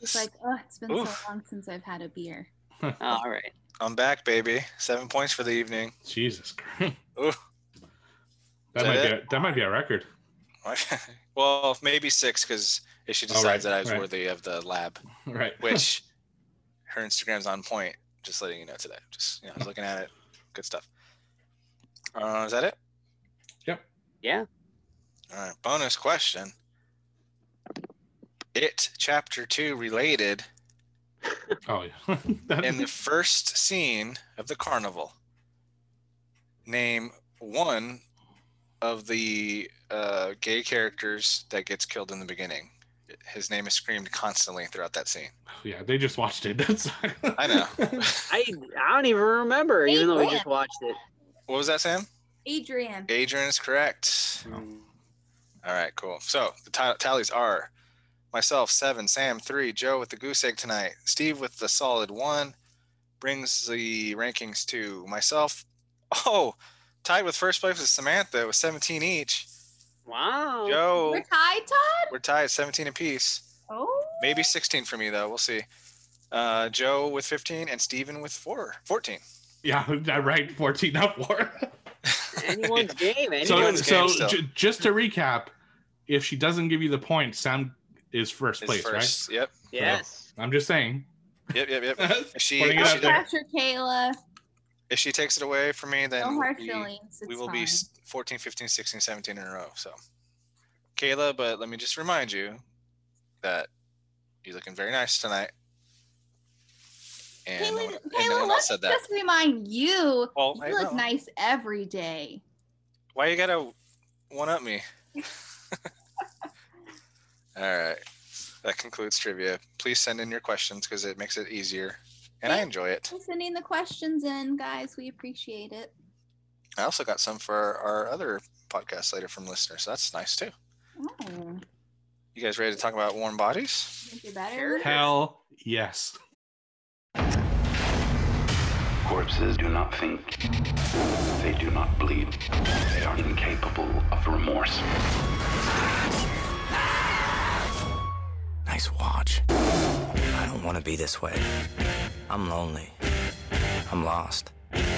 Speaker 7: It's like, oh, it's been
Speaker 2: Oof.
Speaker 7: so long since I've had a beer.
Speaker 4: Oh, all right.
Speaker 2: I'm back, baby. Seven points for the evening.
Speaker 5: Jesus Christ.
Speaker 2: Ooh.
Speaker 5: That
Speaker 2: Is
Speaker 5: might
Speaker 2: that
Speaker 5: be a, that might be a record.
Speaker 2: well, maybe six because if she
Speaker 5: Oh, right,
Speaker 2: decides that I was
Speaker 5: right.
Speaker 2: worthy of the lab,
Speaker 5: Right.
Speaker 2: which her Instagram's on point. Just letting you know today. Just you know, I was looking at it. Good stuff. Uh, is that it? Yep.
Speaker 4: Yeah.
Speaker 2: All right. Bonus question. It chapter two related
Speaker 5: oh yeah.
Speaker 2: In the first scene of the carnival. Name one of the uh, gay characters that gets killed in the beginning. His name is screamed constantly throughout that scene.
Speaker 5: yeah, they just watched it. That's
Speaker 2: I know.
Speaker 4: I I don't even remember, even though we just watched it.
Speaker 2: What was that, Sam?
Speaker 7: Adrian.
Speaker 2: Adrian is correct.
Speaker 4: Mm.
Speaker 2: All right, cool. So the ta- tallies are myself seven, Sam three, Joe with the goose egg tonight, Steve with the solid one, brings the rankings to myself. Oh, tied with first place with Samantha with 17 each.
Speaker 4: Wow.
Speaker 2: Joe,
Speaker 7: We're tied, Todd?
Speaker 2: we're tied 17 apiece.
Speaker 7: Oh.
Speaker 2: Maybe 16 for me though. We'll see. Uh, Joe with 15 and Steven with four, 14.
Speaker 5: yeah, I ranked 14 up for.
Speaker 4: Anyone's game. Anyone's
Speaker 5: so
Speaker 2: Anyone's
Speaker 5: so j- just to recap, if she doesn't give you the point, Sam is first
Speaker 2: Is
Speaker 5: place,
Speaker 2: first. Yep.
Speaker 4: Yes.
Speaker 5: right? I'm just saying.
Speaker 2: Yep. Yep. Yep. If she,
Speaker 5: Pointing
Speaker 2: if she.
Speaker 7: Pressure, Kayla.
Speaker 2: If she takes it away from me, then
Speaker 7: No hard
Speaker 2: we-
Speaker 7: feelings. It's
Speaker 2: we will
Speaker 7: fine.
Speaker 2: be s- 14 15 16 17 in a row so kayla but let me just remind you that you're looking very nice tonight and,
Speaker 7: Kayla,
Speaker 2: no
Speaker 7: Kayla let's
Speaker 2: said that
Speaker 7: just remind you.
Speaker 2: Well, I
Speaker 7: you look
Speaker 2: know.
Speaker 7: nice every day.
Speaker 2: why you gotta one up me all right that concludes trivia please send in your questions because it makes it easier and i enjoy it
Speaker 7: for sending the questions in, guys. We appreciate it.
Speaker 2: i also got some for our, our other podcast later from listeners so that's nice too
Speaker 7: Oh,
Speaker 2: you guys ready to talk about warm bodies
Speaker 7: better.
Speaker 5: Hell yes.
Speaker 8: Corpses do not think. They do not bleed. They are incapable of remorse.
Speaker 9: Nice watch. I don't want to be this way. I'm lonely. I'm lost.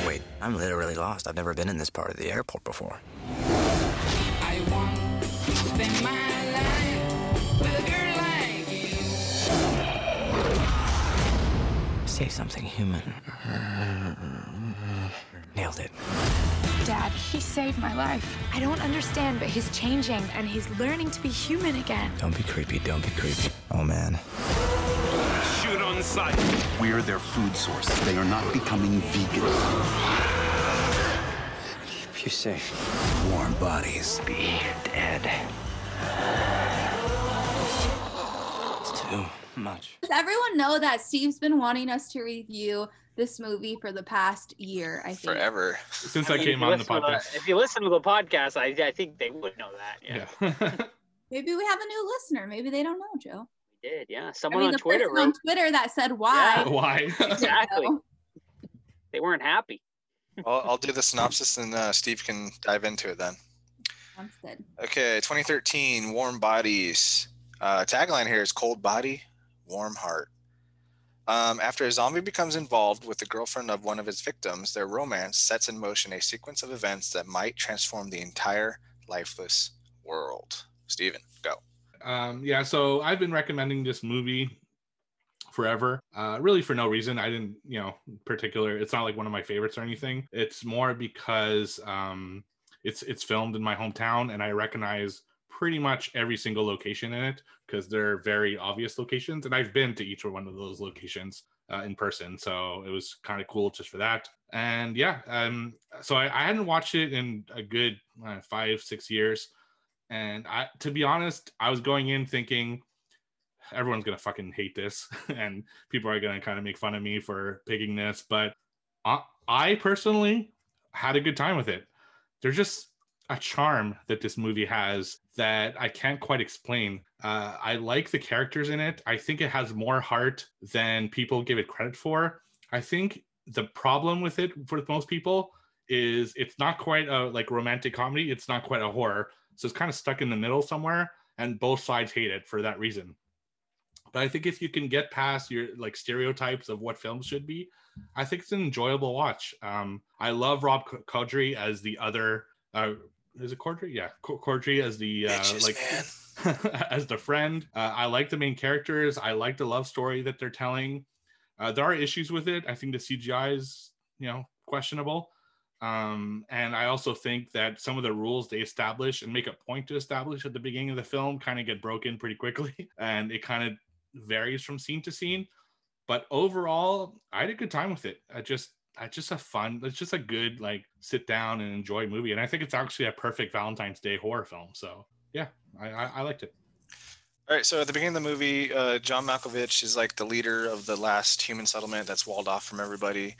Speaker 9: Wait, I'm literally lost. I've never been in this part of the airport before.
Speaker 10: I want to spend my life with a girl like you.
Speaker 9: Say something human. Nailed it.
Speaker 11: Dad, he saved my life. I don't understand, but he's changing and he's learning to be human again.
Speaker 9: Don't be creepy. Don't be creepy. Oh man.
Speaker 12: Shoot on sight. We're their food source. They are not becoming vegan.
Speaker 9: Keep you safe. Warm bodies. Be dead. It's too much.
Speaker 7: Does everyone know that Steve's been wanting us to review this movie for the past year? I think.
Speaker 2: Forever.
Speaker 5: Since I,
Speaker 4: mean,
Speaker 5: came on the
Speaker 4: listen to
Speaker 5: podcast.
Speaker 4: if you listen to the podcast, I, I think they would know that. Yeah,
Speaker 5: Yeah.
Speaker 7: Maybe we have a new listener. Maybe they don't know, Joe.
Speaker 4: We did. Yeah,
Speaker 7: I
Speaker 4: someone
Speaker 7: mean,
Speaker 4: on
Speaker 7: the
Speaker 4: Twitter
Speaker 7: person on Twitter that said why.
Speaker 4: Yeah.
Speaker 5: Why?
Speaker 4: exactly. they weren't happy.
Speaker 2: Well, I'll do the synopsis and uh, Steve can dive into it then.
Speaker 7: Sounds good.
Speaker 2: Okay, 2013, Warm Bodies. Uh, tagline here is Cold Body, Warm Heart. Um, after a zombie becomes involved with the girlfriend of one of its victims, their romance sets in motion a sequence of events that might transform the entire lifeless world. Steven, go.
Speaker 5: Um, yeah, so I've been recommending this movie forever, uh, really for no reason. I didn't, you know, particular. It's not like one of my favorites or anything. It's more because um, it's it's filmed in my hometown, and I recognize pretty much every single location in it because they're very obvious locations, and I've been to each one of those locations uh, in person, so it was kind of cool just for that. And yeah, um, so I, I hadn't watched it in a good uh, five six years. And I, to be honest, I was going in thinking everyone's gonna fucking hate this, and people are gonna kind of make fun of me for picking this. But I, I personally had a good time with it. There's just a charm that this movie has that I can't quite explain. Uh, I like the characters in it. I think it has more heart than people give it credit for. I think the problem with it for most people is it's not quite a like romantic comedy. It's not quite a horror. So it's kind of stuck in the middle somewhere, and both sides hate it for that reason. But I think if you can get past your like stereotypes of what films should be, I think it's an enjoyable watch. Um, I love Rob Corddry as the other. Uh, is it Corddry? Yeah, Co- Corddry as the uh,
Speaker 2: Bitches,
Speaker 5: like
Speaker 2: man.
Speaker 5: as the friend. Uh, I like the main characters. I like the love story that they're telling. Uh, there are issues with it. I think the CGI is, you know, questionable. Um, and I also think that some of the rules they establish and make a point to establish at the beginning of the film kind of get broken pretty quickly, and it kind of varies from scene to scene. But overall, I had a good time with it. I just, I just a fun. It's just a good like sit down and enjoy movie, and I think it's actually a perfect Valentine's Day horror film. So yeah, I, I, I liked it.
Speaker 2: All right, so at the beginning of the movie, uh, John Malkovich is like the leader of the last human settlement that's walled off from everybody.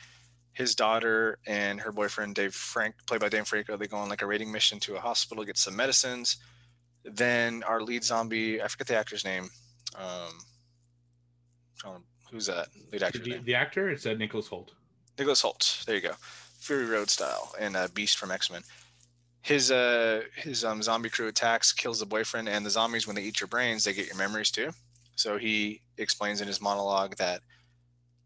Speaker 2: His daughter and her boyfriend, Dave Frank, played by Dave Franco, they go on like a raiding mission to a hospital, get some medicines. Then our lead zombie, I forget the actor's name. Um, who's that lead actor's
Speaker 5: The, the actor, it's uh, Nicholas Hoult.
Speaker 2: Nicholas Hoult. There you go. Fury Road style and uh, Beast from X Men. His uh his um zombie crew attacks, kills the boyfriend, and the zombies when they eat your brains, they get your memories too. So he explains in his monologue that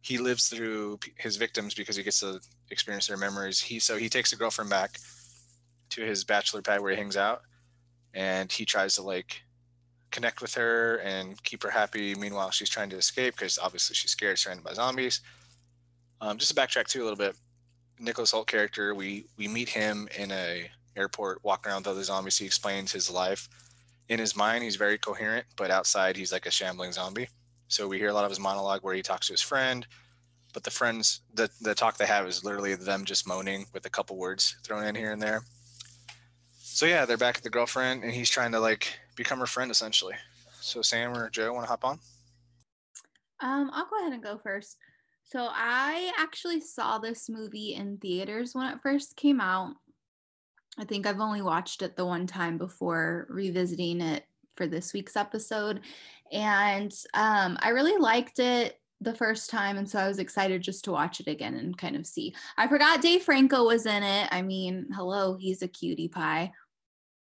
Speaker 2: he lives through his victims because he gets to experience their memories. He so he takes the girlfriend back to his bachelor pad where he hangs out, and he tries to like connect with her and keep her happy. Meanwhile, she's trying to escape because obviously she's scared, surrounded by zombies. Um, just to backtrack too a little bit, Nicholas Hoult character, we we meet him in a airport, walking around with other zombies. He explains his life. In his mind, he's very coherent, but outside, he's like a shambling zombie. So we hear a lot of his monologue where he talks to his friend, but the friends, the the talk they have is literally them just moaning with a couple words thrown in here and there. So yeah, they're back at the girlfriend, and he's trying to like become her friend essentially. So Sam or Joe want to hop on?
Speaker 7: Um, I'll go ahead and go first. So I actually saw this movie in theaters when it first came out. I think I've only watched it the one time before revisiting it for this week's episode. And um, I really liked it the first time. And so I was excited just to watch it again and kind of see. I forgot Dave Franco was in it. I mean, hello, he's a cutie pie.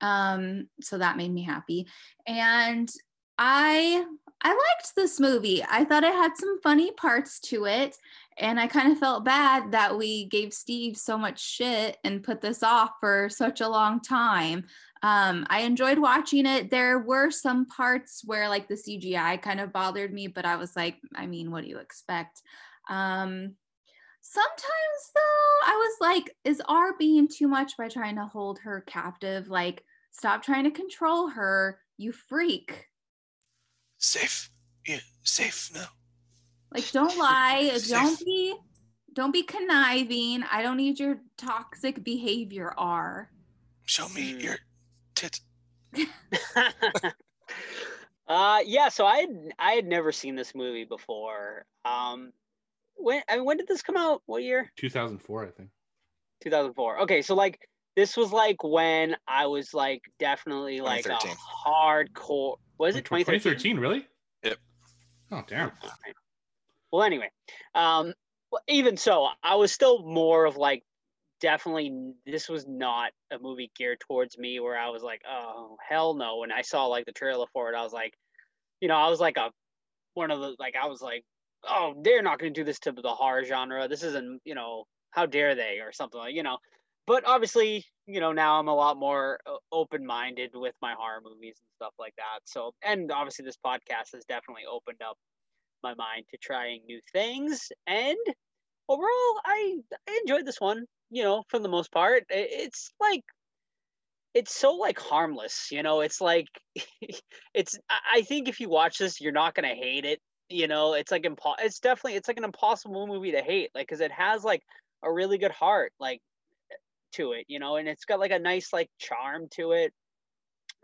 Speaker 7: Um, so that made me happy. And I I liked this movie. I thought it had some funny parts to it. And I kind of felt bad that we gave Steve so much shit and put this off for such a long time. Um, I enjoyed watching it. There were some parts where like the CGI kind of bothered me, but I was like, I mean, what do you expect? Um, sometimes though, I was like, is R being too much by trying to hold her captive? Like, stop trying to control her, you freak.
Speaker 2: Safe. Yeah, safe now.
Speaker 7: Like, don't lie.
Speaker 2: Safe.
Speaker 7: don't be, don't be conniving. I don't need your toxic behavior, R.
Speaker 2: Show me your tits.
Speaker 4: uh yeah so i had i had never seen this movie before um when I mean, when did this come out what year
Speaker 5: 2004, I think.
Speaker 4: 2004 okay so like this was like when i was like definitely like a hardcore was it 2013
Speaker 5: 2013, really?
Speaker 2: Yep.
Speaker 5: Oh, damn.
Speaker 4: well anyway um even so i was still more of like definitely this was not a movie geared towards me where i was like oh hell no when i saw like the trailer for it i was like you know i was like a one of the like i was like oh they're not going to do this to the horror genre this isn't you know how dare they or something like you know but obviously you know now i'm a lot more uh, open minded with my horror movies and stuff like that. So and obviously this podcast has definitely opened up my mind to trying new things. And overall i i enjoyed this one you know for the most part. It's like it's so like harmless you know? It's like it's i I think if you watch this you're not gonna hate it you know? It's like impo- it's definitely it's like an impossible movie to hate like because it has like a really good heart like to it you know and it's got like a nice like charm to it.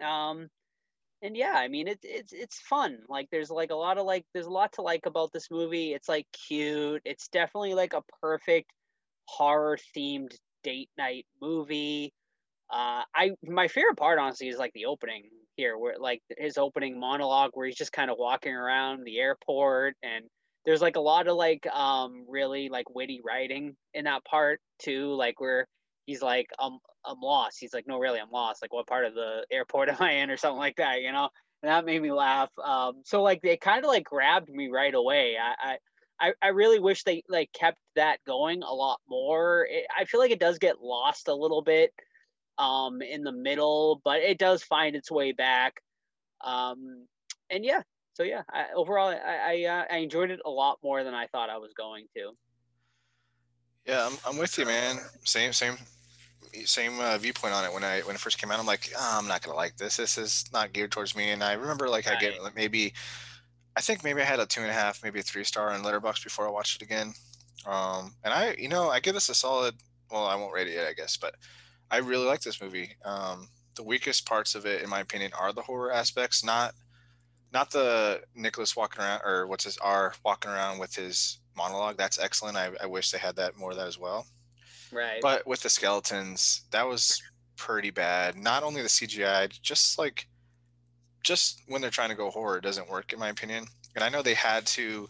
Speaker 4: Um and yeah i mean it's it's it's fun. Like there's like a lot of like there's a lot to like about this movie. It's like cute. It's definitely like a perfect horror themed date night movie. Uh i my favorite part honestly is like the opening here where like his opening monologue where he's just kind of walking around the airport and there's like a lot of like um really like witty writing in that part too like where he's like um i'm lost he's like no really i'm lost like what part of the airport am i in or something like that you know and that made me laugh um so like they kind of like grabbed me right away I, I I, I really wish they like kept that going a lot more. It, I feel like it does get lost a little bit um in the middle, but it does find its way back. Um and yeah, so yeah, I, overall I I, uh, I enjoyed it a lot more than I thought I was going to.
Speaker 2: Yeah, I'm, I'm with you, man. Same, same, same uh, viewpoint on it. When I when it first came out, I'm like, oh, I'm not gonna like this. This is not geared towards me. And I remember like I get like, maybe, I think maybe I had a two and a half, maybe a three star on Letterboxd before I watched it again. Um, and I, you know, I give this a solid. Well, I won't rate it yet, I guess, but I really like this movie. Um, the weakest parts of it, in my opinion, are the horror aspects, not not the Nicholas walking around or what's his R walking around with his monologue. That's excellent. I, I wish they had that more of that as well.
Speaker 4: Right.
Speaker 2: But with the skeletons, that was pretty bad. Not only the CGI, just like just when they're trying to go horror, it doesn't work in my opinion. And I know they had to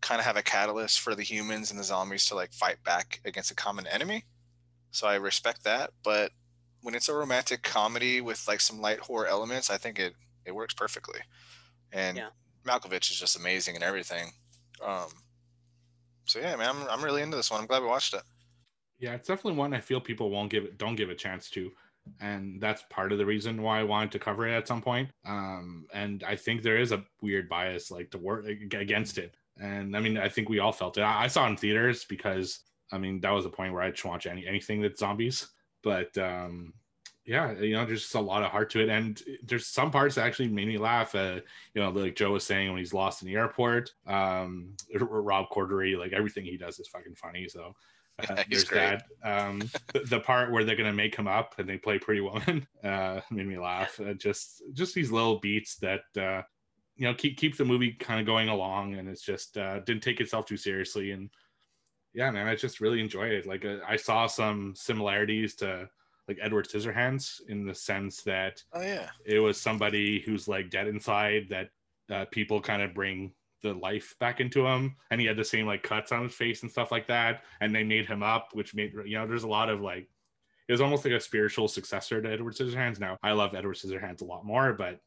Speaker 2: kind of have a catalyst for the humans and the zombies to like fight back against a common enemy. So I respect that. But when it's a romantic comedy with like some light horror elements, I think it it works perfectly. And
Speaker 4: Yeah.
Speaker 2: Malkovich is just amazing and everything. Um, so yeah, man, I'm, I'm really into this one. I'm glad we watched it.
Speaker 5: Yeah, it's definitely one I feel people won't give it, don't give a chance to, and that's part of the reason why I wanted to cover it at some point. Um, and I think there is a weird bias like to work against it, and I mean I think we all felt it. I, I saw it in theaters because I mean that was a point where I'd watch any anything that's zombies. But um, yeah, you know, there's just a lot of heart to it, and there's some parts that actually made me laugh. Uh, you know, like Joe was saying when he's lost in the airport. Um, Rob Corddry, like everything he does is fucking funny. So uh, there's
Speaker 2: great.
Speaker 5: that. Um, the, the part where they're gonna make him up and they play Pretty Woman uh, made me laugh. Uh, just just these little beats that uh, you know keep keep the movie kind of going along, and it's just uh, didn't take itself too seriously. And yeah, man, I just really enjoyed it. Like uh, I saw some similarities to like Edward Scissorhands in the sense that
Speaker 2: Oh yeah.
Speaker 5: it was somebody who's like dead inside that uh, people kind of bring the life back into him and he had the same like cuts on his face and stuff like that and they made him up which made you know there's a lot of like it was almost like a spiritual successor to edward scissorhands now i love edward scissorhands a lot more but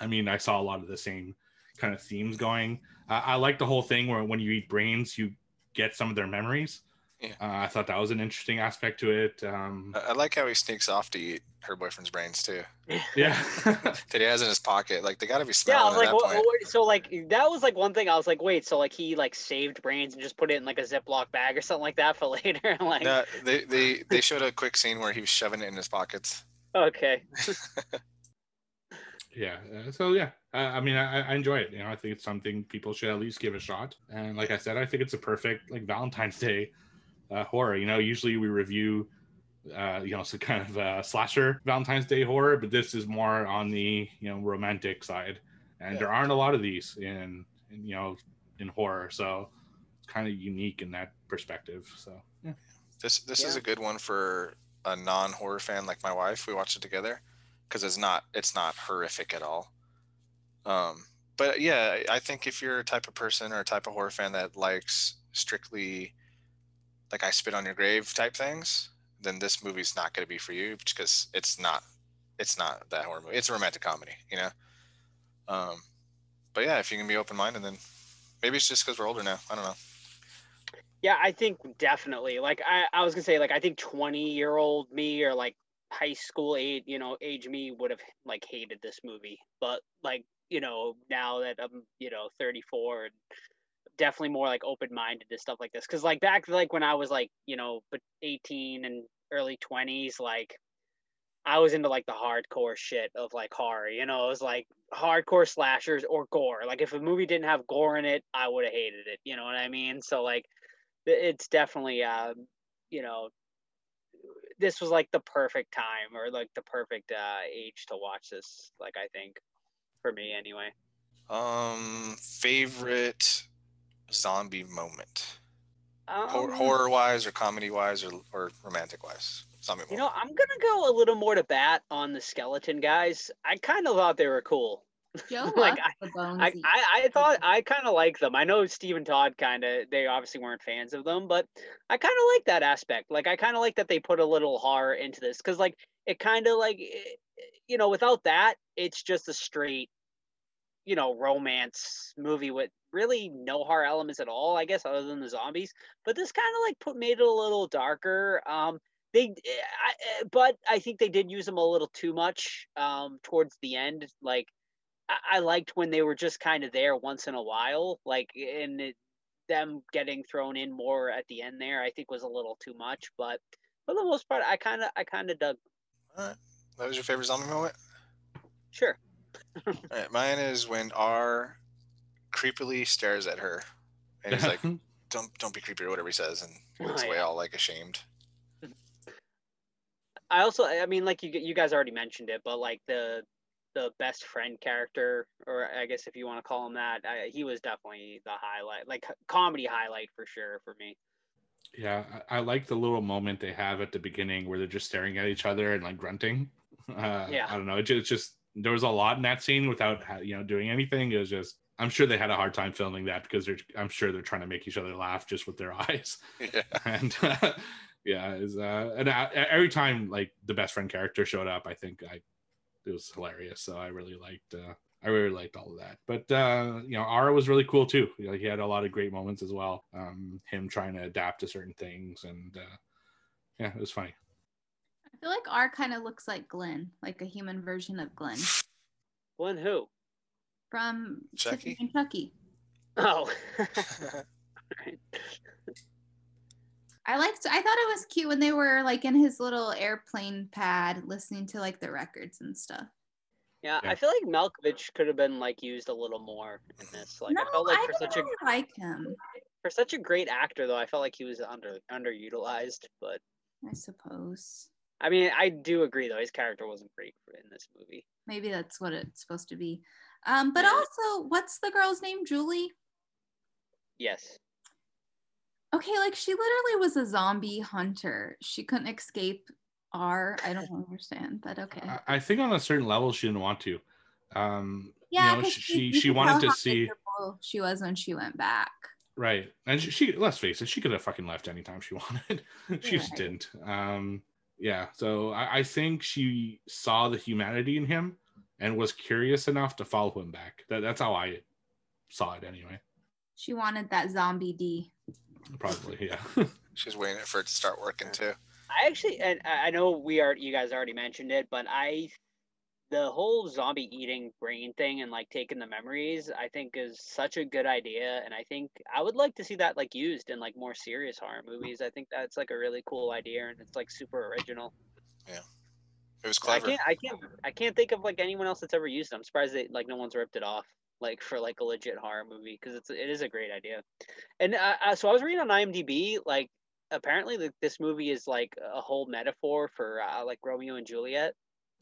Speaker 5: I mean, I saw a lot of the same kind of themes going. I like the whole thing where when you eat brains, you get some of their memories.
Speaker 2: Yeah.
Speaker 5: Uh, I thought that was an interesting aspect to it. Um,
Speaker 2: I I like how he sneaks off to eat her boyfriend's brains too.
Speaker 5: yeah.
Speaker 2: that he has in his pocket. Like they got to be
Speaker 4: Yeah, I
Speaker 2: smelling
Speaker 4: was
Speaker 2: at
Speaker 4: like,
Speaker 2: that
Speaker 4: wha-
Speaker 2: point.
Speaker 4: so like that was like one thing. I was like, wait, so like he like saved brains and just put it in like a Ziploc bag or something like that for later. like,
Speaker 2: No, they, they they showed a quick scene where he was shoving it in his pockets.
Speaker 4: okay,
Speaker 5: yeah uh, so yeah uh, i mean I, I enjoy it you know i think it's something people should at least give a shot and like i said i think it's a perfect like valentine's day uh, horror you know usually we review uh you know some kind of uh slasher valentine's day horror but this is more on the you know romantic side and
Speaker 2: Yeah.
Speaker 5: there aren't a lot of these in, in you know in horror so it's kind of unique in that perspective so yeah
Speaker 2: This this is a good one for a non horror fan like my wife. We watched it together because it's not it's not horrific at all. Um, but yeah, I think if you're a type of person or a type of horror fan that likes strictly like I spit on your grave type things, then this movie's not going to be for you because it's not it's not that horror movie. It's a romantic comedy, you know. Um, but yeah, if you can be open minded, then maybe it's just because we're older now. I don't know.
Speaker 4: yeah, I think definitely. Like I, I was gonna say, like I think twenty year old me or like high school age, you know, age me would have like hated this movie, but like you know now that I'm you know 34 and definitely more like open minded to stuff like this. Because like back like when I was like you know but 18 and early 20s like I was into like the hardcore shit of like horror you know? It was like hardcore slashers or gore. Like if a movie didn't have gore in it I would have hated it you know what I mean? So like it's definitely um you know this was like the perfect time or like the perfect uh age to watch this like I think for me anyway.
Speaker 2: Um, favorite zombie moment,
Speaker 4: um,
Speaker 2: horror wise or comedy wise or, or romantic wise. Zombie
Speaker 4: You
Speaker 2: moment.
Speaker 4: know, I'm gonna go a little more to bat on the skeleton guys. I kind of thought they were cool.
Speaker 7: Joe
Speaker 4: Like,
Speaker 7: loves the bones.
Speaker 4: I, I, I thought I kind of like them. I know Steve and Todd kind of they obviously weren't fans of them, but I kind of like that aspect. Like I kind of like that they put a little horror into this because like it kind of like eh, you know without that it's just a straight you know romance movie with really no horror elements at all. I guess other than the zombies, but this kind of like put made it a little darker. Um, they eh, I, eh, but I think they did use them a little too much um towards the end like I, I liked when they were just kind of there once in a while like and it, them getting thrown in more at the end there I think was a little too much but for the most part I kind of I kind of dug
Speaker 2: All right. That was your favorite zombie moment?
Speaker 4: sure
Speaker 2: right. Mine is when R creepily stares at her and he's like, don't don't be creepy or whatever he says and walks
Speaker 4: Oh,
Speaker 2: away
Speaker 4: yeah.
Speaker 2: all like ashamed.
Speaker 4: I also I mean like you you guys already mentioned it but like the the best friend character or I guess if you want to call him that I, he was definitely the highlight like comedy highlight for sure for me
Speaker 5: Yeah, I, I like the little moment they have at the beginning where they're just staring at each other and like grunting. Uh,
Speaker 4: Yeah.
Speaker 5: I don't know. It just, just there was a lot in that scene without you know doing anything. It was just I'm sure they had a hard time filming that because they're I'm sure they're trying to make each other laugh just with their eyes.
Speaker 2: Yeah.
Speaker 5: And uh, yeah, is uh, and I, every time like the best friend character showed up, I think I it was hilarious. So I really liked uh, I really liked all of that. But uh, you know, R was really cool too. You know, he had a lot of great moments as well. Um, him trying to adapt to certain things, and uh, yeah, it was funny.
Speaker 7: I feel like R kind of looks like Glenn, like a human version of Glenn
Speaker 4: Glenn who
Speaker 7: from
Speaker 2: Chucky?
Speaker 7: Tiffany and Chucky.
Speaker 4: oh
Speaker 7: I liked. I thought it was cute when they were like in his little airplane pad, listening to like the records and stuff.
Speaker 4: Yeah,
Speaker 5: Yeah.
Speaker 4: I feel like Malkovich could have been like used a little more in this. Like
Speaker 7: no,
Speaker 4: I felt like
Speaker 7: I
Speaker 4: for
Speaker 7: didn't
Speaker 4: such a
Speaker 7: like him.
Speaker 4: for such a great actor though, I felt like he was under underutilized. But
Speaker 7: I suppose
Speaker 4: I mean, I do agree though, his character wasn't great in this movie.
Speaker 7: maybe that's what it's supposed to be. Um, but
Speaker 4: Yeah.
Speaker 7: also, what's the girl's name? Julie.
Speaker 4: Yes.
Speaker 7: Okay, like she literally was a zombie hunter. She couldn't escape R. I don't understand, but okay.
Speaker 5: I, I think on a certain level she didn't want to. Um,
Speaker 7: Yeah,
Speaker 5: you know,
Speaker 7: 'cause
Speaker 5: she she,
Speaker 7: you
Speaker 5: she wanted to see
Speaker 7: she was when she went back.
Speaker 5: right, and she, she let's face it, she could have fucking left anytime she wanted. she just
Speaker 7: Right.
Speaker 5: didn't. Um, yeah, so I, I think she saw the humanity in him and was curious enough to follow him back. That, that's how I saw it anyway.
Speaker 7: She wanted that zombie D.
Speaker 5: Probably, yeah.
Speaker 2: She's waiting for it to start working too.
Speaker 4: I actually, and I I know we are, you guys already mentioned it, but I, the whole zombie eating brain thing and like taking the memories, I think is such a good idea, and I think I would like to see that like used in like more serious horror movies. I think that's like a really cool idea, and it's like super original. Yeah.
Speaker 2: It was clever I
Speaker 4: can't, I can't, I can't think of like anyone else that's ever used it. I'm surprised that like no one's ripped it off like for like a legit horror movie because it's it is a great idea. And uh, uh, so I was reading on IMDb like apparently like, this movie is like a whole metaphor for uh, like Romeo and Juliet.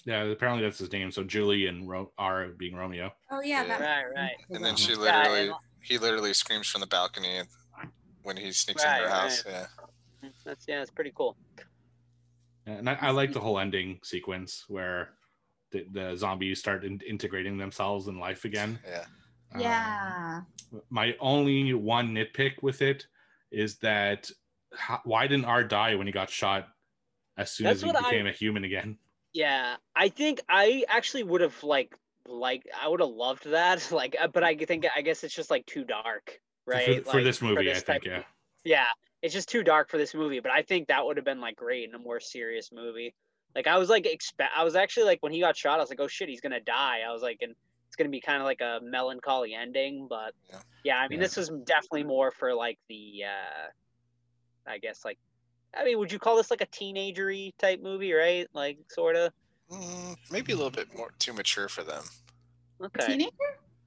Speaker 5: Yeah, apparently that's his name. So Julie and Ro- are being Romeo.
Speaker 7: Oh yeah,
Speaker 2: Yeah.
Speaker 7: that
Speaker 4: Right, right.
Speaker 2: And then she literally,
Speaker 4: and-
Speaker 2: he literally screams from the balcony when he sneaks into her
Speaker 4: Right,
Speaker 2: house.
Speaker 4: right.
Speaker 2: Yeah.
Speaker 4: That's yeah, it's pretty cool.
Speaker 5: And I, I like the whole ending sequence where the, the zombies start in- integrating themselves in life again.
Speaker 2: Yeah.
Speaker 5: Um,
Speaker 7: yeah.
Speaker 5: my only one nitpick with it is that how, why didn't R die when he got shot as soon
Speaker 4: That's
Speaker 5: as he became a human again?
Speaker 4: Yeah, I think I actually would have like like I would have loved that. Like, uh, but I think I guess it's just like too dark, right?
Speaker 5: For, for
Speaker 4: Like,
Speaker 5: this movie, I
Speaker 4: type
Speaker 5: think,
Speaker 4: of-
Speaker 5: yeah.
Speaker 4: yeah it's just too dark for this movie but i think that would have been like great in a more serious movie like i was like expect i was actually like when he got shot i was like oh shit he's gonna die i was like and it's gonna be kind of like a melancholy ending but
Speaker 2: Yeah.
Speaker 4: yeah, i mean
Speaker 5: Yeah.
Speaker 4: this was definitely more for like the uh i guess like i mean would you call this like a teenagery type movie right like sort of
Speaker 2: Mm, maybe a little bit more too mature for them.
Speaker 4: okay
Speaker 7: Teenager?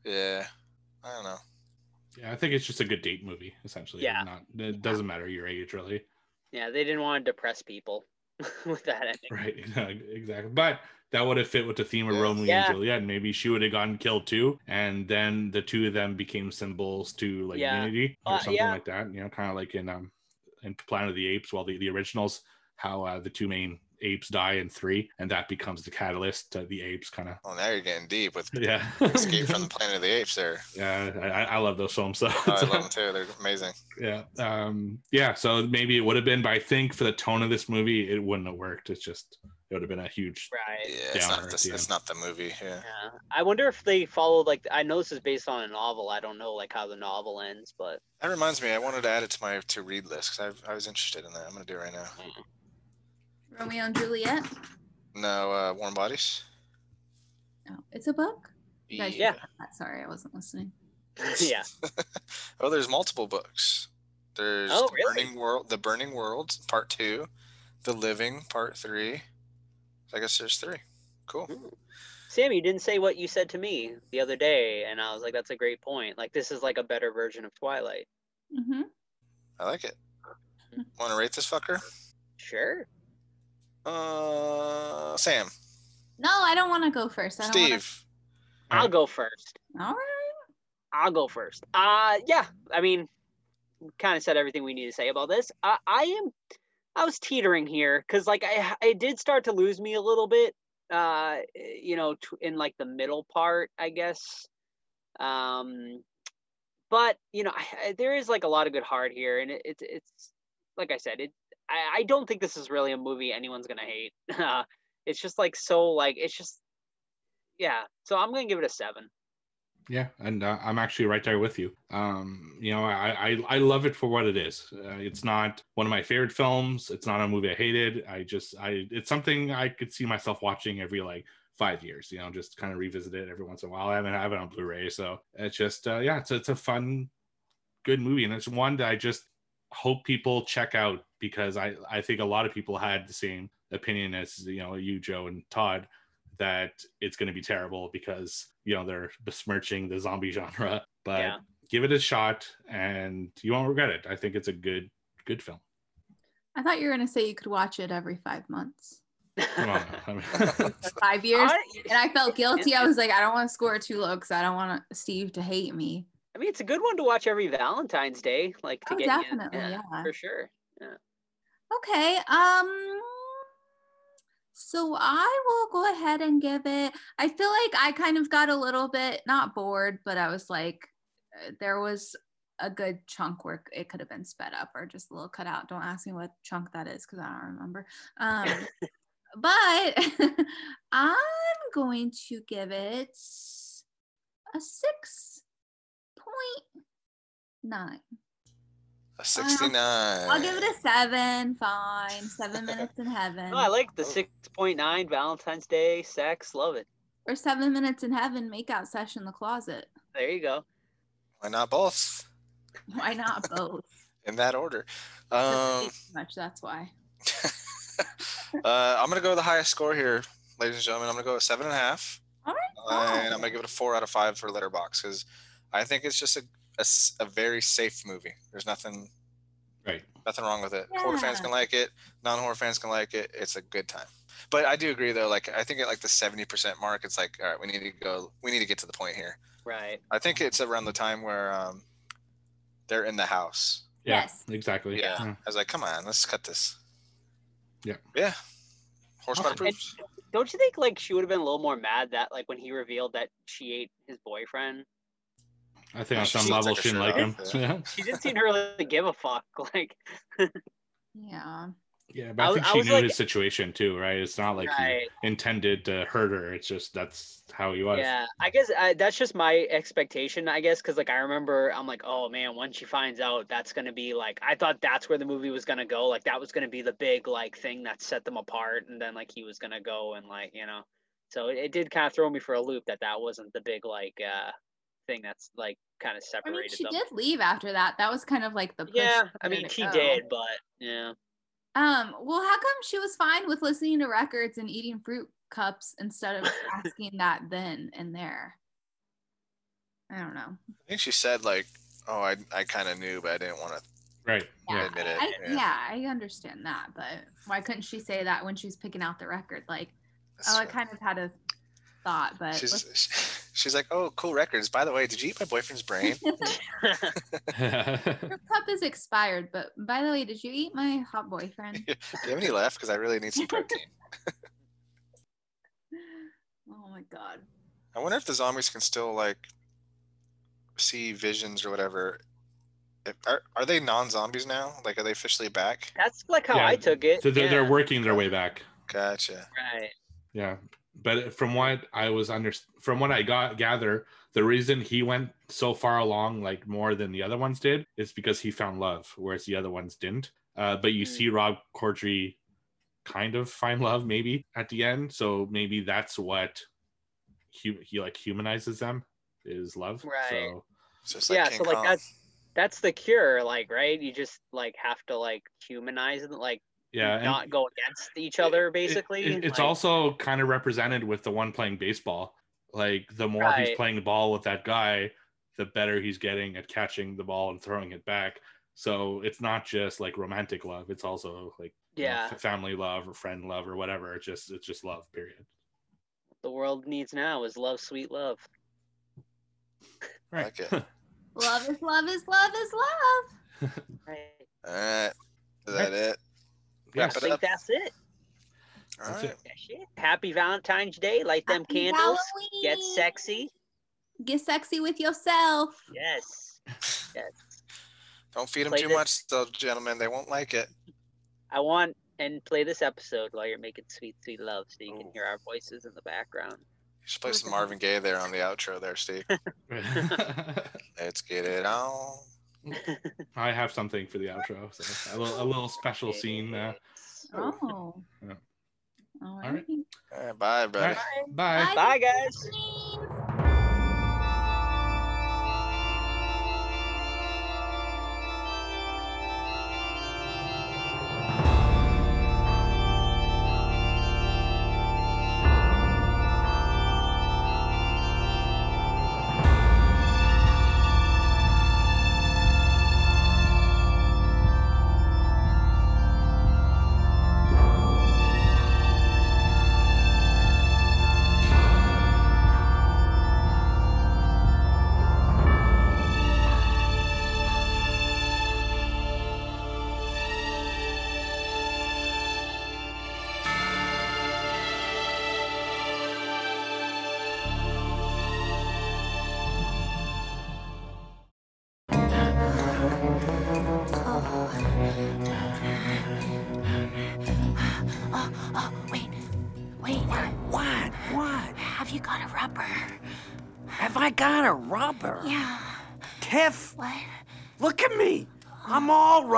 Speaker 2: Yeah. I don't know.
Speaker 5: Yeah, I think it's just a good date movie, essentially.
Speaker 4: Yeah.
Speaker 5: Not it doesn't matter your age really.
Speaker 4: yeah they didn't want to depress people with that ending
Speaker 5: Right. exactly. But that would have fit with the theme of
Speaker 2: Yeah.
Speaker 5: Romeo
Speaker 4: Yeah.
Speaker 5: and Juliet. Maybe she would have gotten killed too. And then the two of them became symbols to like
Speaker 4: Yeah.
Speaker 5: unity or
Speaker 4: Uh,
Speaker 5: something
Speaker 4: yeah.
Speaker 5: like that. You know, kind of like in um in Planet of the Apes, well the, the originals, how uh, the two main apes die in three, and that becomes the catalyst to the apes kind of
Speaker 2: Oh, now you're getting deep with
Speaker 5: yeah.
Speaker 2: Escape from the Planet of the Apes there.
Speaker 5: yeah, I, I- I love those films. So
Speaker 2: Oh, I love them too. They're amazing.
Speaker 5: yeah, um, yeah. So maybe it would have been, but I think for the tone of this movie, it wouldn't have worked. It's just it would have been a huge
Speaker 4: right
Speaker 2: Yeah, it's not,
Speaker 5: at the
Speaker 2: it's not the movie. Yeah.
Speaker 4: Yeah, I wonder if they followed like I know this is based on a novel. I don't know like how the novel ends, but
Speaker 2: That reminds me, I wanted to add it to my to read list because I was interested in that. I'm gonna do it right now.
Speaker 7: Romeo and Juliet.
Speaker 2: No, uh, Warm Bodies.
Speaker 7: No, it's a book. You guys should
Speaker 4: Yeah.
Speaker 7: Sorry, I wasn't listening.
Speaker 4: yeah,
Speaker 2: oh, there's multiple books. There's
Speaker 4: Oh,
Speaker 2: the
Speaker 4: really?
Speaker 2: Burning World, The Burning World, Part Two, The Living, Part Three. I guess there's three. Cool.
Speaker 4: Sam, you didn't say what you said to me the other day, and I was like, that's a great point. Like this is like a better version of Twilight.
Speaker 7: Mm-hmm.
Speaker 2: I like it. Want to rate this fucker?
Speaker 4: Sure.
Speaker 2: Uh, Sam,
Speaker 7: No, I don't want to go first. I don't wanna-
Speaker 2: Steve.
Speaker 4: I'll go first.
Speaker 7: All right.
Speaker 4: I'll go first. Uh yeah, I mean, kind of said everything we need to say about this. I, I am, I was teetering here because like I, it did start to lose me a little bit. Uh, you know, in like the middle part, I guess. Um, but you know, I, I, there is like a lot of good heart here, and it, it's it's like I said, it. I, I don't think this is really a movie anyone's gonna hate. It's just like so like it's just yeah. So I'm gonna give it a seven.
Speaker 5: Yeah, and uh, I'm actually right there with you. Um, you know, I, I I love it for what it is. Uh, it's not one of my favorite films. It's not a movie I hated. I just I it's something I could see myself watching every like five years. You know, just kind of revisit it every once in a while. I haven't have it on Blu-ray, so it's just uh, yeah, it's it's a fun, good movie, and it's one that I just hope people check out because I I think a lot of people had the same opinion as you know you Joe and Todd that it's going to be terrible because you know they're besmirching the zombie genre but
Speaker 4: Yeah.
Speaker 5: give it a shot and you won't regret it i think it's a good good film
Speaker 7: I thought you were gonna say you could watch it every five months,
Speaker 5: on, I mean-
Speaker 7: five years,
Speaker 4: I-
Speaker 7: and I felt guilty. I was like, I don't want to score too low because I don't want Steve to hate me.
Speaker 4: I mean, it's a good one to watch every Valentine's Day, like to
Speaker 7: Oh,
Speaker 4: get you-
Speaker 7: definitely, yeah.
Speaker 4: for sure.
Speaker 7: Okay. Um. So I will go ahead and give it. I feel like I kind of got a little bit not bored, but I was like, uh, there was a good chunk where it could have been sped up or just a little cut out. Don't ask me what chunk that is because I don't remember. Um, but I'm
Speaker 3: going to give it a six point nine.
Speaker 2: A 69.
Speaker 3: I'll give it a seven. Fine, seven minutes in heaven.
Speaker 4: No, I like the 6.9 Valentine's Day sex. Love it.
Speaker 3: or seven minutes in heaven makeout session in the closet.
Speaker 4: There you go.
Speaker 2: Why not both?
Speaker 3: Why not both?
Speaker 2: In that order. Um,
Speaker 3: Too much. That's why.
Speaker 2: uh, I'm gonna go with the highest score here, ladies and gentlemen. I'm gonna go with seven and a half.
Speaker 3: All right.
Speaker 2: and I'm gonna give it a four out of five for Letterboxd because I think it's just a, a s- a very safe movie. There's nothing
Speaker 5: Right.
Speaker 2: nothing wrong with it. Horror fans can like it. Non-horror fans can like it. It's a good time. But I do agree though. Like I think at like the 70% mark, it's like all right, we need to go. We need to get to the point here.
Speaker 4: Right.
Speaker 2: I think it's around the time where um, they're in the house.
Speaker 5: Yeah,
Speaker 3: Yes.
Speaker 5: Exactly. Yeah.
Speaker 2: I was like, come on, let's cut this.
Speaker 5: Yeah.
Speaker 2: Yeah. Horse Squad
Speaker 4: And
Speaker 2: approves.
Speaker 4: don't you think like she would have been a little more mad that like when he revealed that she ate his boyfriend?
Speaker 5: I think on some level
Speaker 2: like
Speaker 5: she didn't like him. Yeah.
Speaker 4: She didn't seem to really give a fuck. Like,
Speaker 3: Yeah.
Speaker 5: Yeah, but
Speaker 4: I
Speaker 5: I, think
Speaker 4: I
Speaker 5: she
Speaker 4: was
Speaker 5: knew
Speaker 4: like-
Speaker 5: his situation too, right? It's not like
Speaker 4: Right.
Speaker 5: he intended to hurt her. It's just that's how he was.
Speaker 4: yeah, I guess I, that's just my expectation. I guess because like I remember, I'm like, oh man, once she finds out, that's gonna be like, I thought that's where the movie was gonna go. Like that was gonna be the big like thing that set them apart, and then like he was gonna go and like you know, so it, it did kind of throw me for a loop that that wasn't the big like uh thing that's like kind of separated.
Speaker 3: I mean, she
Speaker 4: them.
Speaker 3: did leave after that. That was kind of like the push
Speaker 4: Yeah, I mean she
Speaker 3: go.
Speaker 4: did, but yeah.
Speaker 3: Um, well, how come she was fine with listening to records and eating fruit cups instead of asking that then and there? I don't know.
Speaker 2: I think she said like, "Oh, I I kind of knew, but I didn't want to
Speaker 5: Right.
Speaker 3: Yeah,
Speaker 2: admit it."
Speaker 3: I,
Speaker 2: yeah.
Speaker 3: yeah, I understand that, but why couldn't she say that when she was picking out the record? Like,
Speaker 2: That's
Speaker 3: oh, I kind of had a thought, but
Speaker 2: She's she's like, "Oh, cool records. By the way, did you eat my boyfriend's brain?"
Speaker 3: your cup is expired. But by the way, did you eat my hot boyfriend?
Speaker 2: Do you have any left? Because I really need some protein.
Speaker 3: oh my god.
Speaker 2: I wonder if the zombies can still like see visions or whatever. If, are are they non-zombies now? Like, are they officially back?
Speaker 4: That's like how
Speaker 5: Yeah,
Speaker 4: I took it.
Speaker 5: So they're, they're working their way back.
Speaker 2: Gotcha.
Speaker 4: Right.
Speaker 5: Yeah, but from what I was under, from what I got gather, the reason he went so far along, like more than the other ones did, is because he found love, whereas the other ones didn't. Uh, but you
Speaker 4: Hmm.
Speaker 5: see Rob Corddry kind of find love maybe at the end, so maybe that's what he, he like humanizes them is love.
Speaker 4: Right.
Speaker 5: So
Speaker 2: It's just like
Speaker 4: yeah,
Speaker 2: King
Speaker 4: so like that's that's the cure, like right? You just like have to like humanize and like
Speaker 5: yeah, and
Speaker 4: not go against each other, basically.
Speaker 5: it- it's
Speaker 4: like-
Speaker 5: also kind of represented with the one playing baseball. Like the more he's playing the ball with that guy, the better he's getting at catching the ball and throwing it back. So it's not just like romantic love; it's also like you know,
Speaker 4: Yeah.
Speaker 5: family love or friend love or whatever. It's just it's just love. Period.
Speaker 4: the world needs now is love, sweet love.
Speaker 2: I like it.
Speaker 3: Love is love is love is love.
Speaker 4: Right.
Speaker 2: All right. Is that it?
Speaker 5: Yeah.
Speaker 4: I
Speaker 2: it
Speaker 4: think
Speaker 2: up.
Speaker 4: Uh, that's it.
Speaker 2: All
Speaker 5: That's
Speaker 2: right.
Speaker 5: it.
Speaker 4: Happy Valentine's Day. Light them
Speaker 3: Happy
Speaker 4: candles. Get sexy.
Speaker 3: Get sexy with yourself.
Speaker 4: Yes. Yes.
Speaker 2: Don't feed them
Speaker 4: Play
Speaker 2: too
Speaker 4: this-
Speaker 2: much, though, gentlemen. They won't like it.
Speaker 4: I want and play this episode while you're making sweet, sweet love so you can hear our voices in the background.
Speaker 2: You should play some Marvin Gaye there on the outro, there, Steve. Let's get it on.
Speaker 5: I have something for the outro, so a little, a little special scene. Uh,
Speaker 3: Oh.
Speaker 5: Yeah.
Speaker 3: All
Speaker 5: right.
Speaker 3: right.
Speaker 2: All right, bye,
Speaker 5: all
Speaker 2: everybody.
Speaker 5: right, bye.
Speaker 4: Bye, guys.
Speaker 3: Bye.
Speaker 13: got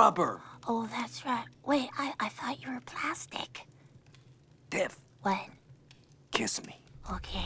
Speaker 14: rubber.
Speaker 13: Oh, that's right. Wait, I, I thought you were plastic.
Speaker 14: Tiff,
Speaker 13: What?
Speaker 14: kiss me.
Speaker 13: Okay.